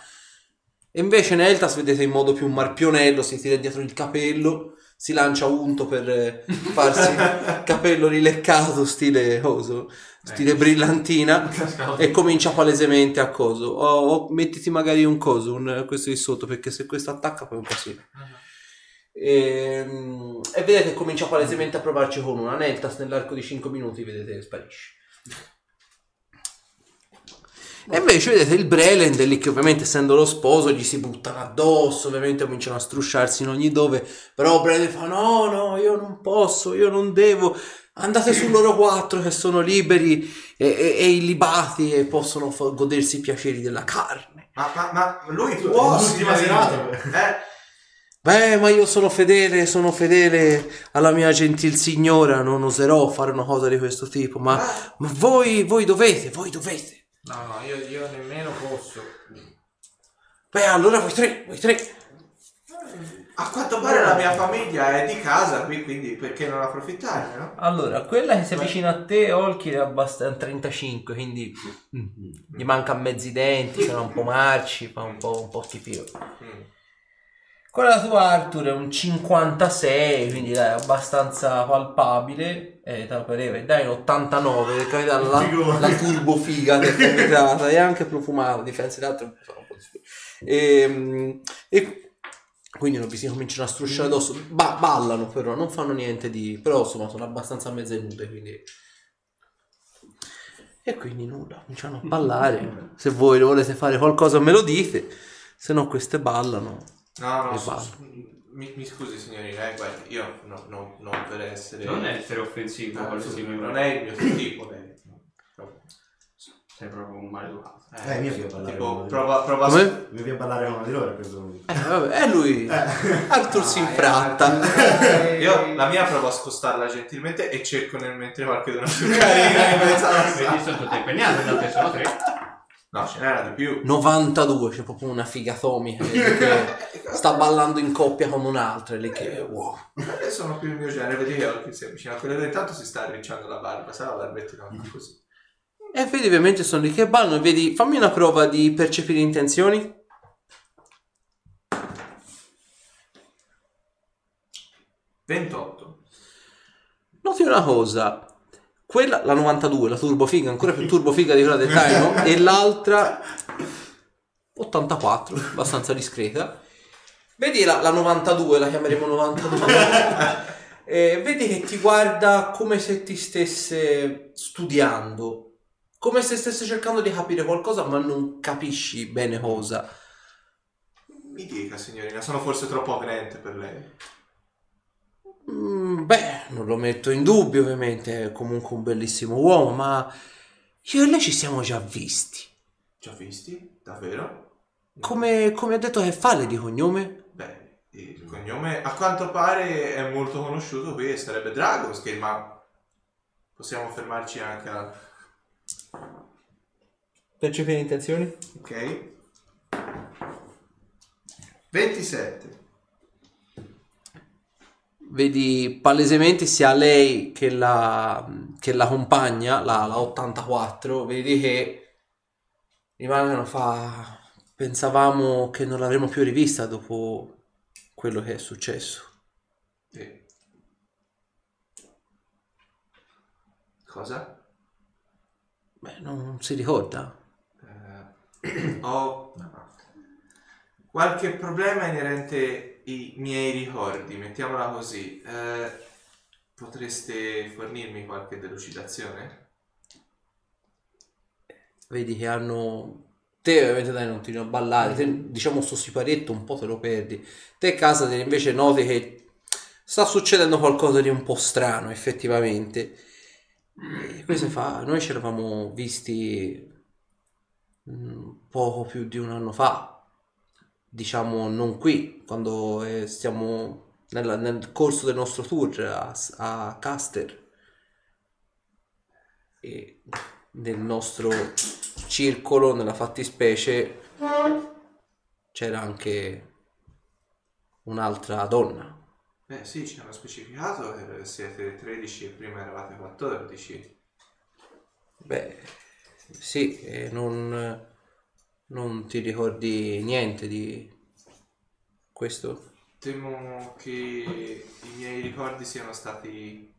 E invece Neltas vedete in modo più marpionello, si tira dietro il capello, si lancia unto per eh, farsi capello rileccato, stile coso, stile brillantina, e comincia palesemente a coso. O, o mettiti magari un coso, un, questo di sotto, perché se questo attacca poi è un casino. Ehm, E, vedete che comincia palesemente a provarci con una Neltas nell'arco di 5 minuti, vedete sparisce. E invece vedete il Brelend lì che ovviamente essendo lo sposo gli si buttano addosso, ovviamente cominciano a strusciarsi in ogni dove, però Brelend fa no no io non posso, io non devo, andate su loro quattro che sono liberi e, e- e illibati e possono fa- godersi i piaceri della carne. Ma, ma, ma lui È può, l'ultima serata. Eh, Beh, ma io sono fedele, sono fedele alla mia gentil signora, non oserò fare una cosa di questo tipo, ma, ma voi, voi dovete, voi dovete. No, no, io, io nemmeno posso. Beh, allora voi tre, voi tre. a quanto pare la mia famiglia è di casa qui, quindi perché non approfittare, no? Allora, quella che si avvicina a te, Olkir, è abbastanza 35, quindi mm, gli manca mezzi denti, sono un po' marci, fa un po', un po' schifio. Quella tua Arthur è un 56, quindi dai, abbastanza palpabile. Eh, te la pareva, dai, un 89, perché la, Figone. la turbo figa che è capitata, e anche profumata, di po' di schifo. E, e quindi non vi si cominciano a strusciare addosso, Ba- ballano però, non fanno niente di... però insomma sono abbastanza mezze nude, quindi... E quindi nulla, cominciano a ballare. Se voi volete fare qualcosa me lo dite, se no queste ballano. No, no, E su- basta. su- mi, mi scusi signorina, eh, guardi, io no, no, non per essere... Non è essere offensivo, Ah, voglio sì, non è il mio tipo, lei. Sei proprio un maleducato. Eh, mio figlio parlare tipo, prova, prova a- Come? Mi viene a ballare con uno di loro a questo punto. Eh, vabbè, è lui. Arthur si infratta. Io la mia provo a scostarla gentilmente e cerco nel mentre qualche una più carina Vedi, sono tutte impegnate, da te sono tre. No, ce n'era di più. 92, c'è proprio una figa atomica che sta ballando in coppia con un'altra. E lei che wow. Quelle sono più il mio genere, vedi che si avvicina a quelle due, intanto si sta arricciando la barba, sarà la barbettina così. E vedi ovviamente sono lì che ballano. Vedi, fammi una prova di percepire intenzioni. Ventotto. Noti una cosa. Quella, la 92, la turbo figa, ancora più turbo figa di quella del Dino, e l'altra 84, abbastanza discreta. Vedi la, la 92, la chiameremo 92. e vedi che ti guarda come se ti stesse studiando, come se stesse cercando di capire qualcosa, ma non capisci bene cosa. Mi dica signorina, sono forse troppo avvenente per lei. Mm, beh, non lo metto in dubbio, ovviamente, è comunque un bellissimo uomo, ma io e lei ci siamo già visti. Già visti? Davvero? Come, come ha detto che fa lei di cognome? Beh, il cognome a quanto pare è molto conosciuto qui e sarebbe Dragonscale, ma possiamo fermarci anche a... Percepire intenzioni? Ok. 27. Vedi palesemente sia lei che la, che la compagna, la, la 84, vedi che rimangono fa... Pensavamo che non l'avremmo più rivista dopo quello che è successo. Sì. Cosa? Beh, non si ricorda? Eh, ho qualche problema inerente ai miei ricordi, mettiamola così. Eh, Potreste fornirmi qualche delucidazione? Vedi che hanno... Te ovviamente dai non ti a ballare, te, diciamo sto siparietto un po' te lo perdi. Te casa te invece noti che sta succedendo qualcosa di un po' strano effettivamente. E questo fa, noi ci eravamo visti mm, poco più di un anno fa, diciamo non qui, quando eh, stiamo nella- nel corso del nostro tour a, a Caster e nel nostro circolo, nella fattispecie, c'era anche un'altra donna. Beh sì, ci hanno specificato che siete 13 e prima eravate 14. Beh, sì, non, non ti ricordi niente di questo? Temo che i miei ricordi siano stati,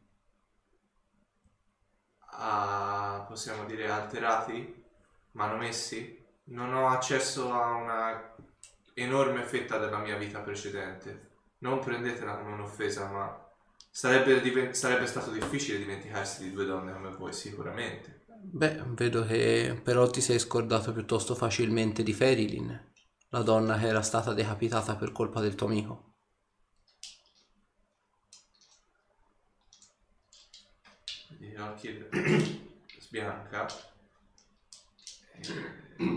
ah, possiamo dire, alterati, manomessi. Non ho accesso a una enorme fetta della mia vita precedente. Non prendetela come un'offesa, ma sarebbe, diven- sarebbe stato difficile dimenticarsi di due donne come voi, sicuramente. Beh, vedo che però ti sei scordato piuttosto facilmente di Ferilin, la donna che era stata decapitata per colpa del tuo amico. Quindi Orchid sbianca. E, eh,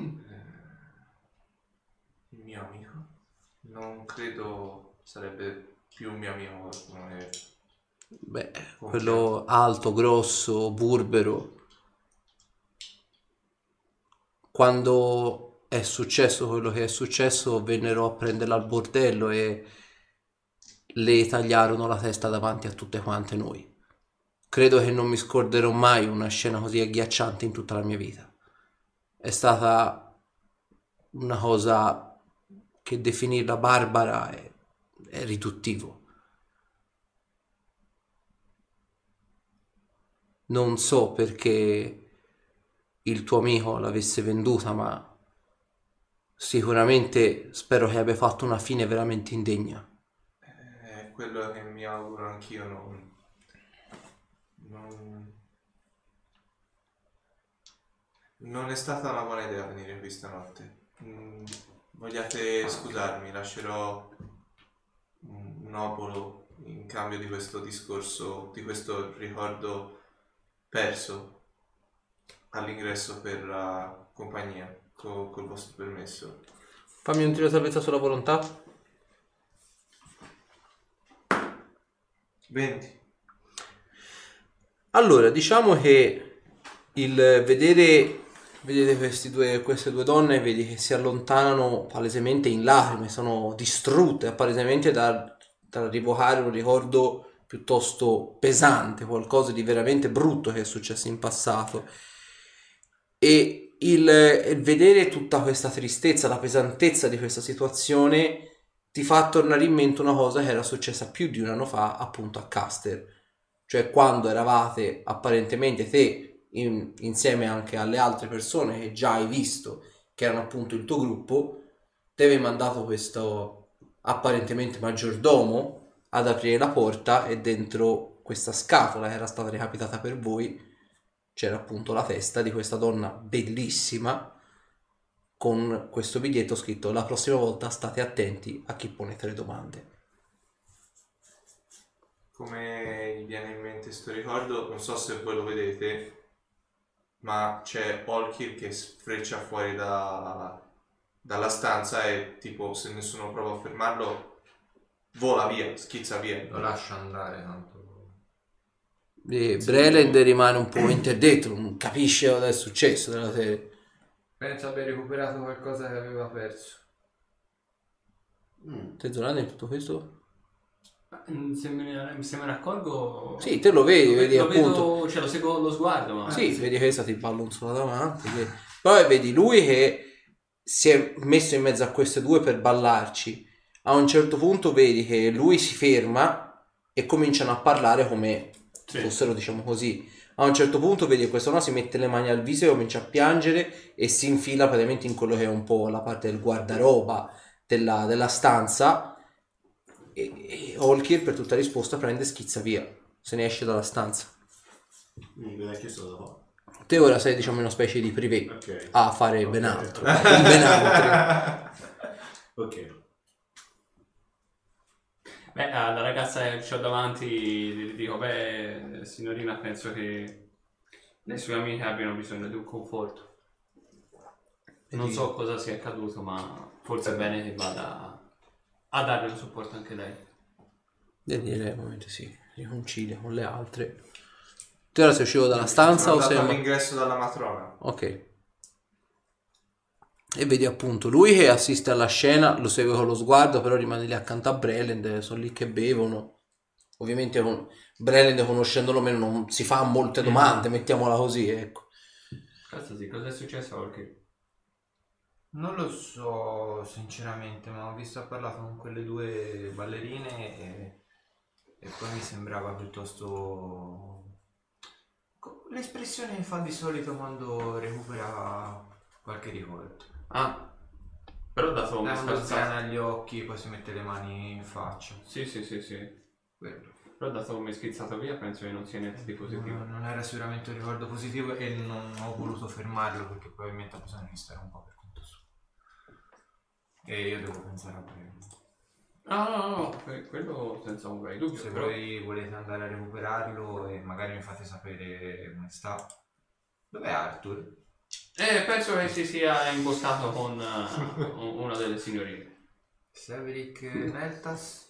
il mio amico? Non credo sarebbe più un mio amico che... Beh, quello alto, grosso, burbero. Quando è successo quello che è successo, vennero a prenderla al bordello e le tagliarono la testa davanti a tutte quante noi. Credo che non mi scorderò mai una scena così agghiacciante in tutta la mia vita. È stata una cosa che definirla barbara è, è riduttivo. Non so perché il tuo amico l'avesse venduta, ma sicuramente spero che abbia fatto una fine veramente indegna. È quello che mi auguro anch'io non... Non... Non è stata una buona idea venire qui stanotte. Mm, vogliate scusarmi, lascerò un obolo in cambio di questo discorso, di questo ricordo perso all'ingresso per la compagnia, co- col vostro permesso. Fammi un tiro di salvezza sulla volontà. 20. Allora, diciamo che il vedere vedete due- queste due donne, vedi che si allontanano palesemente in lacrime, sono distrutte palesemente da, da rievocare un ricordo piuttosto pesante, qualcosa di veramente brutto che è successo in passato. E il, il vedere tutta questa tristezza, la pesantezza di questa situazione ti fa tornare in mente una cosa che era successa più di un anno fa appunto a Caster. Cioè quando eravate apparentemente te in- insieme anche alle altre persone che già hai visto che erano appunto il tuo gruppo ti avevi mandato questo apparentemente maggiordomo ad aprire la porta e dentro questa scatola che era stata recapitata per voi c'era appunto la testa di questa donna bellissima con questo biglietto scritto la prossima volta state attenti a chi ponete le domande Come gli viene in mente questo ricordo, non so se voi lo vedete, ma c'è Olkir che sfreccia fuori da- dalla stanza e tipo se nessuno prova a fermarlo vola via, schizza via. Lo lascia andare tanto. E Breland rimane un po' interdetto, non capisce cosa è successo nella serie. Penso abbia recuperato qualcosa che aveva perso. Mm. Te Zolani in tutto questo? Mm, Se me, ne, se me ne accorgo... Sì, te lo vedi, lo, vedi lo appunto. Vedo, cioè lo seguo lo sguardo, ma... Sì, vedi che questa ti ballonzola davanti. che- Poi vedi lui che si è messo in mezzo a queste due per ballarci. A un certo punto vedi che lui si ferma e cominciano a parlare come Sì. fossero, diciamo così. A un certo punto vedi che questo no si mette le mani al viso e comincia a piangere e si infila praticamente in quello che è un po' la parte del guardaroba della, della stanza e, e Olkir per tutta risposta prende e schizza via. se ne esce dalla stanza. Cosa hai chiesto da fare? Te ora sei diciamo in una specie di privé Ok. a fare Ok. ben altro. ben altro. Ok. Beh, alla ragazza che ho davanti gli dico, beh, signorina, penso che le sue amiche abbiano bisogno di un conforto. Non Vedi- so cosa sia accaduto, ma forse è bene che vada a darle un supporto anche lei. Devo dire, ovviamente sì, riconcilia con le altre. Te ora sei uscito dalla stanza Sono o sei... all'ingresso dalla matrona. Ok. E vedi appunto lui che assiste alla scena, lo segue con lo sguardo, però rimane lì accanto a Breland, sono lì che bevono. Ovviamente con Breland conoscendolo meno non si fa molte domande, mettiamola così, ecco. Cazzo sì, cosa è successo oggi? Non lo so sinceramente, ma ho visto ha parlato con quelle due ballerine e, e poi mi sembrava piuttosto... L'espressione che fa di solito quando recupera qualche ricordo. Ah, però da solo mi scalzato. sgrana agli occhi, poi si mette le mani in faccia. Sì, sì, sì, sì. Quello. Però dato come è schizzato via, penso che non sia niente di positivo. Non, non era sicuramente un ricordo positivo e non ho voluto fermarlo perché probabilmente ha bisogno di stare un po' per conto suo. E io devo pensare a quello. No, no, no, no, que- quello senza un bei dubbio. Se però- voi volete andare a recuperarlo e magari mi fate sapere come sta. Dov'è Arthur? Eh, penso che si sia imboscato con eh, un- una delle signorine. Severick Neltas?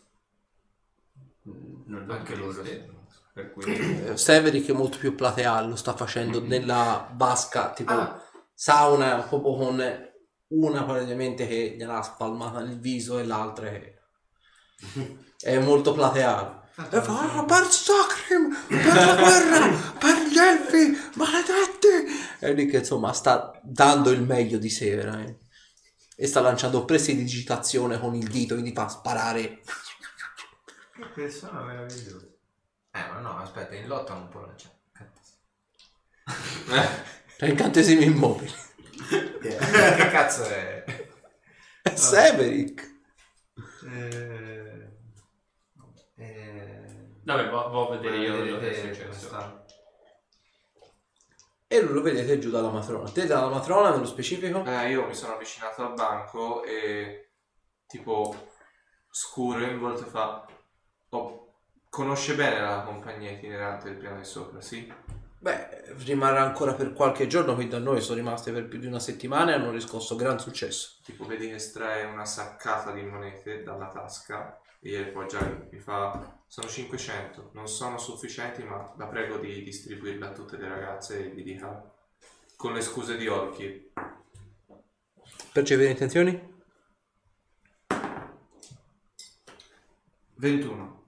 Mm, Non Anche loro. Per cui... Eh, Severick è molto più plateale, lo sta facendo nella vasca, tipo Ah. sauna, proprio con una praticamente che gliel'ha spalmata nel viso e l'altra che è molto plateale. E fa, "Ah, per Sacrim, per la guerra, per gli elfi, maledetti! E lì che insomma sta dando il meglio di sé veramente. E sta lanciando prestidigitazione con il dito, quindi fa sparare. Che persona meravigliosa. Eh, ma no, aspetta, in lotta non può lanciare. Cioè, incantesimi immobili. che cazzo è? È Severick. Eh, eh, Vabbè, vo- vo' a vedere io quello che è successo. E lui lo vedete giù dalla matrona. Te dalla matrona nello specifico? Eh, io mi sono avvicinato al banco e tipo scuro in volto fa... "Oh, conosce bene la compagnia itinerante del piano di sopra, sì? Beh, rimarrà ancora per qualche giorno qui da noi, sono rimaste per più di una settimana e hanno riscosso gran successo. Tipo vedi che estrae una saccata di monete dalla tasca e poggia lì. Mi fa... Sono 500, non sono sufficienti ma la prego di distribuirle a tutte le ragazze e vi dica... Con le scuse di Orchi. Percepire intenzioni? 21.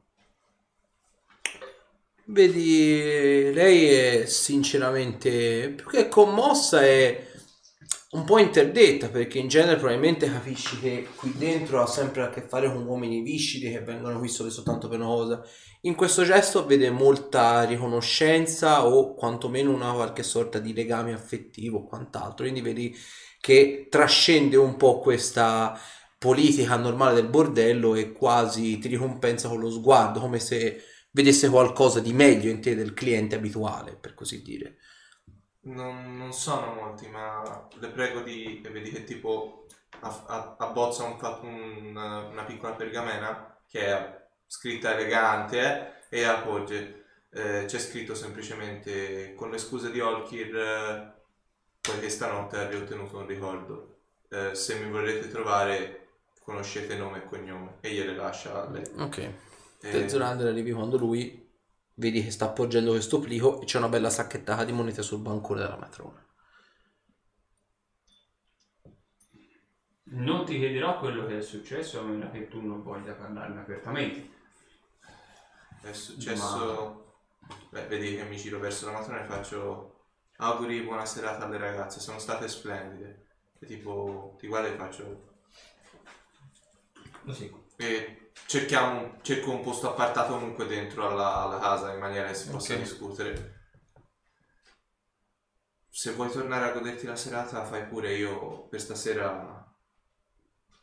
Vedi, lei è sinceramente più che commossa è un po' interdetta perché in genere probabilmente capisci che qui dentro ha sempre a che fare con uomini viscidi che vengono qui solo soltanto per una cosa. In questo gesto vede molta riconoscenza o quantomeno una qualche sorta di legame affettivo o quant'altro. Quindi vedi che trascende un po' questa politica normale del bordello e quasi ti ricompensa con lo sguardo, come se vedesse qualcosa di meglio in te del cliente abituale, per così dire. Non, non sono molti, ma le prego di... e vedi che tipo a- a- abbozza un fa- un- una piccola pergamena che è scritta elegante eh, e appogge. Eh, c'è scritto semplicemente con le scuse di Olkir, eh, poiché stanotte avrei ottenuto un ricordo. Eh, se mi volete trovare, conoscete nome e cognome e gliele lascia a lei. Ok. Eh, Te Zorander arrivi quando lui vedi che sta appoggiando questo plico e c'è una bella sacchettata di monete sul bancone della matrona. Non ti chiederò quello che è successo a meno che tu non voglia parlarne apertamente. È successo. Beh, vedi che mi giro verso la matrona e faccio auguri, buona serata alle ragazze, sono state splendide. E tipo, ti guardo e faccio. Lo sì. E cerchiamo, cerco un posto appartato comunque dentro alla, alla casa in maniera che si possa Ok. discutere. Se vuoi tornare a goderti la serata, fai pure io per stasera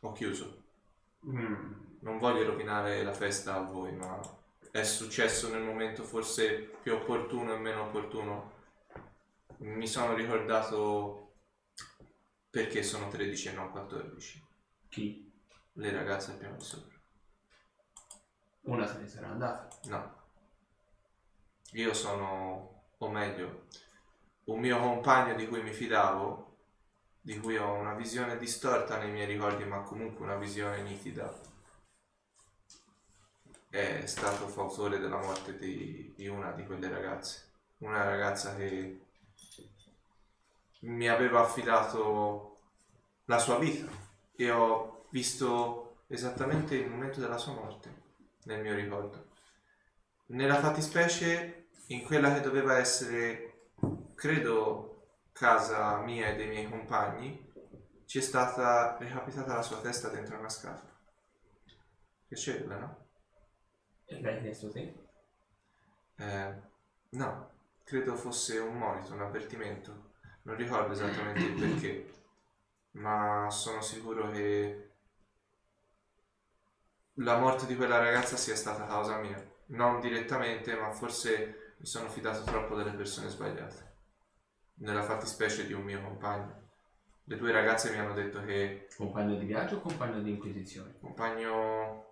ho chiuso. Mm. Non voglio rovinare la festa a voi, ma è successo nel momento forse più opportuno e meno opportuno. Mi sono ricordato perché sono 13 e non 14. Chi? Le ragazze al piano sopra. Una se ne sarà andata. No. Io sono, o meglio, un mio compagno di cui mi fidavo, di cui ho una visione distorta nei miei ricordi, ma comunque una visione nitida. È stato fautore della morte di, di una di quelle ragazze. Una ragazza che mi aveva affidato la sua vita e ho visto esattamente il momento della sua morte nel mio ricordo. Nella fattispecie, in quella che doveva essere, credo, casa mia e dei miei compagni, ci è stata recapitata la sua testa dentro una scatola. Piacevole, no? E l'hai chiesto te? Eh, no, credo fosse un monito, un avvertimento. Non ricordo esattamente il perché, ma sono sicuro che la morte di quella ragazza sia stata causa mia. Non direttamente, ma forse mi sono fidato troppo delle persone sbagliate. Nella fattispecie di un mio compagno. Le due ragazze mi hanno detto che Compagno di viaggio o compagno di inquisizione? compagno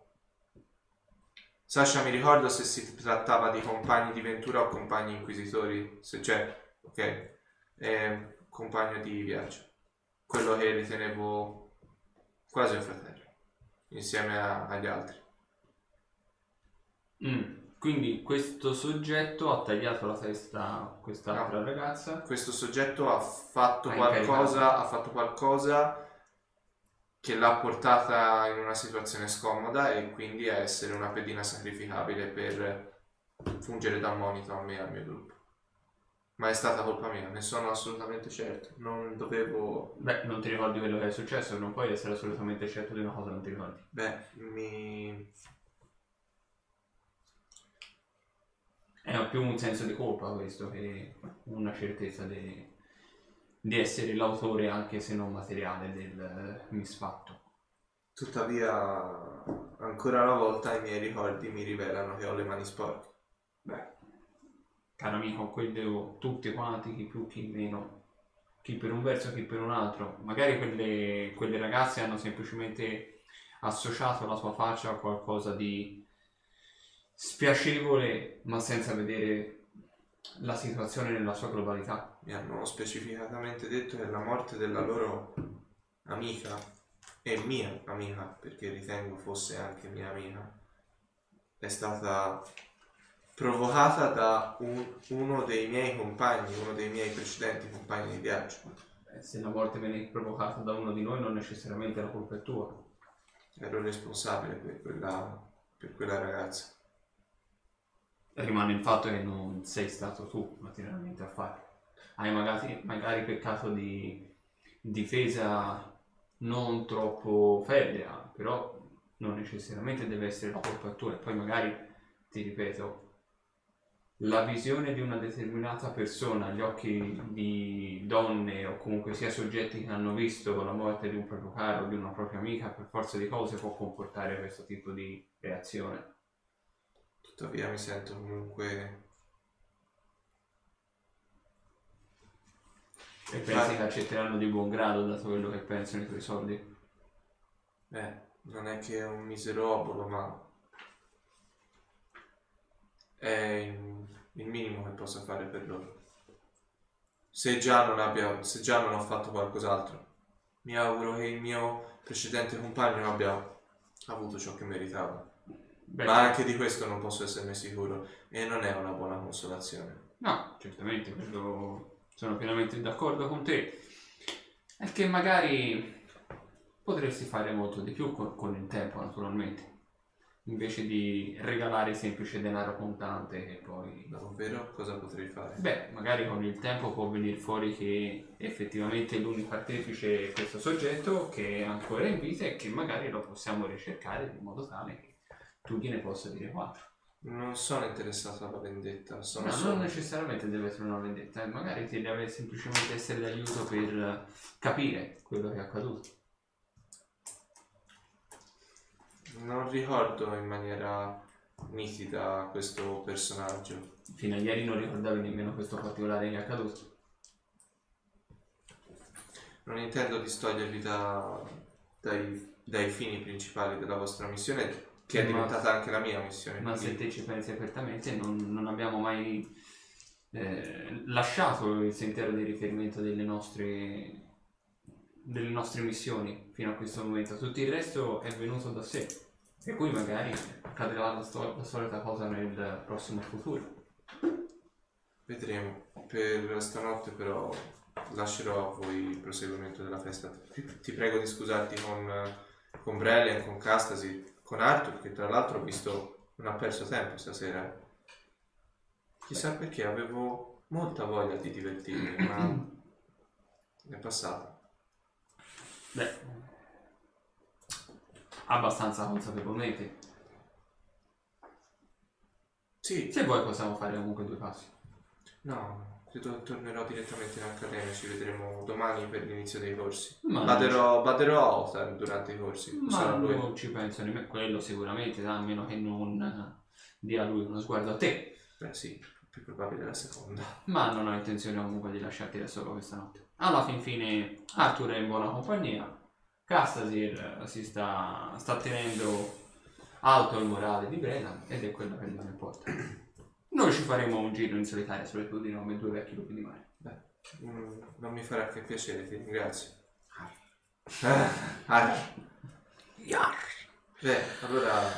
Sasha mi ricordo se si trattava di compagni di Ventura o compagni inquisitori, se c'è, ok, Eh, compagno di viaggio, quello che ritenevo quasi un fratello, insieme a- agli altri. Mm, Quindi questo soggetto ha tagliato la testa a quest'altra ragazza. Questo soggetto ha fatto qualcosa, ha fatto qualcosa che l'ha portata in una situazione scomoda e quindi a essere una pedina sacrificabile per fungere da monito a me e al mio gruppo. Ma è stata colpa mia, ne sono assolutamente certo. Non dovevo Beh, non ti ricordi quello che è successo, non puoi essere assolutamente certo di una cosa che non ti ricordi. Beh, mi... È più un senso di colpa questo che una certezza di, di essere l'autore anche se non materiale del misfatto. Tuttavia, ancora una volta i miei ricordi mi rivelano che ho le mani sporche. Beh, caro amico, quello tutti quanti, chi più chi meno, chi per un verso chi per un altro, magari quelle, quelle ragazze hanno semplicemente associato la tua faccia a qualcosa di spiacevole ma senza vedere la situazione nella sua globalità. Mi hanno specificatamente detto che la morte della loro amica e mia amica, perché ritengo fosse anche mia amica, è stata provocata da un- uno dei miei compagni, uno dei miei precedenti compagni di viaggio. Eh, Se la morte viene provocata da uno di noi non necessariamente la colpa è tua. Ero responsabile per quella, per quella ragazza. rimane il fatto che non sei stato tu materialmente a fare. Hai magari, magari peccato di difesa non troppo ferrea, però non necessariamente deve essere la colpa tua. E poi magari, ti ripeto, la visione di una determinata persona agli occhi di donne o comunque sia soggetti che hanno visto la morte di un proprio caro o di una propria amica per forza di cose può comportare questo tipo di reazione. Tuttavia mi sento comunque E pensi che accetteranno di buon grado dato quello che pensano i tuoi soldi? Beh, non è che è un miserobolo, ma è il, minimo che posso fare per loro. Se già non abbia, se già non ho fatto qualcos'altro, mi auguro che il mio precedente compagno abbia avuto ciò che meritava. Beh, Ma anche di questo non posso esserne sicuro e non è una buona consolazione. No, certamente, quello sono pienamente d'accordo con te. È che magari potresti fare molto di più con, con il tempo, naturalmente. Invece di regalare semplice denaro contante e poi... Davvero cosa potrei fare? Beh, magari con il tempo può venire fuori che effettivamente l'unico artefice è questo soggetto che è ancora in vita e che magari lo possiamo ricercare in modo tale che tu gliene possa dire quattro. Non sono interessato alla vendetta, sono No, solo... non necessariamente deve essere una vendetta, eh, magari ti deve semplicemente essere d'aiuto per capire quello che è accaduto. Non ricordo in maniera nitida questo personaggio. Fino a ieri non ricordavi nemmeno questo particolare che è accaduto. Non intendo distogliervi da- dai, dai fini principali della vostra missione, che è Ma- diventata anche la mia missione. Ma se quindi- te ci pensi apertamente, non, non abbiamo mai eh, lasciato il sentiero di riferimento delle nostre, delle nostre missioni fino a questo momento. Tutto il resto è venuto da sé. E poi magari accadrà la, sto- la solita cosa nel prossimo futuro. Vedremo. Per stanotte però lascerò a voi il proseguimento della festa. Ti, prego di scusarti con, con Brelian, con Castasi, con Arthur, che tra l'altro ho visto non ha perso tempo stasera. Chissà perché avevo molta voglia di divertirmi, ma è passata. Beh, abbastanza consapevolmente. Sì, Se vuoi possiamo fare comunque due passi. no, credo tornerò direttamente in accademia, ci vedremo domani per l'inizio dei corsi. Ma Baderò, baderò a Othar durante i corsi. Ma sarà lui. non ci penso nemmeno quello sicuramente, a meno che non eh, dia lui uno sguardo a te. Beh sì, più probabile la seconda. Ma non ho intenzione comunque di lasciarti da solo questa notte. Alla fin fine Arthur è in buona compagnia. Castasir eh, si sta, sta tenendo alto il morale di Breda ed è quello che non importa. Noi ci faremo un giro in solitaria solitudine come due vecchi lupi di mare. Mm, non mi farà che piacere, ti ringrazio. Ah, ah. Beh, allora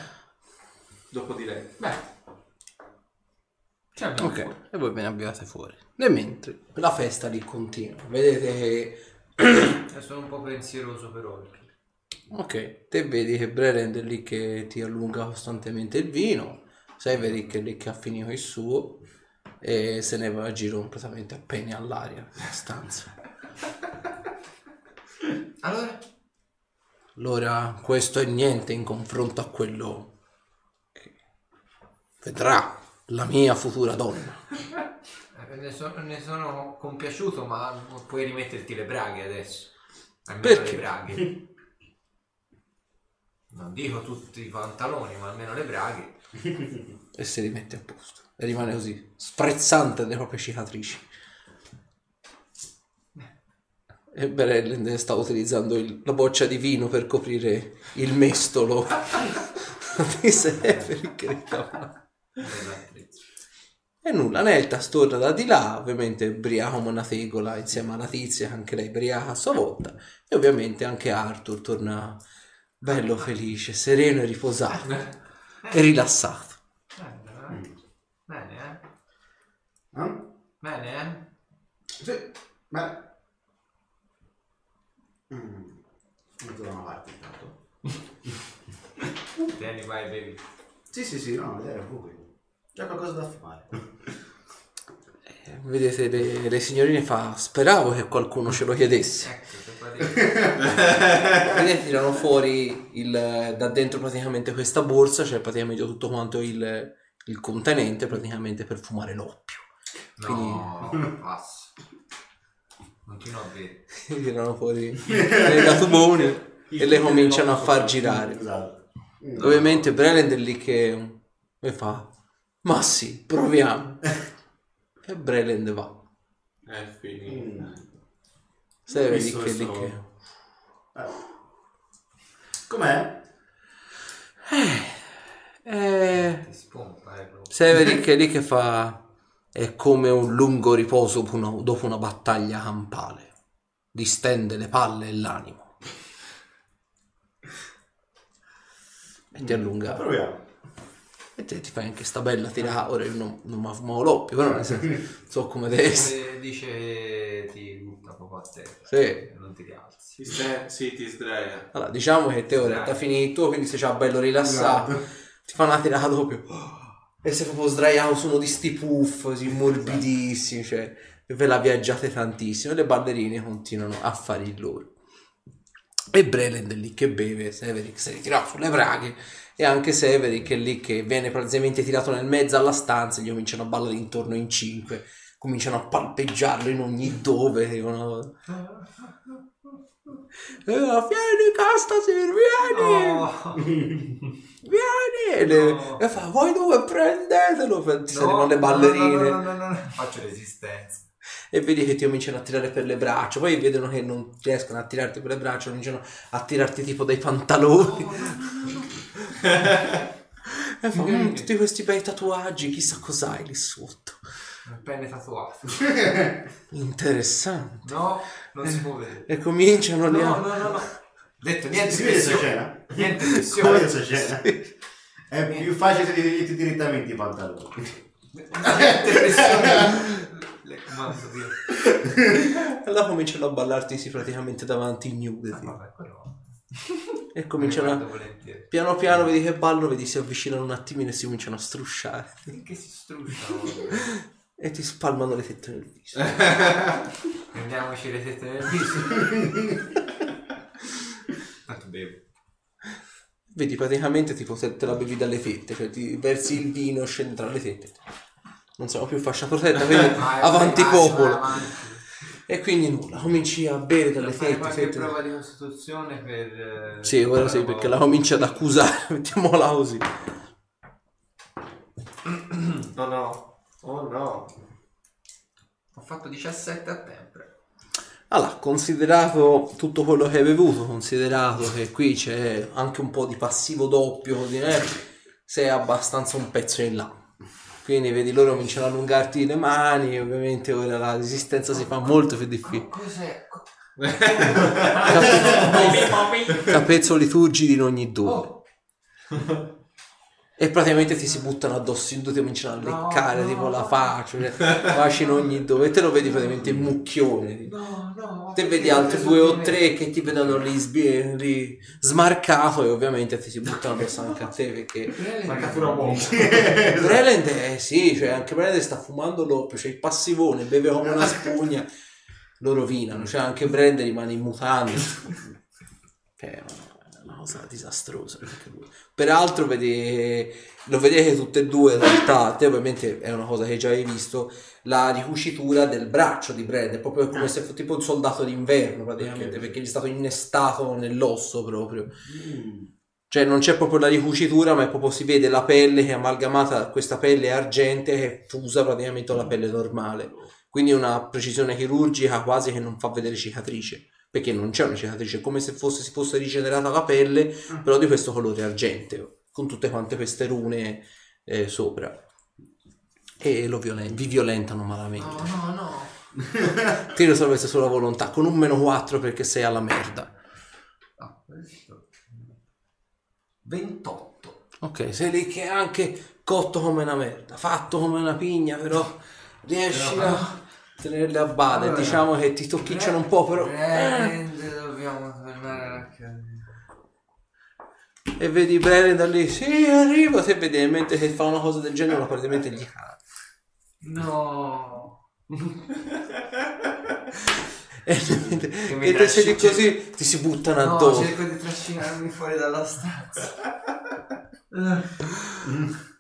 dopo di lei. Beh, ci abbiamo fuori. Ok, e voi ve ne abbiate fuori. E mentre la festa lì continua. Vedete che... Eh, sono un po' pensieroso per Olki. Ok, te vedi che Brerend è lì che ti allunga costantemente il vino. Severick è lì che ha finito il suo. E se ne va a giro completamente appena all'aria della stanza. Allora? Allora, questo è niente in confronto a quello che vedrà la mia futura donna. Eh, ne, so- ne sono compiaciuto, ma puoi rimetterti le braghe adesso. Almeno Perché? le braghe. Non dico tutti i pantaloni, ma almeno le braghe. E si rimette a posto. E rimane così, sprezzante delle proprie cicatrici. E Berellend sta utilizzando il- la boccia di vino per coprire il mestolo di Severick. in realtà. Nell'attrezzo. E nulla, Neltas torna da di là, ovviamente ubriaco come una tegola insieme alla tizia, che anche lei ubriaca a sua volta. E ovviamente anche Arthur torna bello, felice, sereno e riposato e rilassato. Bene, eh? Bene, eh? Eh? Bene, eh? Sì, beh. Mm. Una parte intanto. Tieni, vai, bevi. Sì, sì, sì, no, po' qui. C'è qualcosa da fare. Eh, Vedete, le, le signorine fa, speravo che qualcuno ce lo chiedesse. Ecco, praticamente... Vedete, tirano fuori il, da dentro praticamente questa borsa, c'è praticamente tutto quanto il, il contenente praticamente per fumare l'oppio. No, passo. Continua a bere. tirano fuori le gatuboni e le cominciano a far girare. Esatto. Ovviamente Brelend è lì che e fa, ma sì, proviamo. E Brelend va. È finito. Mm. Sai, vedi che lì questo- che... Eh. Com'è? Eh, eh, proprio. Severick è lì che fa... È come un lungo riposo dopo una, dopo una battaglia campale. Distende le palle e l'animo. E ti allunga. Proviamo. E te ti fai anche sta bella tirata. Ora io non, non mi fumo l'oppio, però nel senso, so come deve essere. Dice ti butta proprio a terra. Sì. Non ti rialzi. Ti stai- sì, ti sdraia. Allora, diciamo che te ora hai finito, quindi sei già bello rilassato. Ti fa una tirata doppio. E sei proprio sdraiato su uno di sti puff, così morbidissimi, cioè, e ve la viaggiate tantissimo. E le ballerine continuano a fare il loro. E Brelend è lì che beve, Severick si ritira sulle braghe. E anche Severick è lì che viene praticamente tirato nel mezzo alla stanza e gli cominciano a ballare intorno in cinque. Cominciano a palpeggiarlo in ogni dove. dicono, Eh, vieni Castasir, vieni! Oh, vieni! E, le- No. e fa, voi due prendetelo! Ti le no, ballerine. No, no, no, no, no. Faccio resistenza. E vedi che ti cominciano a tirare per le braccia. Poi vedono che non riescono a tirarti per le braccia, cominciano a tirarti tipo dai pantaloni. E fa, "Mm, tutti questi bei tatuaggi, chissà cos'hai lì sotto. Penne tatuato. Interessante. No, non si può vedere. E cominciano No, lì no, no, no. Detto niente Si vede pressione. scena? Niente pressione. questa scena? È più facile dirgli direttamente i pantaloni. Niente pressione. Le comando via. Allora cominciano a ballartisi praticamente davanti nude. tipo. Vabbè, quello. E cominciano a... Piano piano vedi che ballano, vedi si avvicinano un attimino e si cominciano a strusciare. Che si strusciano. E ti spalmano le tette nel viso. Prendiamoci le tette nel viso. Tanto bevo. Vedi praticamente tipo se te la bevi dalle tette, cioè ti versi il vino, scende tra le tette. Non siamo più fascia protetta, quindi avanti popolo. avanti. E quindi nulla, cominci a bere dalle tette, qualche tette. prova di costituzione per... eh, Sì, ora sì, perché la cominci ad accusare, mettiamola così. Oh no. Oh no. Ho fatto 17 a sempre. Allora, considerato tutto quello che hai bevuto, considerato che qui c'è anche un po' di passivo doppio, così, eh, sei abbastanza un pezzo in là. Quindi vedi loro cominciano a allungarti le mani, ovviamente ora la resistenza si fa molto più difficile. Cos'è? Co- Capezzoli turgidi in ogni due. Oh, E praticamente ti si buttano addosso in due, ti cominciano a No, leccare no. tipo la faccia, cioè, baci in ogni dove. E te lo vedi praticamente in mucchione. no, no. Te vedi altri due o tre che ti vedono lì, sbie- lì smarcato e ovviamente ti si buttano addosso anche a te perché Marcatura uomo. Breland è sì, cioè anche Breland sta fumando l'oppio, c'è il passivone, beve come una spugna, lo rovinano, cioè anche Brand rimane in mutande. Che è una cosa disastrosa. Peraltro vedi, lo vedete tutte e due in realtà, te ovviamente è una cosa che già hai visto, la ricucitura del braccio di Brand, è proprio come se fosse tipo un soldato d'inverno praticamente, perché gli è stato innestato nell'osso proprio. Cioè non c'è proprio la ricucitura, ma è proprio si vede la pelle che è amalgamata a questa pelle argente che fusa praticamente con la pelle normale. Quindi una precisione chirurgica quasi che non fa vedere cicatrice, perché non c'è una cicatrice, è come se fosse, si fosse rigenerata la pelle, però di questo colore argenteo, con tutte quante queste rune eh, sopra. E lo violen- vi violentano malamente. No, no, no. Tiro salvezza sulla volontà, con un meno 4 perché sei alla merda. Ah, questo. 28. Ok, sei lì che è anche cotto come una merda, fatto come una pigna, però riesci a tenerle a bada. Allora. diciamo che ti tocchicciano un po', però. Prende, dobbiamo tornare all'accademia. E vedi Bren da lì, sì, arriva. Se vedi mentre che fa una cosa del genere, praticamente gli cade. No. E Che te trascina- così, ti si buttano No, addosso. cerco di trascinarmi fuori dalla stanza.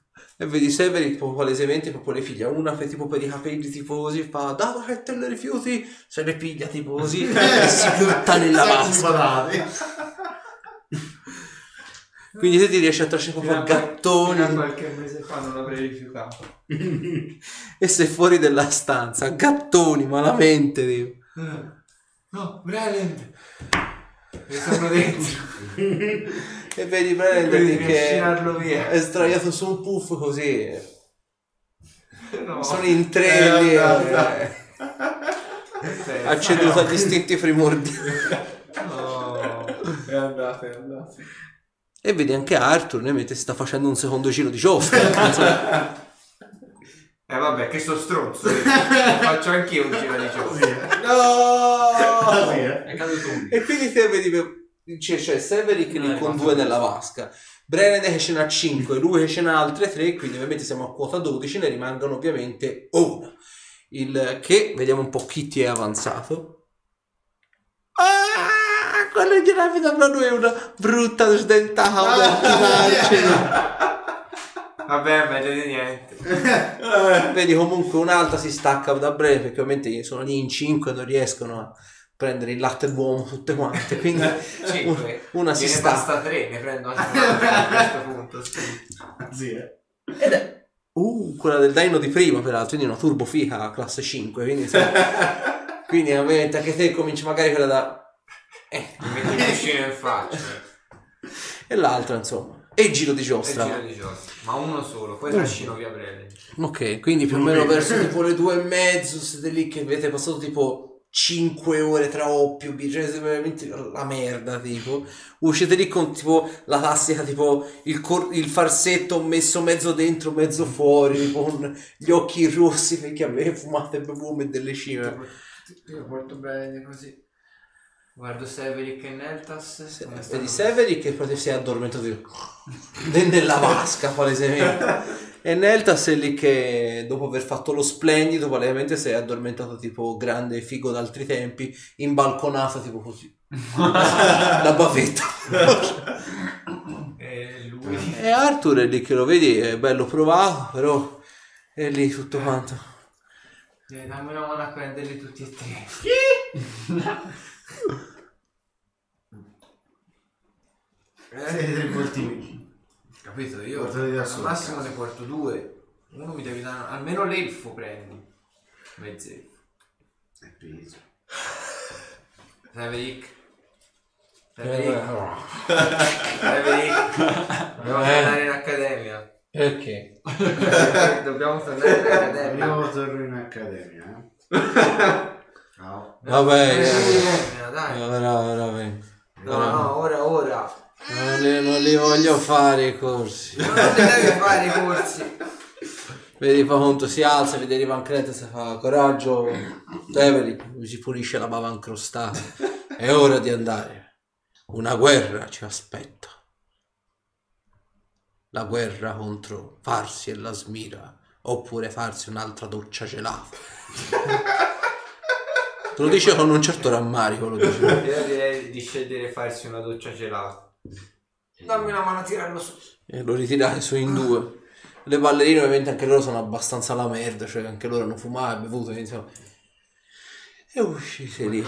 E vedi Severi tipo palesemente proprio le figlia, una fa tipo per i capelli tipo così, fa dato che te le rifiuti, se le piglia tipo così e si butta nella Sacco di vasca. Quindi te ti riesci a trascinare proprio a Fino a gattoni qualche mese fa non l'avrei rifiutato. e sei fuori della stanza, gattoni malamente. tipo. No, Breland. Mi sono dentro. E vedi lì che è sdraiato su un puff così. No. Sono in tre lì, Eh, andata. eh, ha ceduto agli istinti primordiali. No. È andata, è andata. E vedi anche Arthur, si sta facendo un secondo giro di cioffa. Eh vabbè, che sto stronzo. io. Faccio anch'io un giro di gioco. no! Così, eh. È caduto un E quindi te vedi c'è, c'è Severick lì No, è con rimasto due così. nella vasca. Brennan che ce n'ha 5, lui che ce n'ha altre 3, quindi ovviamente siamo a quota 12, ne rimangono ovviamente una. Il che, vediamo un po' chi ti è avanzato. Ah, quello di Ravi da lui è una brutta sdentata da Vabbè, meglio di niente. Vedi comunque un'altra si stacca da breve perché ovviamente sono lì in 5 non riescono a prendere il latte d'uomo tutte quante, quindi Cinque. una si sta. basta tre, ne prendo anche una a questo punto. Zia. Ed è uh, quella del Dino di prima, peraltro, quindi una turbo fica classe 5, quindi insomma, quindi ovviamente anche te cominci magari quella da eh, Mi metti il cuscino in faccia. e l'altra, insomma. E il giro di E giostra. giro di giostra. Ma uno solo, poi trascino via breve. Ok, quindi più o meno verso tipo le due e mezzo siete lì che avete passato tipo 5 ore tra oppio, cioè siete veramente la merda tipo. Uscite lì con tipo la classica tipo il, cor- il farsetto messo mezzo dentro, mezzo fuori, con gli occhi rossi perché avete fumato e bevuto delle cime. Io molto bene così. Guardo Severick e Neltas. stanno? Vedi Severi che proprio si è addormentato nella vasca palesemente. E Neltas è lì che dopo aver fatto lo splendido palesemente si è addormentato tipo grande figo d'altri tempi, imbalconata tipo così. La bavetta. E lui. e Arthur è lì che lo vedi, è bello provato, però è lì tutto quanto. Eh, dammi una mano a prenderli tutti e tre. Siete tre voltini. Capito? Io al massimo ne porto due. Uno mi devi dare. Almeno l'elfo prendi. Mezz'elfo. È peso. Severick. Eh, Severick. Severick. Dobbiamo Eh. tornare in accademia. Perché? Dobbiamo tornare in accademia. Io torno in accademia, eh. Ciao. Vabbè, Eh, eh, dai. ora, veramente. No, no, ora, ora. Non li, non li voglio fare i corsi. Non ti devi fare i corsi. Vedi fa conto, si alza, vede Ivan Crete, si fa coraggio, Develi, lui si pulisce la bava incrostata. È ora di andare. Una guerra ci aspetta. La guerra contro Farsi e la Smira, oppure farsi un'altra doccia gelata. Te lo dice con un certo rammarico, lo dice. Io direi di scegliere farsi una doccia gelata. Dammi una mano a tirarlo su. E lo ritirate su in due. Le ballerine ovviamente anche loro sono abbastanza la merda, cioè anche loro hanno fumato e bevuto, insomma. E uscite lì.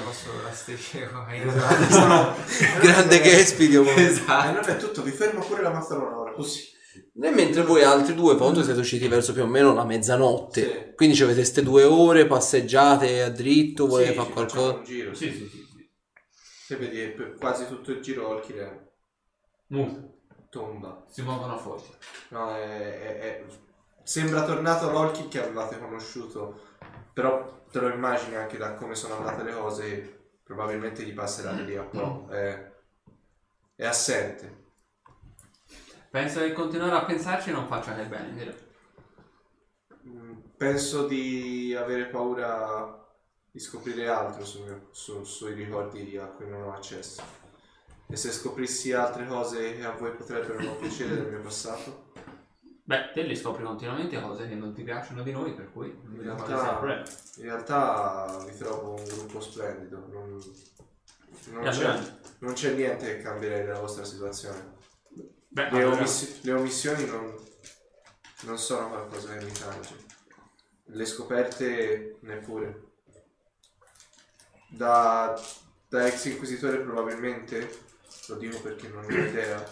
Striscia Grande Gespidio. E non è tutto, vi fermo pure la mazzolona ora, così. E mentre voi altri due, appunto, siete usciti verso più o meno la mezzanotte. Sì. Quindi ci avete queste due ore, passeggiate a dritto, volete Sì, fare qualcosa? un giro, Sì, sì. sì, sì. Se vedi quasi tutto il giro Olkire Molto. tomba. Si muovono fuori. No, è, è- è- Sembra tornato l'Olkir che avevate conosciuto, però te lo immagini anche da come sono andate le cose, probabilmente gli passerà di lì a po'. È, è assente. Penso che continuare a pensarci non faccia che bene, vero? Mm, Penso di avere paura di scoprire altro mio- su- sui ricordi a cui non ho accesso. E se scoprissi altre cose che a voi potrebbero non piacere del mio passato? Beh, te li scopri continuamente cose che non ti piacciono di noi, per cui il problema. In realtà vi trovo un gruppo splendido. Non, non c'è, non c'è niente che cambierei nella vostra situazione. Beh, Le, allora- omiss- le omissioni non, non sono qualcosa che mi tange. Le scoperte neppure. Da, da ex inquisitore probabilmente, lo dico perché non ho idea,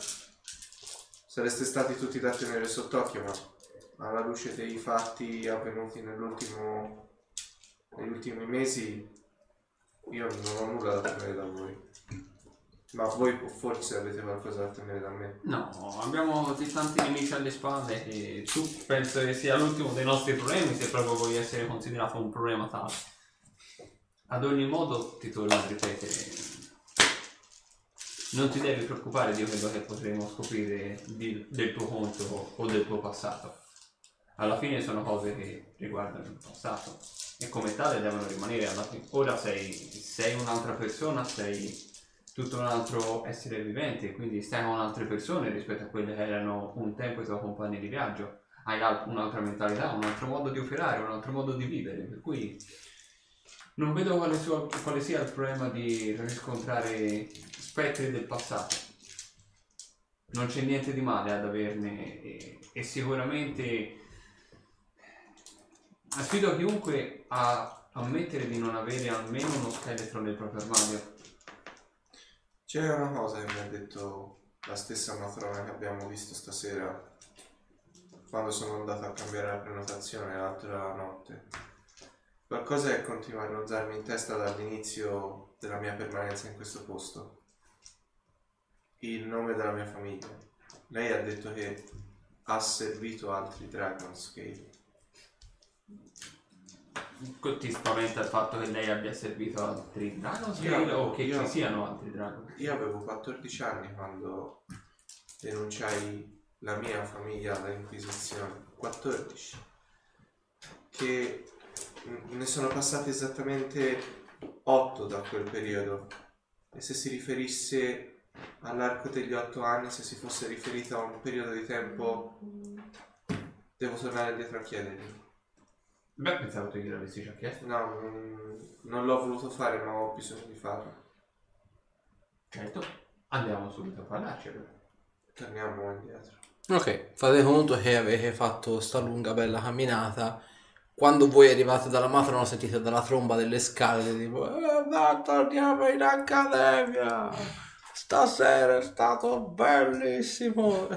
sareste stati tutti da tenere sott'occhio, ma alla luce dei fatti avvenuti negli ultimi mesi io non ho nulla da temere da voi. Ma voi forse avete qualcosa da temere da me. No, abbiamo di tanti nemici alle spalle e tu penso che sia l'ultimo dei nostri problemi se proprio vuoi essere considerato un problema tale. Ad ogni modo ti torno a ripetere, non ti devi preoccupare di quello che potremo scoprire di- del tuo conto o del tuo passato. Alla fine sono cose che riguardano il passato e come tale devono rimanere alla fine. Ora sei, sei un'altra persona, sei tutto un altro essere vivente, quindi stai con altre persone rispetto a quelle che erano un tempo i tuoi compagni di viaggio. Hai al- un'altra mentalità, un altro modo di operare, un altro modo di vivere, per cui non vedo quale, sua- quale sia il problema di riscontrare spettri del passato. Non c'è niente di male ad averne e, e sicuramente sfido chiunque a ammettere di non avere almeno uno scheletro nel proprio armadio? C'è una cosa che mi ha detto la stessa matrona che abbiamo visto stasera quando sono andato a cambiare la prenotazione l'altra notte. Qualcosa che continua a ronzarmi in testa dall'inizio della mia permanenza in questo posto. Il nome della mia famiglia. Lei ha detto che ha servito altri Dragonscale. Ti spaventa il fatto che lei abbia servito altri dragon Io- o che io- ci siano altri dragon? Io avevo 14 anni quando denunciai la mia famiglia all'Inquisizione. 14. Che ne sono passati esattamente 8 da quel periodo. E se si riferisse all'arco degli 8 anni, se si fosse riferito a un periodo di tempo, devo tornare indietro a chiedergli. Beh, pensavo tu gliel'avessi già chiesto. No, non, non l'ho voluto fare, ma ho bisogno di farlo. Certo. Andiamo subito a parlarci allora. Torniamo indietro. Ok, fate conto che avete fatto sta lunga bella camminata. Quando voi arrivate dalla matrona sentite dalla tromba delle scale tipo eh, dai, torniamo in accademia. Stasera è stato bellissimo.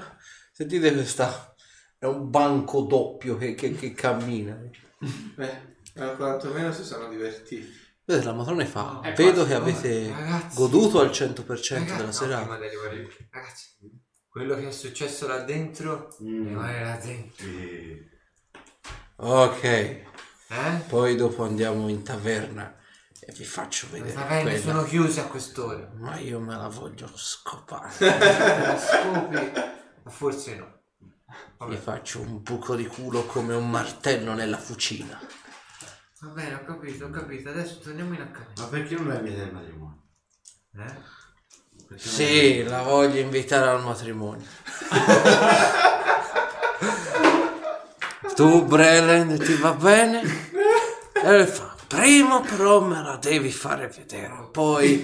Sentite questa è un banco doppio che, che- che cammina. Beh, ma quantomeno si sono divertiti. Vedete, la matrona e fa, È vedo quasi- che avete Ragazzi, goduto al 100% ragazzi, della no, serata. prima di arrivare lì. Ragazzi, quello che è successo là dentro Mm. rimane là dentro. Sì. Ok, Eh? poi dopo andiamo in taverna e vi faccio Le vedere taverne quella. sono chiuse a quest'ora. Ma io me la voglio scopare. La scopi? Forse no. Vabbè, faccio un buco di culo come un martello nella fucina. va bene, ho capito, ho capito. Adesso torniamo in accademia. Ma perché non la inviti al matrimonio? Eh? Perché non Sì, la voglio invitare al matrimonio. tu, Breland, ti va bene? E fa, prima però me la devi fare vedere. Poi,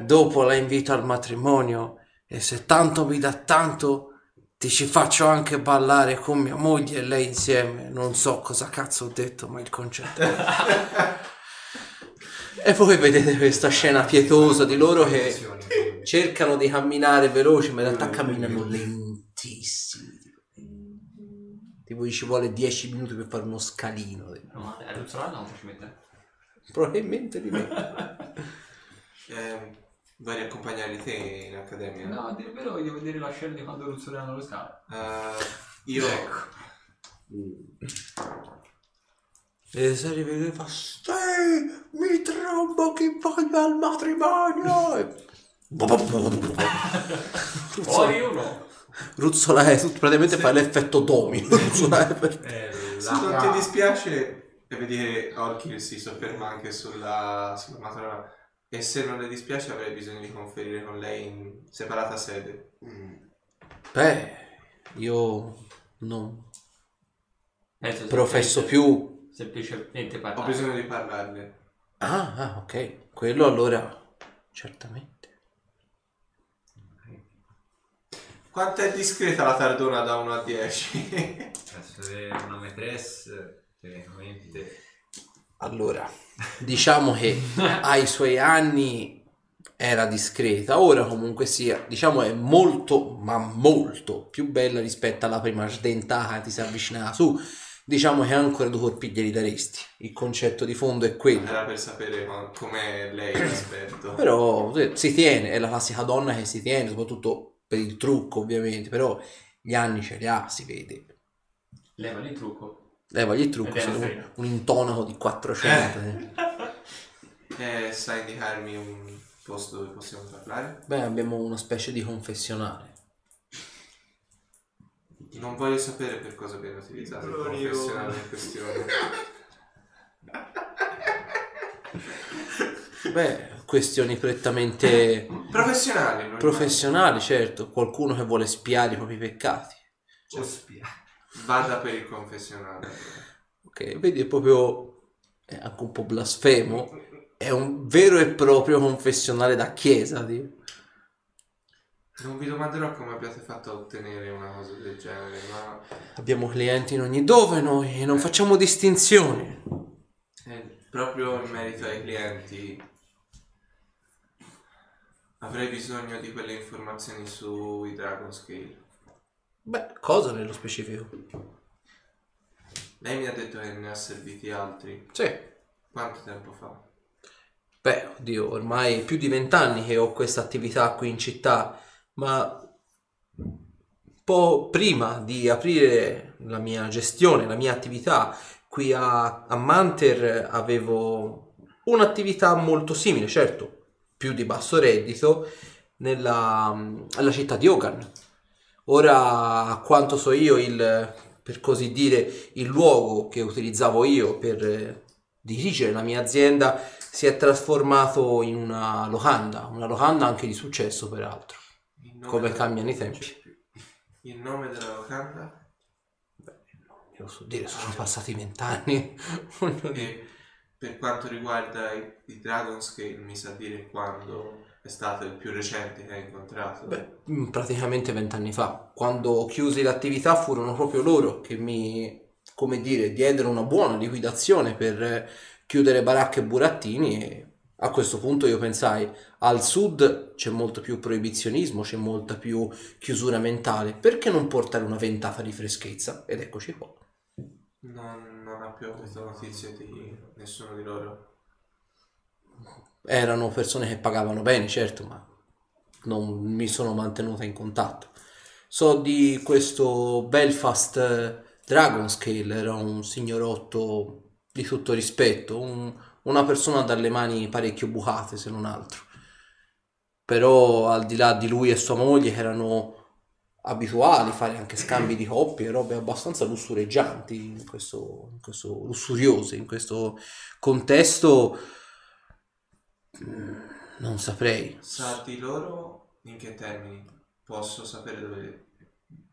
dopo la invito al matrimonio e se tanto mi dà tanto, ti ci faccio anche ballare con mia moglie e lei insieme. Non so cosa cazzo ho detto, ma il concetto. è- E voi vedete questa scena pietosa di loro che cercano di camminare veloci, ma in realtà camminano lentissimi. Tipo ci vuole 10 minuti per fare uno scalino. No, a ruzzolare non ci mette. Probabilmente di me. Eh, vuoi riaccompagnare te in accademia? No, a dire il vero voglio vedere la scena di quando ruzzolano le scale. Eh, io... E se arriva e fa, sì, mi trombo che voglio al matrimonio. E- Fuori uno! Ruzzola è tutto, praticamente fa l'effetto domino. Ruzzola è per- Eh, Se non ti dispiace, e vedi che Orkir si sofferma anche sulla, sulla matrona, e se non le dispiace avrei bisogno di conferire con lei in separata sede. Mm. Beh, io non Penso professo semplice- più Semplicemente Ho parlare. bisogno di parlarle. Ah, ah, ok. Quello allora, certamente. Quanto è discreta la tardona da 1 a 10? Essere una maîtresse, tecnicamente. Allora, diciamo che ai suoi anni era discreta, ora comunque sia, diciamo è molto, ma molto più bella rispetto alla prima sdentata che ti si avvicinava su. Diciamo che ancora due colpi glieli daresti. Il concetto di fondo è quello. Era per sapere com'è lei l'aspetto. Però si tiene, è la classica donna che si tiene, soprattutto per il trucco ovviamente, però gli anni ce li ha, si vede. Levali il trucco. Levagli il trucco, sei una un, un intonaco di 400. eh. Eh, sai indicarmi un posto dove possiamo parlare? Beh, abbiamo una specie di confessionale. Non voglio sapere per cosa viene utilizzato il confessionale in questione. Beh, questioni prettamente Professionali, professionali, certo. Qualcuno che vuole spiare i propri peccati. Vada per il confessionale. Ok, vedi, è proprio è anche un po' blasfemo. È un vero e proprio confessionale da chiesa, Dio. Non vi domanderò come abbiate fatto a ottenere una cosa del genere, ma Abbiamo clienti in ogni dove noi e non facciamo distinzioni. eh, proprio in merito ai clienti, avrei bisogno di quelle informazioni sui Dragon Scale. Beh, cosa nello specifico? Lei mi ha detto che ne ha serviti altri. Sì. Quanto tempo fa? Beh, oddio, ormai più di vent'anni che ho questa attività qui in città, ma un po' prima di aprire la mia gestione, la mia attività qui a, a Manter avevo un'attività molto simile, certo, più di basso reddito, nella, alla città di Ogan. Ora, a quanto so io, il, per così dire, il luogo che utilizzavo io per eh, dirigere la mia azienda si è trasformato in una locanda, una locanda anche di successo peraltro, come cambiano i tempi. Il nome della locanda? Io lo so dire, sono passati vent'anni. E per quanto riguarda i, i Dragon Scale, mi sa dire quando è stato il più recente che hai incontrato? Beh, mm, praticamente vent'anni fa, quando chiusi l'attività furono proprio loro che mi, come dire, diedero una buona liquidazione per chiudere baracche e burattini e a questo punto io pensai al sud c'è molto più proibizionismo, c'è molta più chiusura mentale, perché non portare una ventata di freschezza? Ed eccoci qua. Non, non ha più avuto notizie di nessuno di loro. Erano persone che pagavano bene, certo, ma non mi sono mantenuta in contatto. So di questo Belfast eh, Dragon Scale, era un signorotto di tutto rispetto, un- una persona dalle mani parecchio bucate se non altro. Però al di là di lui e sua moglie erano abituali fare anche scambi di coppie, robe abbastanza lussureggianti in questo, in questo lussuriose, in questo contesto mm, non saprei. Sa di loro in che termini? Posso sapere dove...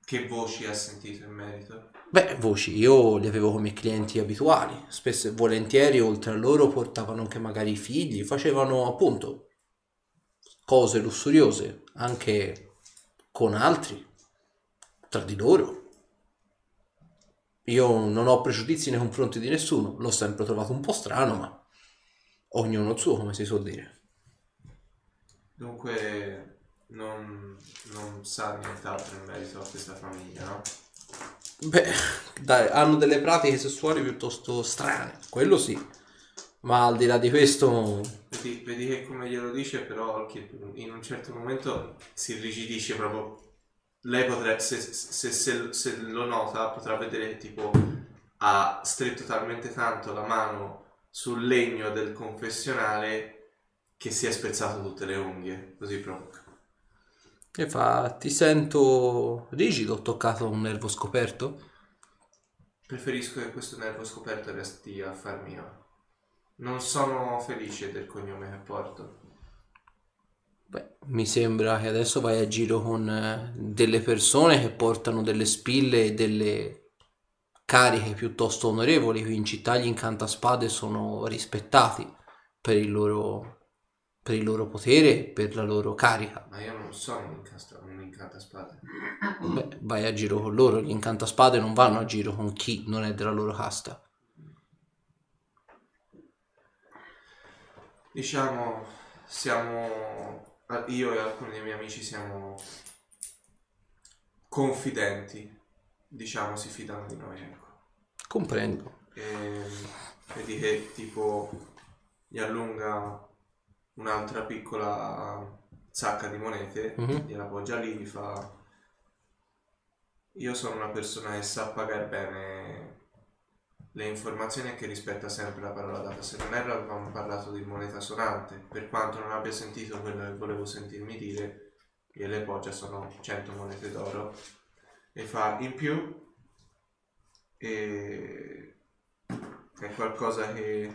che voci ha sentito in merito? Beh, voci, io li avevo come clienti abituali, spesso e volentieri oltre a loro portavano anche magari i figli, facevano appunto cose lussuriose anche con altri, tra di loro. Io non ho pregiudizi nei confronti di nessuno, l'ho sempre trovato un po' strano, ma ognuno il suo, come si suol dire. Dunque non, non sa nient'altro in merito a questa famiglia, no? Beh, dai, hanno delle pratiche sessuali piuttosto strane, quello sì. Ma al di là di questo, Vedi, vedi che come glielo dice, però in un certo momento si irrigidisce proprio. Lei potrebbe, se, se- se- se lo nota, potrà vedere che tipo ha stretto talmente tanto la mano sul legno del confessionale che si è spezzato tutte le unghie, così proprio. che fa? Ti sento rigido, ho toccato un nervo scoperto? Preferisco che questo nervo scoperto resti affar mio. Non sono felice del cognome che porto. Beh, mi sembra che adesso vai a giro con eh, delle persone che portano delle spille e delle cariche piuttosto onorevoli. Qui in città gli incantaspade sono rispettati per il loro, per il loro potere e per la loro carica. Ma io non sono un, incasta- un incantaspade. Beh, vai a giro con loro, gli incantaspade non vanno a giro con chi non è della loro casta. Diciamo, siamo, io e alcuni dei miei amici siamo confidenti, diciamo, si fidano di noi, ecco. Comprendo. E vedi che tipo gli allunga un'altra piccola sacca di monete, Mhm. gliela appoggia lì, gli fa... Io sono una persona che sa pagare bene le informazioni e che rispetta sempre la parola data. Se non erro avevamo parlato di moneta sonante, per quanto non abbia sentito quello che volevo sentirmi dire, gliele poggia sono 100 monete d'oro. E fa in più e è qualcosa che,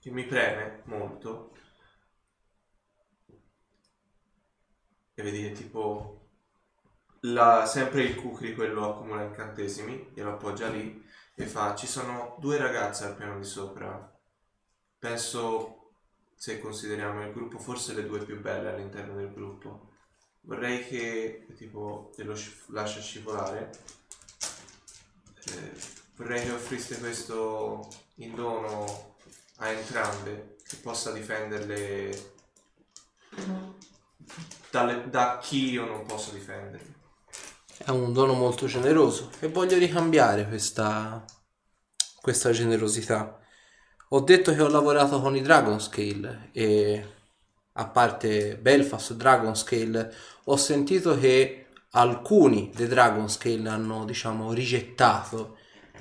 che mi preme molto. E vedi che tipo la- sempre il Kukri quello accumula incantesimi glielo appoggia lì e fa ci sono due ragazze al piano di sopra. Penso se consideriamo il gruppo forse le due più belle all'interno del gruppo. Vorrei che tipo te lo sci- lascia scivolare. Eh, vorrei che offriste questo in dono a entrambe che possa difenderle dalle- da chi io non posso difenderle. È un dono molto generoso e voglio ricambiare questa, questa generosità. Ho detto che ho lavorato con i Dragon Scale e a parte Belfast Dragon Scale ho sentito che alcuni dei Dragon Scale hanno diciamo rigettato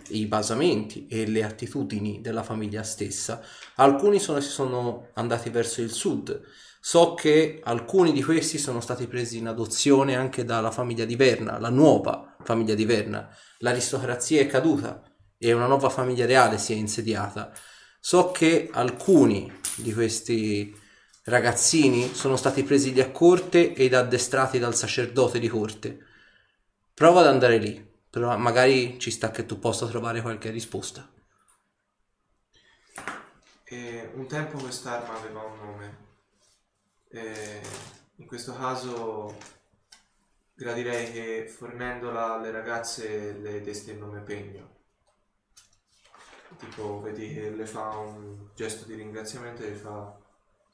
i basamenti e le attitudini della famiglia stessa. Alcuni sono- si sono andati verso il sud. So che alcuni di questi sono stati presi in adozione anche dalla famiglia di Verna, la nuova famiglia di Verna. L'aristocrazia è caduta e una nuova famiglia reale si è insediata. So che alcuni di questi ragazzini sono stati presi lì a corte ed addestrati dal sacerdote di corte. Prova ad andare lì, però magari ci sta che tu possa trovare qualche risposta. E un tempo quest'arma aveva un nome. E in questo caso gradirei che fornendola alle ragazze le deste il nome Pegno. Tipo, vedi che le fa un gesto di ringraziamento e le fa...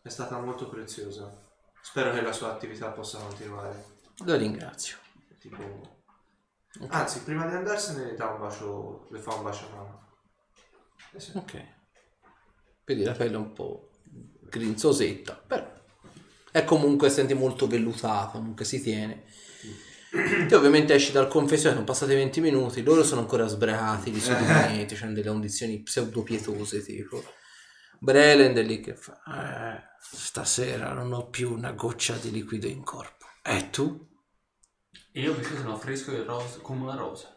È stata molto preziosa. Spero che la sua attività possa continuare. La ringrazio. Tipo... Anzi, prima di andarsene le dà un bacio, le fa un bacio a mano. Eh sì. Ok. Vedi la pelle un po' grinzosetta, però è comunque senti molto vellutata, comunque si tiene. Te ovviamente esci dal confessione, sono passati 20 minuti, loro sono ancora sbreati, di sudimenti, c'hanno delle condizioni pseudopietose tipo. Brelend è lì che fa, "Eh, stasera non ho più una goccia di liquido in corpo. E tu? Io invece sono fresco e rosa, come una rosa.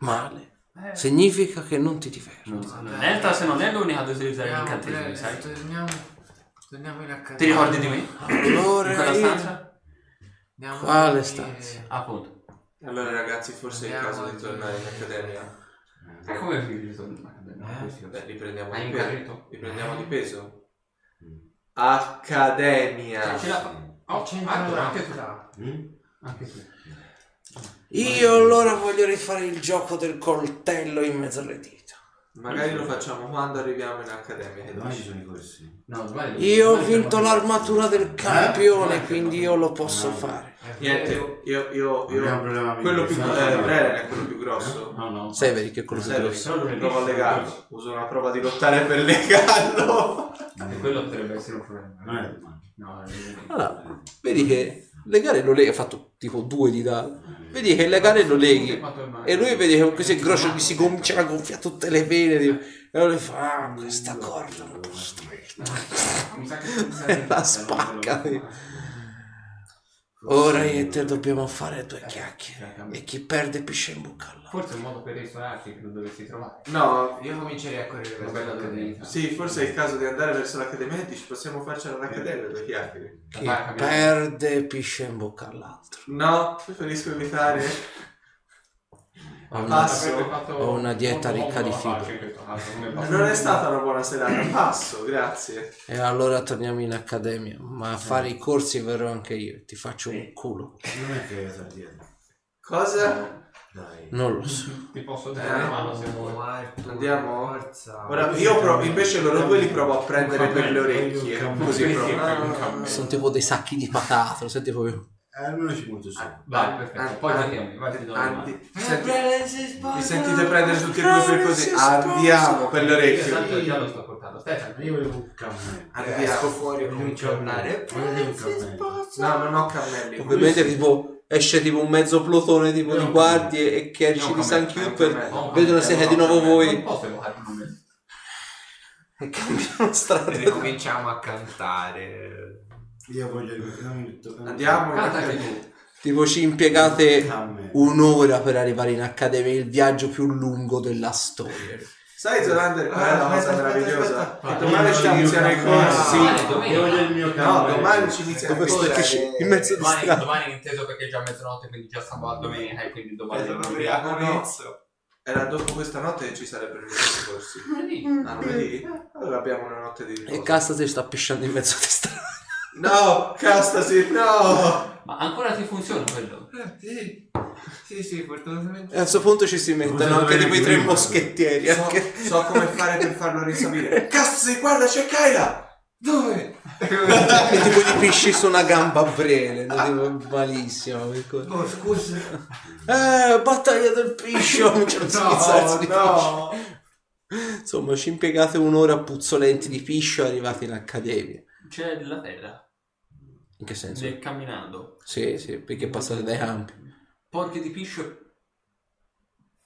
Male. Significa che non ti diverti. Neltas non è l'unica ad utilizzare gli incantesimi, sai? Torniamo, torniamo in accademia. Ti ricordi di me? Allora In quella stanza? Andiamo Quale a stanza? Appunto. Allora ragazzi, forse è il Andiamo caso di tornare in accademia. E come ritorno in accademia? Eh? Questo. Beh, li prendiamo Hai di peso. carretto? Li prendiamo di peso. Accademia. Ce la fa. Oh, allora, anche tu. Mm? Anche tu. Io allora voglio rifare il gioco del coltello in mezzo alle dita. Magari lo facciamo quando arriviamo in accademia. Che Domani ci sono i corsi. No, sbaglio. Io ho vinto l'armatura del campione, quindi io lo posso fare. Niente, io, io, Abbiamo io problema quello più minore. eh, Bren è quello più grosso. No, no. Severi che è quello più Severi, grosso. Solo provo a legarlo. Uso una prova di lottare per legarlo. E quello potrebbe essere un problema. Non è domani. No, è. Allora, vedi che legare lo leghi, ha fatto tipo due di dado. Vedi che legare lo leghi. E lui vedi che questo grosso gli si comincia a gonfiare tutte le vene. E lui fa, ah, questa corda è un po' stretta. Che- La spacca. Ora io e te dobbiamo fare due chiacchiere. E chi perde pisce in bocca all'altro. Forse è un modo per ristorarti che lo dovresti trovare. No, Io comincerei a correre verso l'accademia. sì, forse è il caso di andare verso l'accademia e dici possiamo farcela all'accademia due chiacchiere. Chi perde pisce in bocca all'altro. No, preferisco evitare. Ho una, una dieta ricca di fibre. Non è stata una buona serata. Passo, grazie. E allora torniamo in accademia. Ma a fare i corsi verrò anche io. Ti faccio un culo. Non è che sta dietro. Cosa? Dai. Non lo so. Ti posso dare una mano se vuoi. Arthur, Andiamo? Forza. Ora io provo, invece loro due li provo a prendere per le orecchie. Così provo. Sono tipo dei sacchi di patate. Lo senti proprio. Eh, almeno ci punto su. Vai, perfetto. Poi An- andiamo, vai, ti do senti- vi sentite prendere tutti e due per così? Andiamo per le orecchie. tanto già lo sto portando. Stefano, Io volevo un cammello. Andiamo. fuori e comincio a urlare. Volevo un cammello. No, non ho cammelli. Ovviamente tipo esce tipo un mezzo plotone tipo di guardie e carci No, di San è Cooper. cammello. Vedono siete di nuovo Non voi posso evocare un e cambiano strada. E ricominciamo a cantare. Io voglio rimanere. Andiamo. Canta tu. Tipo ci impiegate un'ora per arrivare in accademia, il viaggio più lungo della storia. Sai Zolander qual è la Ah, cosa aspetta, meravigliosa? aspetta, Che domani ci iniziano i corsi. domenica. Io voglio il mio No, domani ci iniziano i Dove stai corsi. che in mezzo di Domani, strada? domani inteso perché è già mezzanotte, quindi già siamo a domenica e quindi domani Eh, è ubriaco. Era dopo questa notte che ci sarebbero i corsi. Ah, lunedì? Allora abbiamo una notte di riposo. E cazzo si sta pisciando in mezzo di strada. No, Castasir, no! Ma ancora ti funziona quello? Eh, sì. Sì, sì, fortunatamente. E a questo punto ci si mettono anche avere tipo i tre moschettieri. So, Anche... so come fare per farlo risalire. Castasir, guarda, c'è Kyla! Dove? E tipo gli pisci su una gamba a brele. tipo malissimo. Oh, scusa. Eh, battaglia del piscio. Cominciano a schizzarsi di piscio. no! Insomma, ci impiegate un'ora puzzolenti di piscio arrivati in accademia. C'è della terra. In che senso? Nel camminando. Sì, sì, perché passate dai campi. Porchi di piscio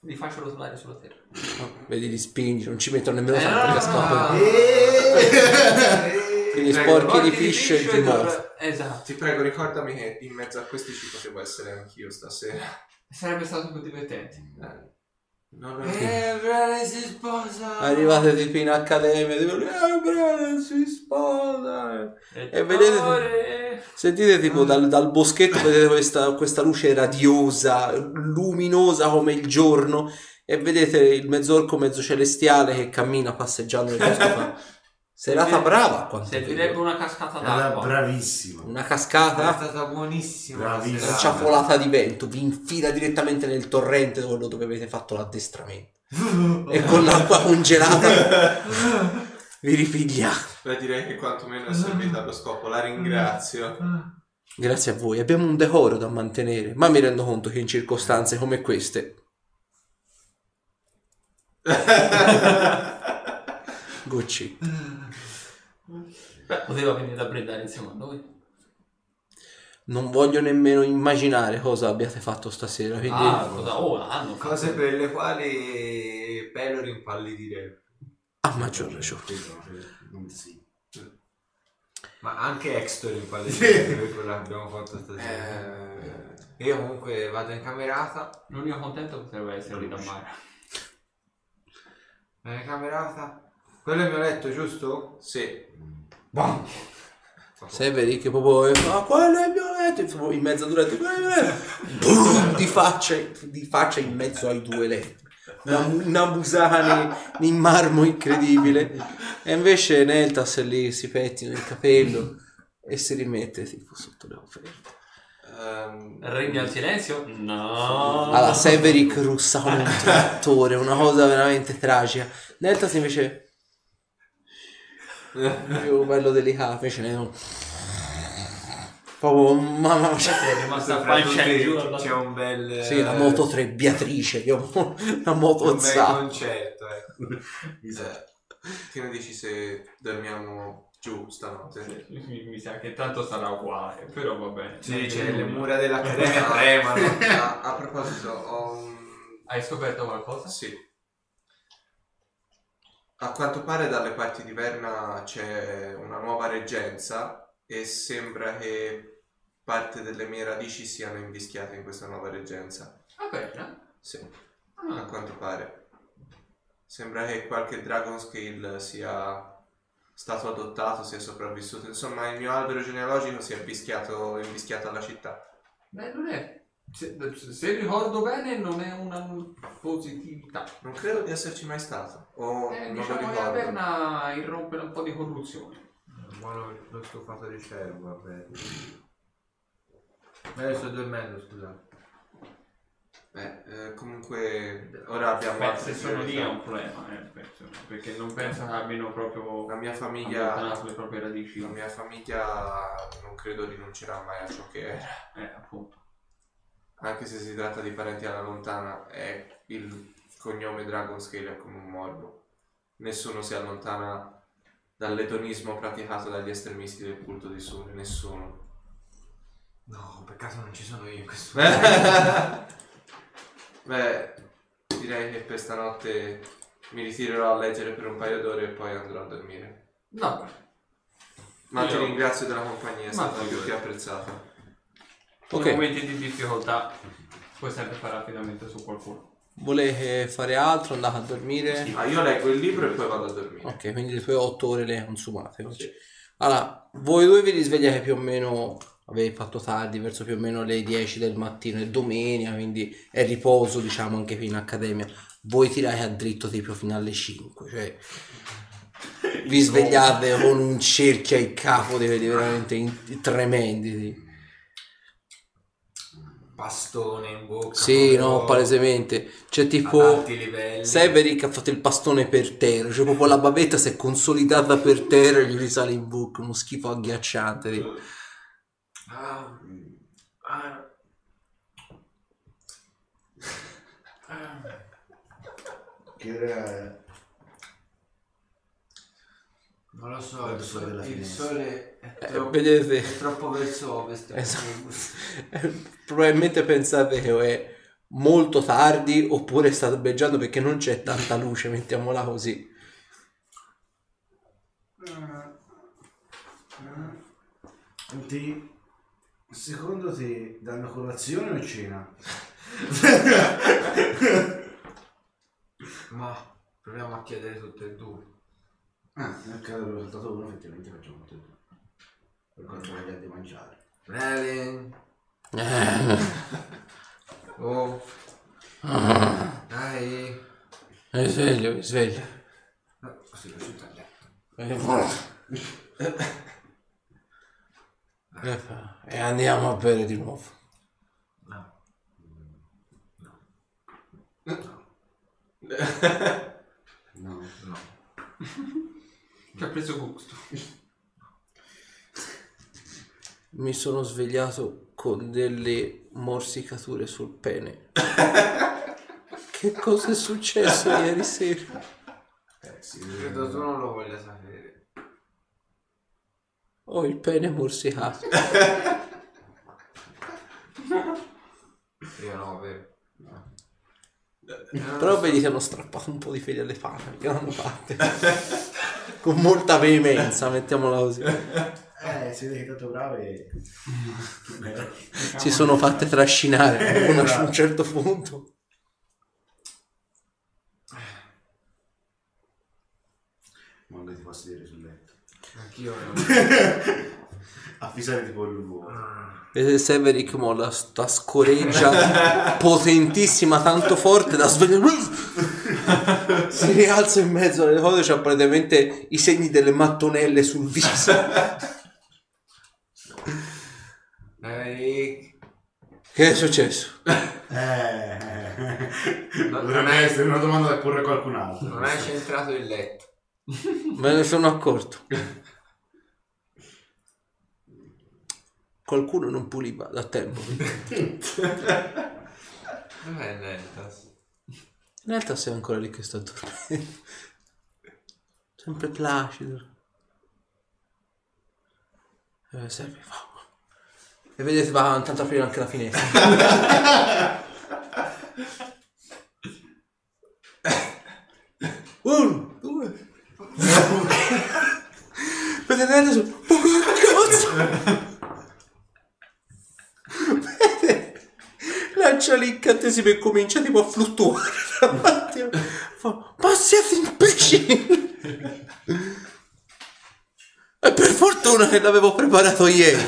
li faccio rotolare sulla terra. No, vedi, li spingi, non ci mettono nemmeno Eh, sangue no, che no, no. Quindi sporchi di piscio e ti Esatto. Ti prego, ricordami che in mezzo a questi ci potevo essere anch'io stasera. Sarebbe stato più divertente. Eh, non lo Eh, Brian si sposa. Arrivate tipo in accademia, tipo, eh, Brian si sposa. E vedete- Ettore! Sentite tipo dal, dal boschetto, vedete questa, questa luce radiosa, luminosa come il giorno, e vedete il mezzorco mezzo celestiale che cammina passeggiando nel bosco. Serata brava a quanto Servirebbe vedo. una cascata Era d'acqua. bravissima. Una È cascata, stata buonissima. Bravissima. una serata. ciaffolata di vento, vi infila direttamente nel torrente quello dove avete fatto l'addestramento. e con l'acqua congelata vi ripigliate. Beh, direi che quantomeno è servita allo scopo, la ringrazio. Grazie a voi, abbiamo un decoro da mantenere, ma mi rendo conto che in circostanze come queste Gucci. Beh, poteva venire a brindare insieme a noi. Non voglio nemmeno immaginare cosa abbiate fatto stasera. Quindi... Ah, cosa? Oh, hanno fatto. Cose per le quali Pelor impallidirebbe. A maggior ragione. Sì. Ma anche Extor impallidirebbe per quello che abbiamo fatto stasera. Eh, Io comunque vado in camerata. L'unico contento potrebbe essere lì da mare. Vado in camerata. Quello è il mio letto, giusto? sì. Bam! Severi che proprio ah, quello è il mio letto proprio in mezzo a due letti Boom! di faccia di faccia in mezzo ai due letti una, una musana in marmo incredibile e invece Neltas è lì si pettina il capello e si rimette tipo sotto le offerte Ehm, Regna il silenzio? No. allora Severick russa come un trattore una cosa veramente tragica Neltas invece più bello delicato invece ne proprio mamma mia È rimasta Fra tutti C'è un bel... Sì, la moto trebbiatrice, abbiamo una moto Un bel zap. concetto, ecco. eh, che ne dici se dormiamo giù stanotte? Mi, mi sa che tanto sarà uguale, però va bene. Sì, Non c'è le mura dell'accademia tremano. a, a proposito, ho un... Hai scoperto qualcosa? Sì. A quanto pare dalle parti di Verna c'è una nuova reggenza e sembra che parte delle mie radici siano invischiate in questa nuova reggenza. Va bene. Sì, a Ah, quanto pare. Sembra che qualche Dragon Scale sia stato adottato, sia sopravvissuto. Insomma, il mio albero genealogico si è invischiato, invischiato alla città. beh, non è. Se, se ricordo bene, non è una positività. Non credo di esserci mai stato. O Eh, non diciamo che ricordo. Averna irrompe un po' di corruzione. Buono lo stufato di cervo, vabbè. Io sto dormendo, scusate. Eh, eh, comunque, ora abbiamo Beh, altre se sono lì è un problema, eh, penso, perché non penso che abbiano proprio La mia famiglia, le proprie radici. la mia famiglia non credo rinuncerà mai a ciò che era. Eh, appunto. Anche se si tratta di parenti alla lontana, è il cognome Dragon Scale è come un morbo. Nessuno si allontana dall'edonismo praticato dagli estremisti del culto di Sole, nessuno. No, per caso non ci sono io in questo Beh, direi che per stanotte mi ritirerò a leggere per un paio d'ore e poi andrò a dormire. No, Ma ti Io- ringrazio della compagnia, è stata più che apprezzata. In Ok, momenti di difficoltà puoi sempre fare affidamento su qualcuno. volete fare altro? Andate a dormire? Ah, io leggo il libro e poi vado a dormire. Ok, quindi le tue otto ore le consumate oggi. Allora, voi due vi risvegliate più o meno, avete fatto tardi, verso più o meno le 10 del mattino, è domenica, quindi è riposo, diciamo, anche qui in accademia. Voi tirate a dritto tipo fino alle 5, cioè vi svegliate con un cerchio ai capo quelli veramente in- tremendi. sì. Bastone in bocca. Sì, no, palesemente. C'è Ad tipo. Severick ha fatto il pastone per terra, cioè proprio la bavetta si è consolidata per terra e gli risale in bocca, uno schifo agghiacciante. sì. Ah, ah. Che era... Non lo so, il sole, il sole è Eh, troppo, vedete? è troppo verso ovest. Esatto. Probabilmente pensate che è molto tardi oppure sta albeggiando perché non c'è tanta luce, mettiamola così. Ti... Secondo te danno colazione o cena? Ma proviamo a chiedere tutte e due. Ah, nel caso avevo saltato uno, effettivamente facciamo tutte e due. Per quanto voglia di mangiare. Relin. Oh. Dai. Mi sveglio, mi sveglio. No, Così lo a letto. E andiamo a bere di nuovo. No. No. No. Ci ha preso gusto. Mi sono svegliato con delle morsicature sul pene. che cosa è successo ieri sera? Eh sì, Credo tu non lo voglia sapere. Ho il pene morsicato. Io no, vero. Però vedi che hanno strappato un po' di fili alle palle, che l'hanno fatte. Con molta veemenza, mettiamola così. Eh, si vede che tanto brave. Si sono fatte trascinare fino a un certo punto. Ma non ti posso dire sul letto. Anch'io. Affisare tipo il vuoto. Vedete Severick molla sta scoreggia potentissima, tanto forte da svegliare. si rialza in mezzo alle cose, c'ha praticamente i segni delle mattonelle sul viso. Dai. Che è successo? Eh, Non- dovrebbe non hai- essere una domanda da porre a qualcun altro. Non hai centrato il letto. Me ne sono accorto. Qualcuno non puliva da tempo. Dov'è Neltas? Realtà sei ancora lì che sta dormendo. Sempre placido. Eh, serve. E vedete va tanto aprire anche la finestra. Uno, due. Vedete adesso? Che cazzo? Vedete? Lancia l'incantesimo e comincia tipo a fluttuare davanti. Ma siete imbecilli! E per fortuna che l'avevo preparato ieri.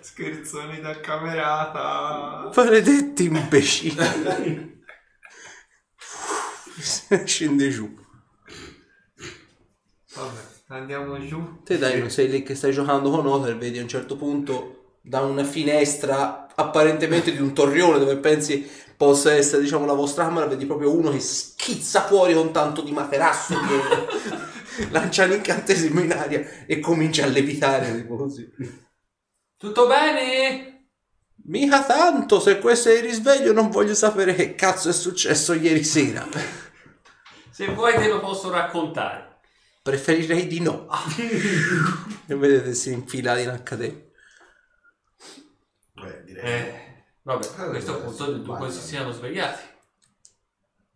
Scherzoni da camerata. Maledetti imbecilli. Scende giù. Vabbè, andiamo giù. Te dai, non sei lì che stai giocando con Otter, vedi a un certo punto da una finestra apparentemente di un torrione dove pensi possa essere diciamo la vostra camera, vedi proprio uno che schizza fuori con tanto di materasso dietro. lancia l'incantesimo in aria e comincia a levitare tipo così. Tutto bene? Mica tanto, se questo è il risveglio non voglio sapere che cazzo è successo ieri sera. Se vuoi te lo posso raccontare. Preferirei di no. e vedete si infila in HD. Eh, vabbè, a questo punto sì, dunque guarda. si siano svegliati.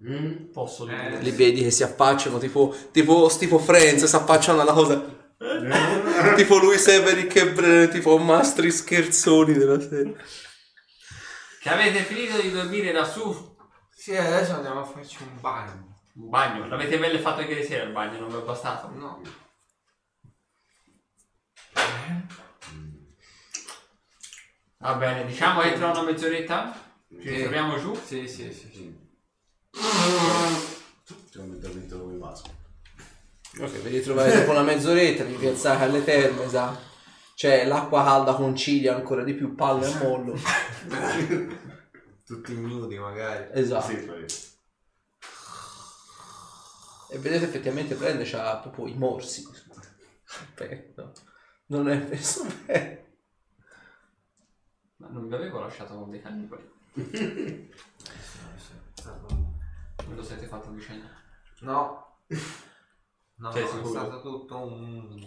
Mm? Posso Eh. dire. Li vedi che si affacciano tipo, tipo, tipo Friends, si affacciano alla cosa. tipo lui Severick e Brennan, tipo mastri scherzoni della serie. Che avete finito di dormire lassù? Sì, adesso andiamo a farci un bagno. Un bagno. L'avete belle fatto ieri sera il bagno, non vi è bastato? No. Va bene, diciamo che tra una mezz'oretta ci Sì. troviamo giù. Sì, sì, sì. sì. Siamo mentalmente come vaso. Ok, vi ritrovate dopo una mezz'oretta, vi piazzate alle terme, sa? C'è l'acqua calda concilia ancora di più, palle e mollo. Tutti nudi magari. Esatto. Sì, poi. E vedete effettivamente prende c'ha proprio i morsi. Aspetta. Non è messo bene. Non vi avevo lasciato con dei cannibali. Me lo siete fatto a vicenda? No. No, Sei è sicuro? stato tutto un...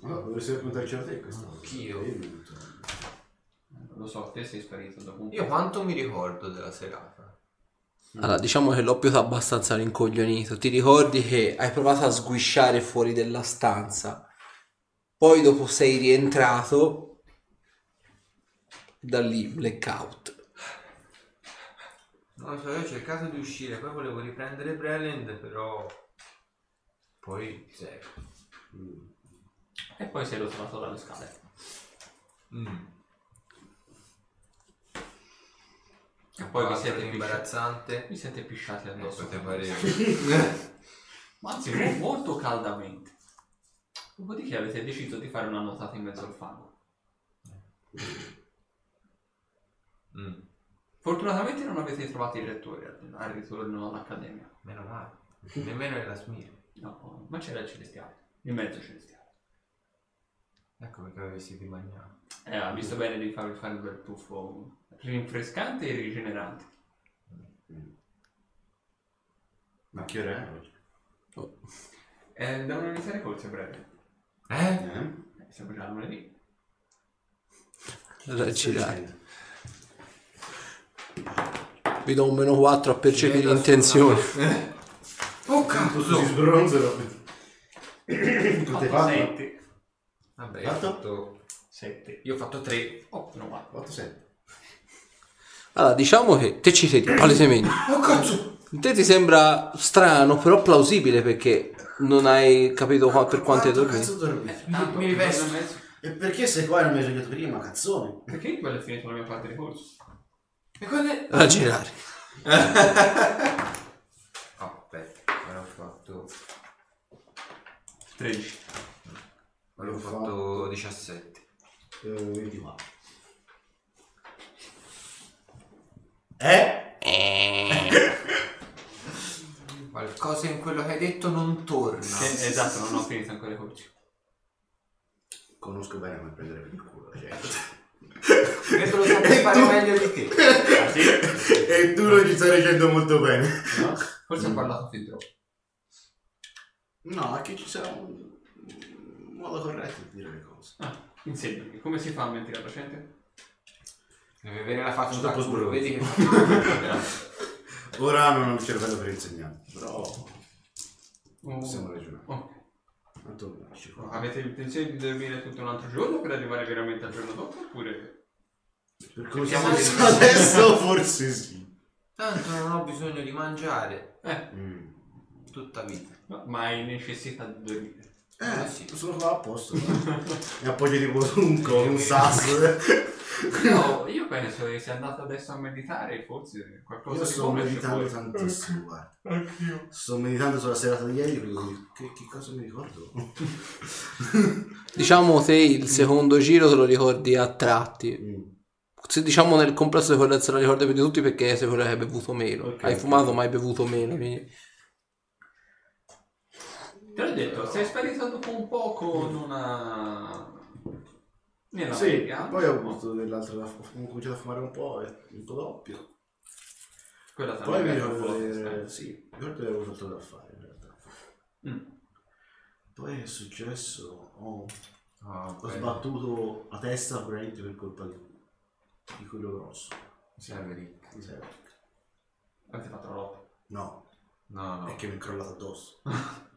No, dovresti raccontarci a te questo. Anch'io. Lo so, te sei sparito dopo un po'. Io quanto mi ricordo della serata? Allora, diciamo che l'oppio ti ha abbastanza rincoglionito. Ti ricordi che hai provato a sguisciare fuori della stanza. Poi dopo sei rientrato. Da lì, blackout. Non lo so, io ho cercato di uscire, poi volevo riprendere Breland, però... Poi zero. E poi sei trovato dalle scale. Mm. E poi vi siete, imbarazzante. vi siete pisciati addosso. Ecco, te pareva. Ma anzi, mo- molto caldamente. Dopodiché avete deciso di fare una nuotata in mezzo al fango. Mm. Fortunatamente non avete trovato il rettore al- al ritorno all'accademia. Meno male. Nemmeno nella smira. No, ma c'era il celestiale. Il mezzo celestiale. Ecco perché avessi di mangiare. Eh, ha visto bene di farvi fare un bel tuffo rinfrescante e rigenerante. Ma che ora è oggi? Eh, devono iniziare i corsi a breve. Eh? Eh? Eh, Siamo già a lunedì. Raggirare. Vi do un meno 4 a percepire vedo intenzioni. Oh cazzo! sbronzero. Tutte Fatto fatte? 7. Vabbè, io ho Fatto? fatto... 7. Io ho fatto 3. Oh, meno male. 8 7. Allora, diciamo che te ci credi, palesemente. Oh cazzo! Te ti sembra strano, però plausibile perché non hai capito qua- per quanto hai dormito. cazzo dormito? Eh, tanto, mi rivesto. e mezzo. E perché sei qua e non mi hai svegliato prima, cazzone? Perché quello è finito la mia parte di corso? E quando è... Raggirare. Oh, aspetta, ora ho fatto... 13. Ora ho Ho fatto 17. Eh, 24. Eh? Qualcosa in quello che hai detto non torna. Che- esatto, non ho finito ancora i corsi. Conosco bene come prendere per il culo la Credo lo sappia fare meglio di te. Ah, sì? e tu non ci stai leggendo molto bene. No? Forse ho parlato fin troppo. No, è che ci sarà un un modo corretto di dire le cose. Ah, insegnami, come si fa a mentire alla gente? Devi avere la faccia da troppo culo, vedi che... Ora non ho il cervello per insegnare, però Oh, possiamo ragionare. ok. Avete intenzione di dormire tutto un altro giorno per arrivare veramente al giorno dopo oppure... Per siamo di- adesso forse sì. Tanto non ho bisogno di mangiare. Eh, Mm. Tutta vita. no, ma hai necessità di dormire. Eh, sì. sono qua a posto. Mi appoggi tipo su un, con un sasso. No, io penso che sia andato adesso a meditare, forse qualcosa Io di sto meditando fuori. tantissimo, guarda. Anch'io. Sto meditando sulla serata di ieri, quindi che, che cosa mi ricordo? Diciamo te il secondo giro te lo ricordi a tratti. Mm. Se diciamo nel complesso di quello se lo ricordi più di tutti perché sei quello che hai bevuto meno. Ok, hai fumato ma hai bevuto meno. quindi- Te l'ho detto, sei sparito dopo un po' con una... Nella Sì, media. poi ho avuto dell'altro da ho cominciato a fumare un po' e un po' doppio. Quella te Poi mi l'ho ricordo detto, che, sì, mi ricordo che avevo fatto da fare in realtà. Mm. Poi è successo, ho, Oh, ho bello. sbattuto la testa probabilmente per colpa di, di quello grosso. Severi. Di Severic. Avete fatto la lotta. No, No, no. è che mi è crollato addosso.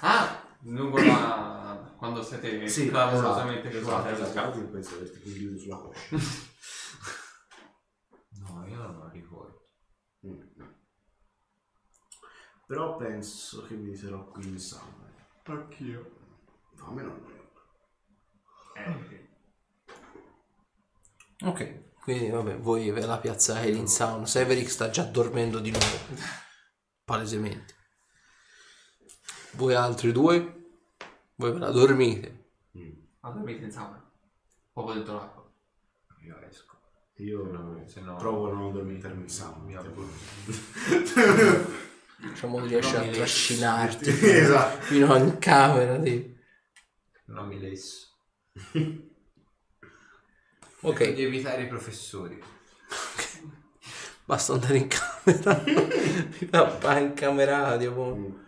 Ah, nuvola quando siete Sì, clamorosamente esatto, esatto, esatto, io penso di averti condiviso sulla coscia. No, io non lo ricordo. Mm. Però penso che mi sarò qui in sauna. Anch'io. No, a me non ricordo. Eh, Ok, quindi vabbè, voi ve la piazzate in sauna. Severick sta già dormendo di nuovo. palesemente. Voi altri due? Voi ve la dormite? Ma dormite in sauna. Proprio dentro l'acqua. Io esco. Io Se no- provo a non addormentarmi in Mi sauna. apro. Diciamo riesci a mi trascinarti esatto. fino in camera. Sì. Non mi lesso. Ok. Di evitare i professori. Basta andare in camera. Papà in camera radio. boh.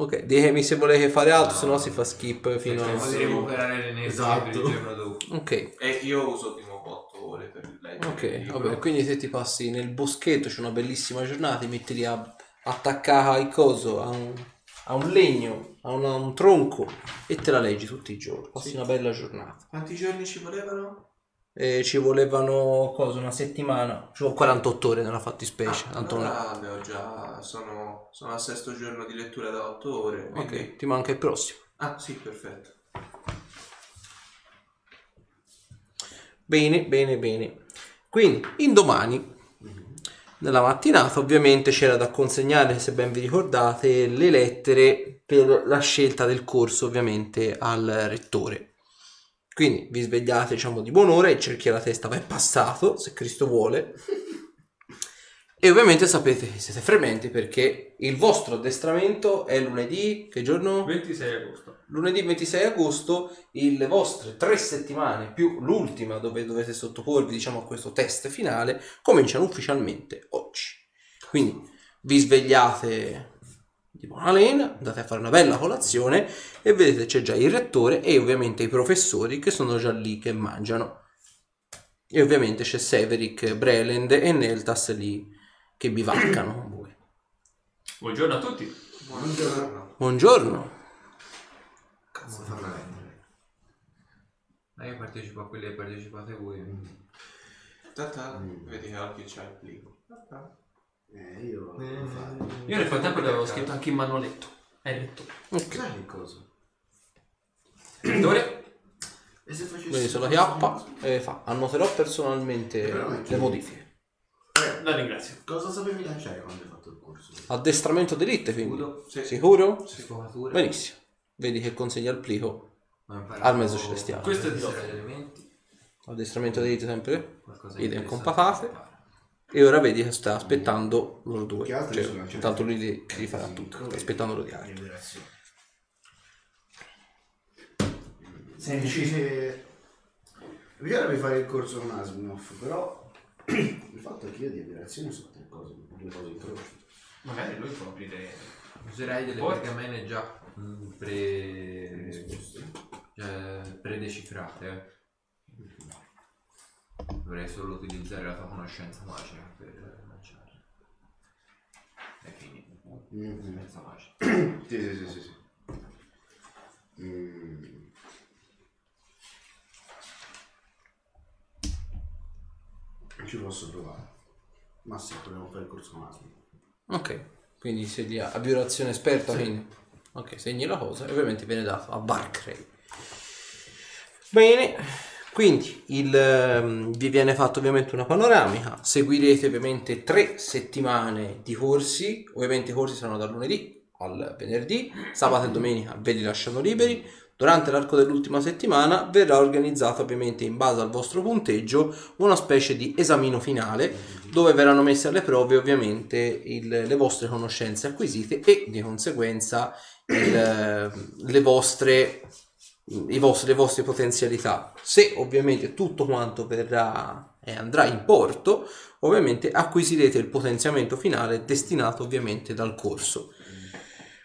Ok, ditemi se volete fare altro, se no si fa skip fino a... di recuperare le energie Esatto. per il giorno dopo. Ok, E io uso nuovo 8 ore per leggere. ok, vabbè, quindi se ti passi nel boschetto, c'è una bellissima giornata, ti metti lì a attaccare il coso a un, a un legno, a un, a un tronco e te la leggi tutti i giorni. Passi una bella giornata. Quanti giorni ci volevano? E ci volevano cosa, una settimana, ci vuole 48 ore nella fattispecie. Ah, tanto allora abbiamo già, sono, sono al sesto giorno di lettura da 8 ore. quindi- Ok, ti manca il prossimo. Ah sì, perfetto. Bene, bene, bene. Quindi, indomani, nella mattinata, ovviamente c'era da consegnare, se ben vi ricordate, le lettere per la scelta del corso, ovviamente, al rettore. Quindi vi svegliate, diciamo, di buon'ora, il cerchio alla testa va è passato, se Cristo vuole. E ovviamente sapete che siete frementi perché il vostro addestramento è lunedì, che giorno? 26 agosto. lunedì 26 agosto le vostre tre settimane più l'ultima dove dovete sottoporvi diciamo a questo test finale cominciano ufficialmente oggi quindi vi svegliate di buona lena andate a fare una bella colazione e vedete c'è già il rettore e ovviamente i professori che sono già lì che mangiano e ovviamente c'è Severick, Breland e Neltas lì che bivaccano con voi Buongiorno a tutti. Buongiorno. buongiorno Cazzo? Ma io partecipo a quelle che partecipate voi. Tata, vedi che oggi c'è il plico. Eh, io... Io nel frattempo le avevo scritto anche in manoletto. È il rettore. ok Sai che cosa? Rettore? E se facessi... Quindi se lo chiappa e fa. Annoterò personalmente le modifiche. La ringrazio. Cosa sapevi lanciare quando hai fatto il corso? Addestramento d'elite, quindi. Scudo? Sì. Sicuro? Sfocature. Benissimo. Vedi che consegna il plico. Ho imparato Al mezzo celestiale. Questo è di elementi. Addestramento d'elite sempre. Qualcosa di Idem interessante con patate. fare. E ora vedi che sta aspettando loro due. Cioè, sono lanciati? tanto lui li, li farà tutto. Sta aspettando loro di altri. Sei Dici che... Mi piacerebbe fare il corso con Asminoff, però il fatto è che io di rivelazione so tre cose, due cose in croce. Magari lui può aprire. Userai delle pergamene già mm, pre... cioè, predecifrate. Dovrei solo utilizzare la tua conoscenza magica per lanciare. E quindi, conoscenza magica. Sì, sì, sì, sì. sì. Mm. Ci posso provare. Ma sì, proviamo a fare il corso con Asminoff. Ok. Quindi se di abbiurazione esperta, quindi. Ok, segni la cosa e ovviamente viene dato a Barclay. Bene, quindi il, ehm, vi viene fatta ovviamente una panoramica, seguirete ovviamente tre settimane di corsi, ovviamente i corsi saranno dal lunedì al venerdì, sabato e domenica ve li lasciano liberi, durante l'arco dell'ultima settimana verrà organizzato ovviamente in base al vostro punteggio una specie di esamino finale dove verranno messe alle prove ovviamente il- le vostre conoscenze acquisite e di conseguenza il- le vostre vostri, le vostre potenzialità. Se ovviamente tutto quanto verrà e andrà in porto, ovviamente acquisirete il potenziamento finale destinato ovviamente dal corso.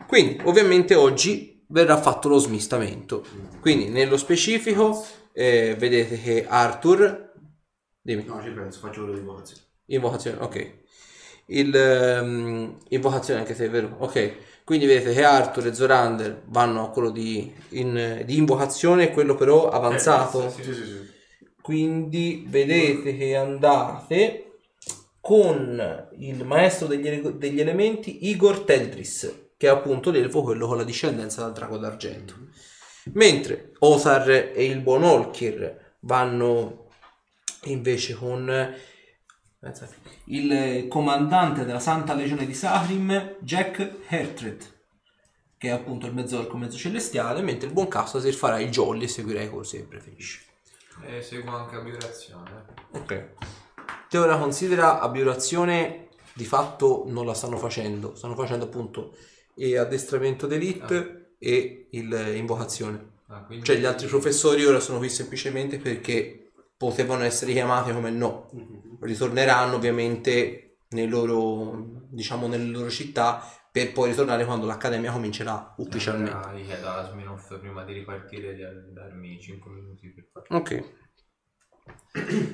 Quindi, ovviamente oggi verrà fatto lo smistamento. Quindi, nello specifico, eh, vedete che Arthur dimmi. No, ci penso, faccio quello di vocazione. Invocazione, ok. Il, ehm, invocazione anche se è vero, ok. Quindi vedete che Arthur e Zorander vanno a quello di, in- di invocazione, quello però avanzato. Sì, sì, Sì, sì. Quindi vedete che andate con il maestro degli, degli elementi Igor Teldris, che è appunto l'elfo, quello con la discendenza dal drago d'argento. Mentre Othar e il buon Olkir vanno invece con Pensate. Il comandante della Santa Legione di Sahrim, Jack Hertred, che è appunto il mezzo orco mezzo celestiale, mentre il buon Castasir farà i jolly e seguirà i corsi che preferisce. E seguo anche abiurazione. Ok. Te ora considera abiurazione di fatto non la stanno facendo, stanno facendo appunto e addestramento d'elite e il invocazione. Ah, quindi Cioè gli altri professori ora sono qui semplicemente perché potevano essere chiamati come no. Ritorneranno ovviamente nei loro, diciamo, nelle loro città per poi ritornare quando l'accademia comincerà ufficialmente. Allora, gli chiedo a Asminoff prima di ripartire di darmi 5 minuti per fare. Ok.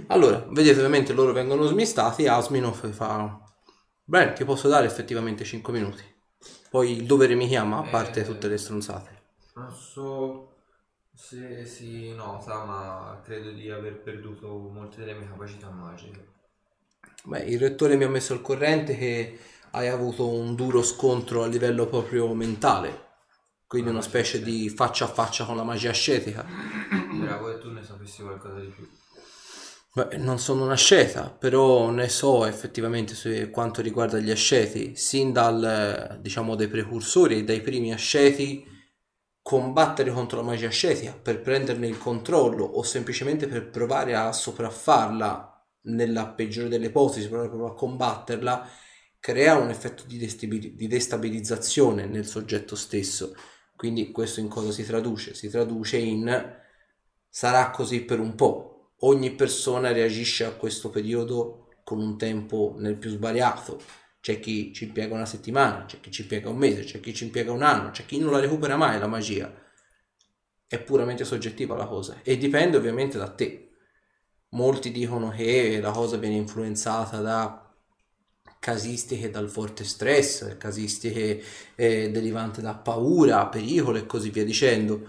Allora, vedete ovviamente loro vengono smistati e Asminov fa... Bene, ti posso dare effettivamente 5 minuti. Poi il dovere mi chiama, a parte Eh. tutte le stronzate. Non so se si nota, ma credo di aver perduto molte delle mie capacità magiche. Beh, il rettore mi ha messo al corrente che hai avuto un duro scontro a livello proprio mentale. Quindi una specie di faccia a faccia con la magia ascetica. Bravo che tu ne sapessi qualcosa di più. Beh, non sono un asceta, però ne so effettivamente su quanto riguarda gli asceti, sin dal, diciamo, dai precursori e dai primi asceti, combattere contro la magia ascetica per prenderne il controllo o semplicemente per provare a sopraffarla nella peggiore delle ipotesi, proprio a combatterla, crea un effetto di, destabil- di destabilizzazione nel soggetto stesso. Quindi questo in cosa si traduce? Si traduce in sarà così per un po'. Ogni persona reagisce a questo periodo con un tempo nel più sbagliato. C'è chi ci impiega una settimana, c'è chi ci impiega un mese, c'è chi ci impiega un anno, c'è chi non la recupera mai la magia. È puramente soggettiva la cosa e dipende ovviamente da te. Molti dicono che la cosa viene influenzata da casistiche dal forte stress, casistiche eh, derivanti da paura, pericolo e così via dicendo.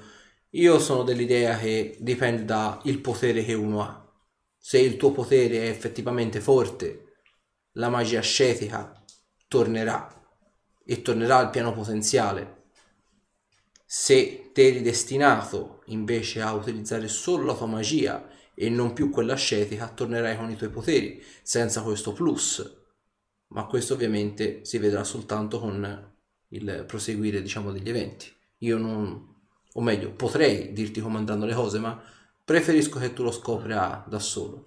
Io sono dell'idea che dipende dal potere che uno ha. Se il tuo potere è effettivamente forte, la magia ascetica tornerà e tornerà al pieno potenziale. Se te eri destinato invece a utilizzare solo la tua magia e non più quella ascetica, tornerai con i tuoi poteri senza questo plus. Ma questo ovviamente si vedrà soltanto con il proseguire, diciamo, degli eventi. Io non, o meglio, potrei dirti come andranno le cose, ma preferisco che tu lo scopra da solo.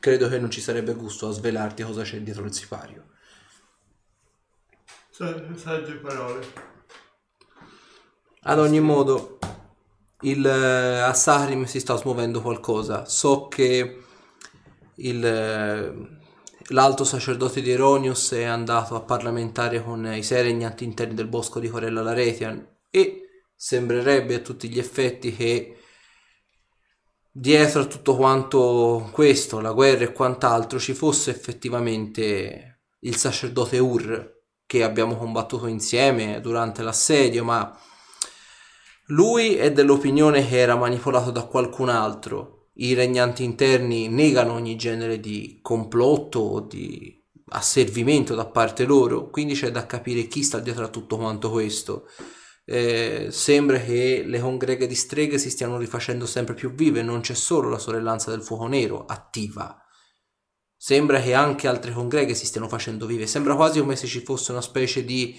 Credo che non ci sarebbe gusto a svelarti cosa c'è dietro il sipario. Sagge parole. Ad ogni modo, il, eh, a Sahrim si sta smuovendo qualcosa. So che il, eh, l'alto sacerdote di Eronius è andato a parlamentare con i sei regnanti interni del bosco di Corella Laretian e sembrerebbe a tutti gli effetti che dietro a tutto quanto questo, la guerra e quant'altro, ci fosse effettivamente il sacerdote Ur che abbiamo combattuto insieme durante l'assedio, ma lui è dell'opinione che era manipolato da qualcun altro. I regnanti interni negano ogni genere di complotto o di asservimento da parte loro, quindi c'è da capire chi sta dietro a tutto quanto questo. Eh, sembra che le congreghe di streghe si stiano rifacendo sempre più vive, non c'è solo la sorellanza del fuoco nero attiva. Sembra che anche altre congreghe si stiano facendo vive, sembra quasi come se ci fosse una specie di,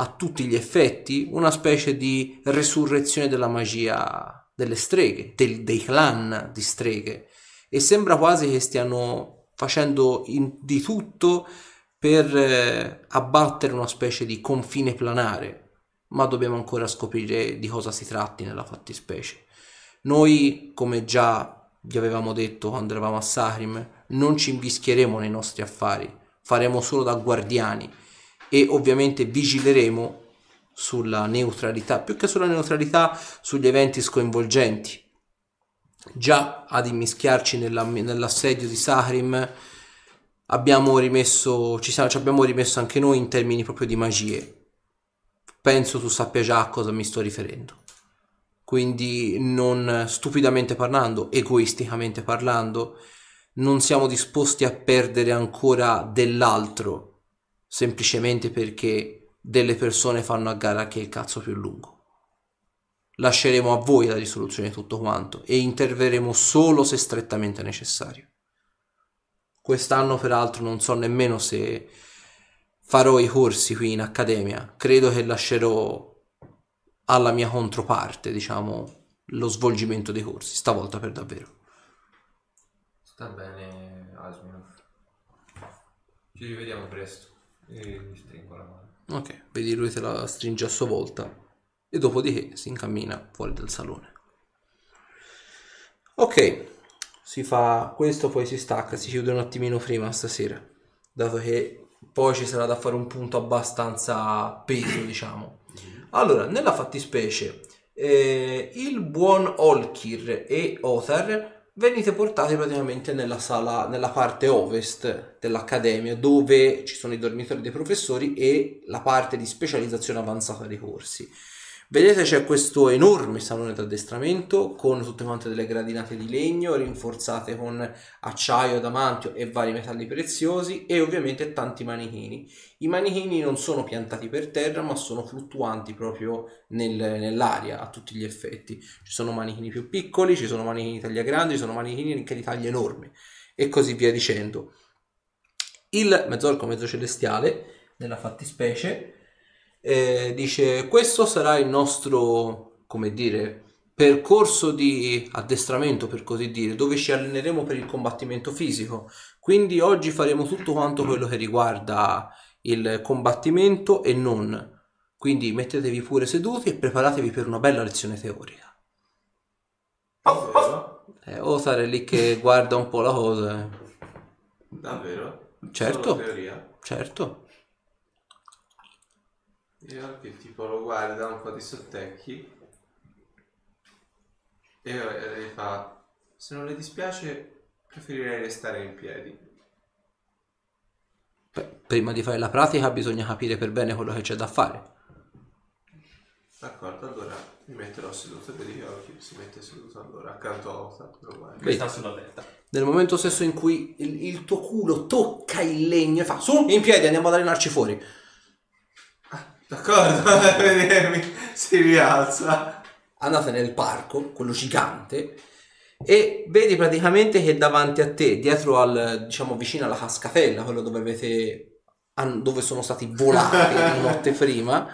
a tutti gli effetti, una specie di resurrezione della magia delle streghe, del- dei clan di streghe. E sembra quasi che stiano facendo in- di tutto per eh, abbattere una specie di confine planare, ma dobbiamo ancora scoprire di cosa si tratti nella fattispecie. Noi, come già vi avevamo detto quando eravamo a Sahrim, non ci invischieremo nei nostri affari, faremo solo da guardiani e ovviamente vigileremo sulla neutralità, più che sulla neutralità, sugli eventi sconvolgenti. Già ad immischiarci nella- nell'assedio di Sahrim abbiamo rimesso, ci, siamo- ci abbiamo rimesso anche noi in termini proprio di magie. Penso tu sappia già a cosa mi sto riferendo. Quindi non stupidamente parlando, egoisticamente parlando, non siamo disposti a perdere ancora dell'altro semplicemente perché delle persone fanno a gara che è il cazzo più lungo. Lasceremo a voi la risoluzione di tutto quanto e interverremo solo se strettamente necessario. Quest'anno peraltro non so nemmeno se farò i corsi qui in accademia. Credo che lascerò alla mia controparte, diciamo, lo svolgimento dei corsi, stavolta per davvero. Sta bene, Asminov. Ci rivediamo presto. E mi stringo la mano. Ok, vedi lui te la stringe a sua volta e dopodiché si incammina fuori dal salone. Ok, si fa questo, poi si stacca, si chiude un attimino prima stasera, dato che poi ci sarà da fare un punto abbastanza peso, diciamo. Allora, nella fattispecie, eh, il buon Olkir e Othar venite portati praticamente nella sala, nella parte ovest dell'accademia, dove ci sono i dormitori dei professori e la parte di specializzazione avanzata dei corsi. Vedete c'è questo enorme salone d'addestramento con tutte quante delle gradinate di legno rinforzate con acciaio, adamantio e vari metalli preziosi e ovviamente tanti manichini. I manichini non sono piantati per terra ma sono fluttuanti proprio nel- nell'aria a tutti gli effetti. Ci sono manichini più piccoli, ci sono manichini di taglia grandi, ci sono manichini anche di taglia enorme e così via dicendo. Il mezzorco mezzo celestiale, nella fattispecie, eh, dice questo sarà il nostro, come dire, percorso di addestramento, per così dire, dove ci alleneremo per il combattimento fisico. Quindi oggi faremo tutto quanto quello che riguarda il combattimento e non. Quindi mettetevi pure seduti e preparatevi per una bella lezione teorica. Davvero? Eh, Othar è lì che guarda un po' la cosa. eh. Davvero? Certo. Certo. Io che tipo lo guarda un po' di sottecchi e e gli fa se non le dispiace preferirei restare in piedi. Beh, prima di fare la pratica bisogna capire per bene quello che c'è da fare. D'accordo, allora mi metterò seduto vedi che Aoki si mette seduto allora accanto a Ota, lo guarda. Che sta sulla letto. Nel momento stesso in cui il, il tuo culo tocca il legno e fa su, in piedi, andiamo ad allenarci fuori. D'accordo, vedermi si rialza. Andate nel parco, quello gigante, e vedi praticamente che davanti a te, dietro al, diciamo vicino alla cascatella, quello dove avete, dove sono stati volati la notte prima,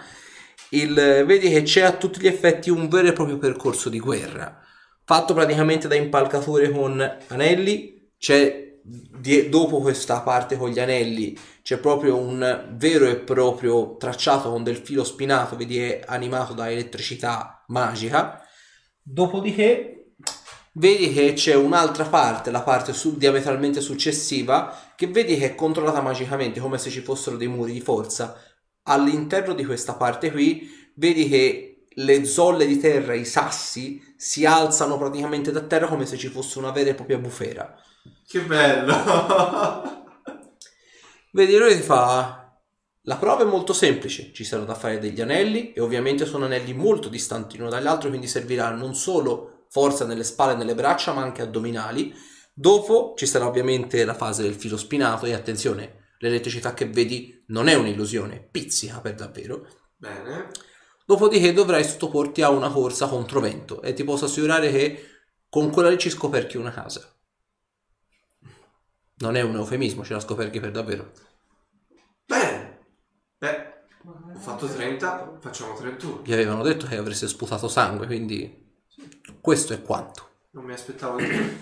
il, vedi che c'è a tutti gli effetti un vero e proprio percorso di guerra, fatto praticamente da impalcature con anelli, c'è die- dopo questa parte con gli anelli c'è proprio un vero e proprio tracciato con del filo spinato, vedi è animato da elettricità magica. Dopodiché vedi che c'è un'altra parte, la parte su- diametralmente successiva, che vedi che è controllata magicamente, come se ci fossero dei muri di forza. All'interno di questa parte qui vedi che le zolle di terra, i sassi, si alzano praticamente da terra come se ci fosse una vera e propria bufera. Che bello! Vedi, lui ti fa. La prova è molto semplice, ci saranno da fare degli anelli e ovviamente sono anelli molto distanti l'uno dall'altro, quindi servirà non solo forza nelle spalle e nelle braccia, ma anche addominali. Dopo ci sarà ovviamente la fase del filo spinato e attenzione, l'elettricità che vedi non è un'illusione, pizzica per davvero. Bene. Dopodiché dovrai sottoporti a una corsa contro vento e ti posso assicurare che con quella lì ci scoperchi una casa. Non è un eufemismo, ce la scoperchi per davvero. Bene. Beh, ho fatto 30, facciamo 31. Gli avevano detto che avreste sputato sangue, quindi questo è quanto. Non mi aspettavo di più.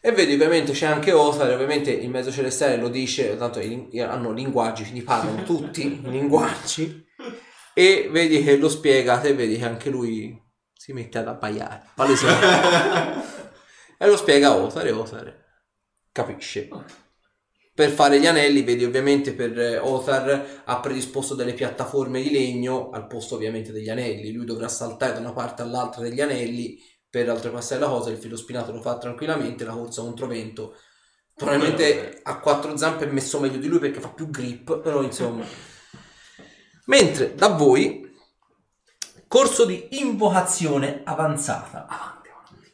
E vedi, ovviamente c'è anche Othar, ovviamente il mezzo celestiale lo dice, tanto hanno linguaggi, quindi parlano tutti i linguaggi. E vedi che lo spiega, te vedi che anche lui si mette ad abbaiare, palesemente. e lo spiega Othar e Othar capisce. Per fare gli anelli, vedi ovviamente per eh, Othar ha predisposto delle piattaforme di legno al posto ovviamente degli anelli. Lui dovrà saltare da una parte all'altra degli anelli per oltrepassare la cosa. Il filo spinato lo fa tranquillamente, la corsa contro vento. Probabilmente ha quattro zampe è messo meglio di lui perché fa più grip, però insomma. Mentre da voi, corso di invocazione avanzata. Avanti, avanti.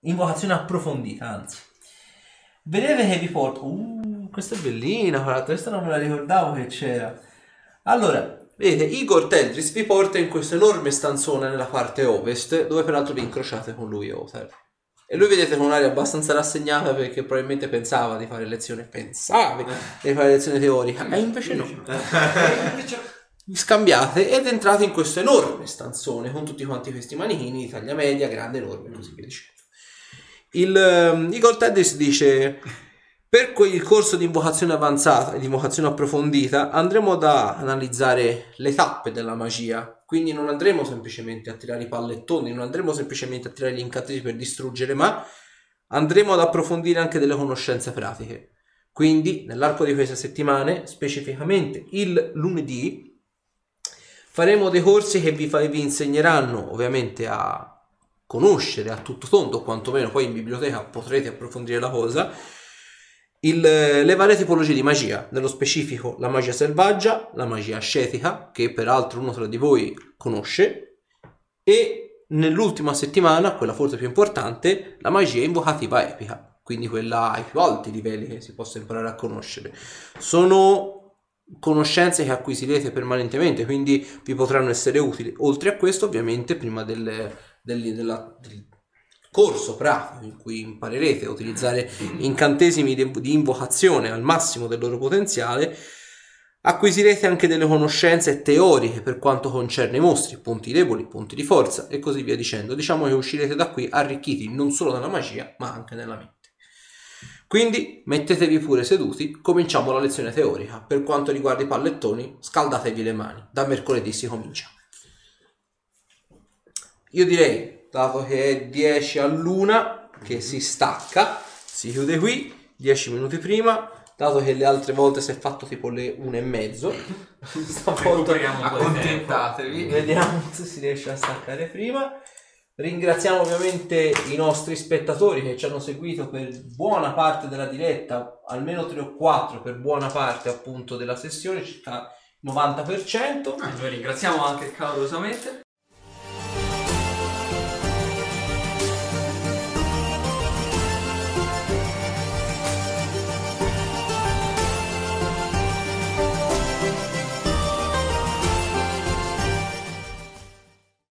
Invocazione approfondita, anzi. Vedete che vi porto. Uh, questa è bellina, guarda, questa non me la ricordavo che c'era. Allora, vedete, Igor Teldris vi porta in questo enorme stanzone nella parte ovest, dove peraltro vi incrociate con lui, Othar. E lui vedete con un'aria abbastanza rassegnata perché probabilmente pensava di fare lezione, pensavi di fare lezione teorica, e invece no. Vi scambiate ed entrate in questo enorme stanzone con tutti quanti questi manichini di taglia media, grande, enorme e così via dicendo. Il, ehm, Igor Tedris dice per quel corso di invocazione avanzata e di invocazione approfondita andremo ad analizzare le tappe della magia. Quindi non andremo semplicemente a tirare i pallettoni, non andremo semplicemente a tirare gli incantesimi per distruggere, ma andremo ad approfondire anche delle conoscenze pratiche. Quindi, nell'arco di queste settimane, specificamente il lunedì, faremo dei corsi che vi, vi insegneranno ovviamente a conoscere a tutto tondo, quantomeno poi in biblioteca potrete approfondire la cosa, il- le varie tipologie di magia, nello specifico la magia selvaggia, la magia ascetica, che peraltro uno tra di voi conosce, e nell'ultima settimana, quella forse più importante, la magia invocativa epica, quindi quella ai più alti livelli che si possa imparare a conoscere. Sono conoscenze che acquisirete permanentemente, quindi vi potranno essere utili. Oltre a questo, ovviamente, prima del, del- della- del corso pratico in cui imparerete a utilizzare incantesimi di, di invocazione al massimo del loro potenziale, acquisirete anche delle conoscenze teoriche per quanto concerne i mostri, punti deboli, punti di forza e così via dicendo. Diciamo che uscirete da qui arricchiti non solo nella magia, ma anche nella mente. Quindi mettetevi pure seduti, cominciamo la lezione teorica. Per quanto riguarda i pallettoni, scaldatevi le mani. Da mercoledì si comincia. Io direi, dato che è 10 all'una, che si stacca, si chiude qui, 10 minuti prima, dato che le altre volte si è fatto tipo le 1 e mezzo, stavolta. Accontentatevi. Vediamo se si riesce a staccare prima. Ringraziamo ovviamente i nostri spettatori che ci hanno seguito per buona parte della diretta, almeno 3 o 4 per buona parte appunto della sessione, circa il 90%. Ah, Noi ringraziamo anche calorosamente.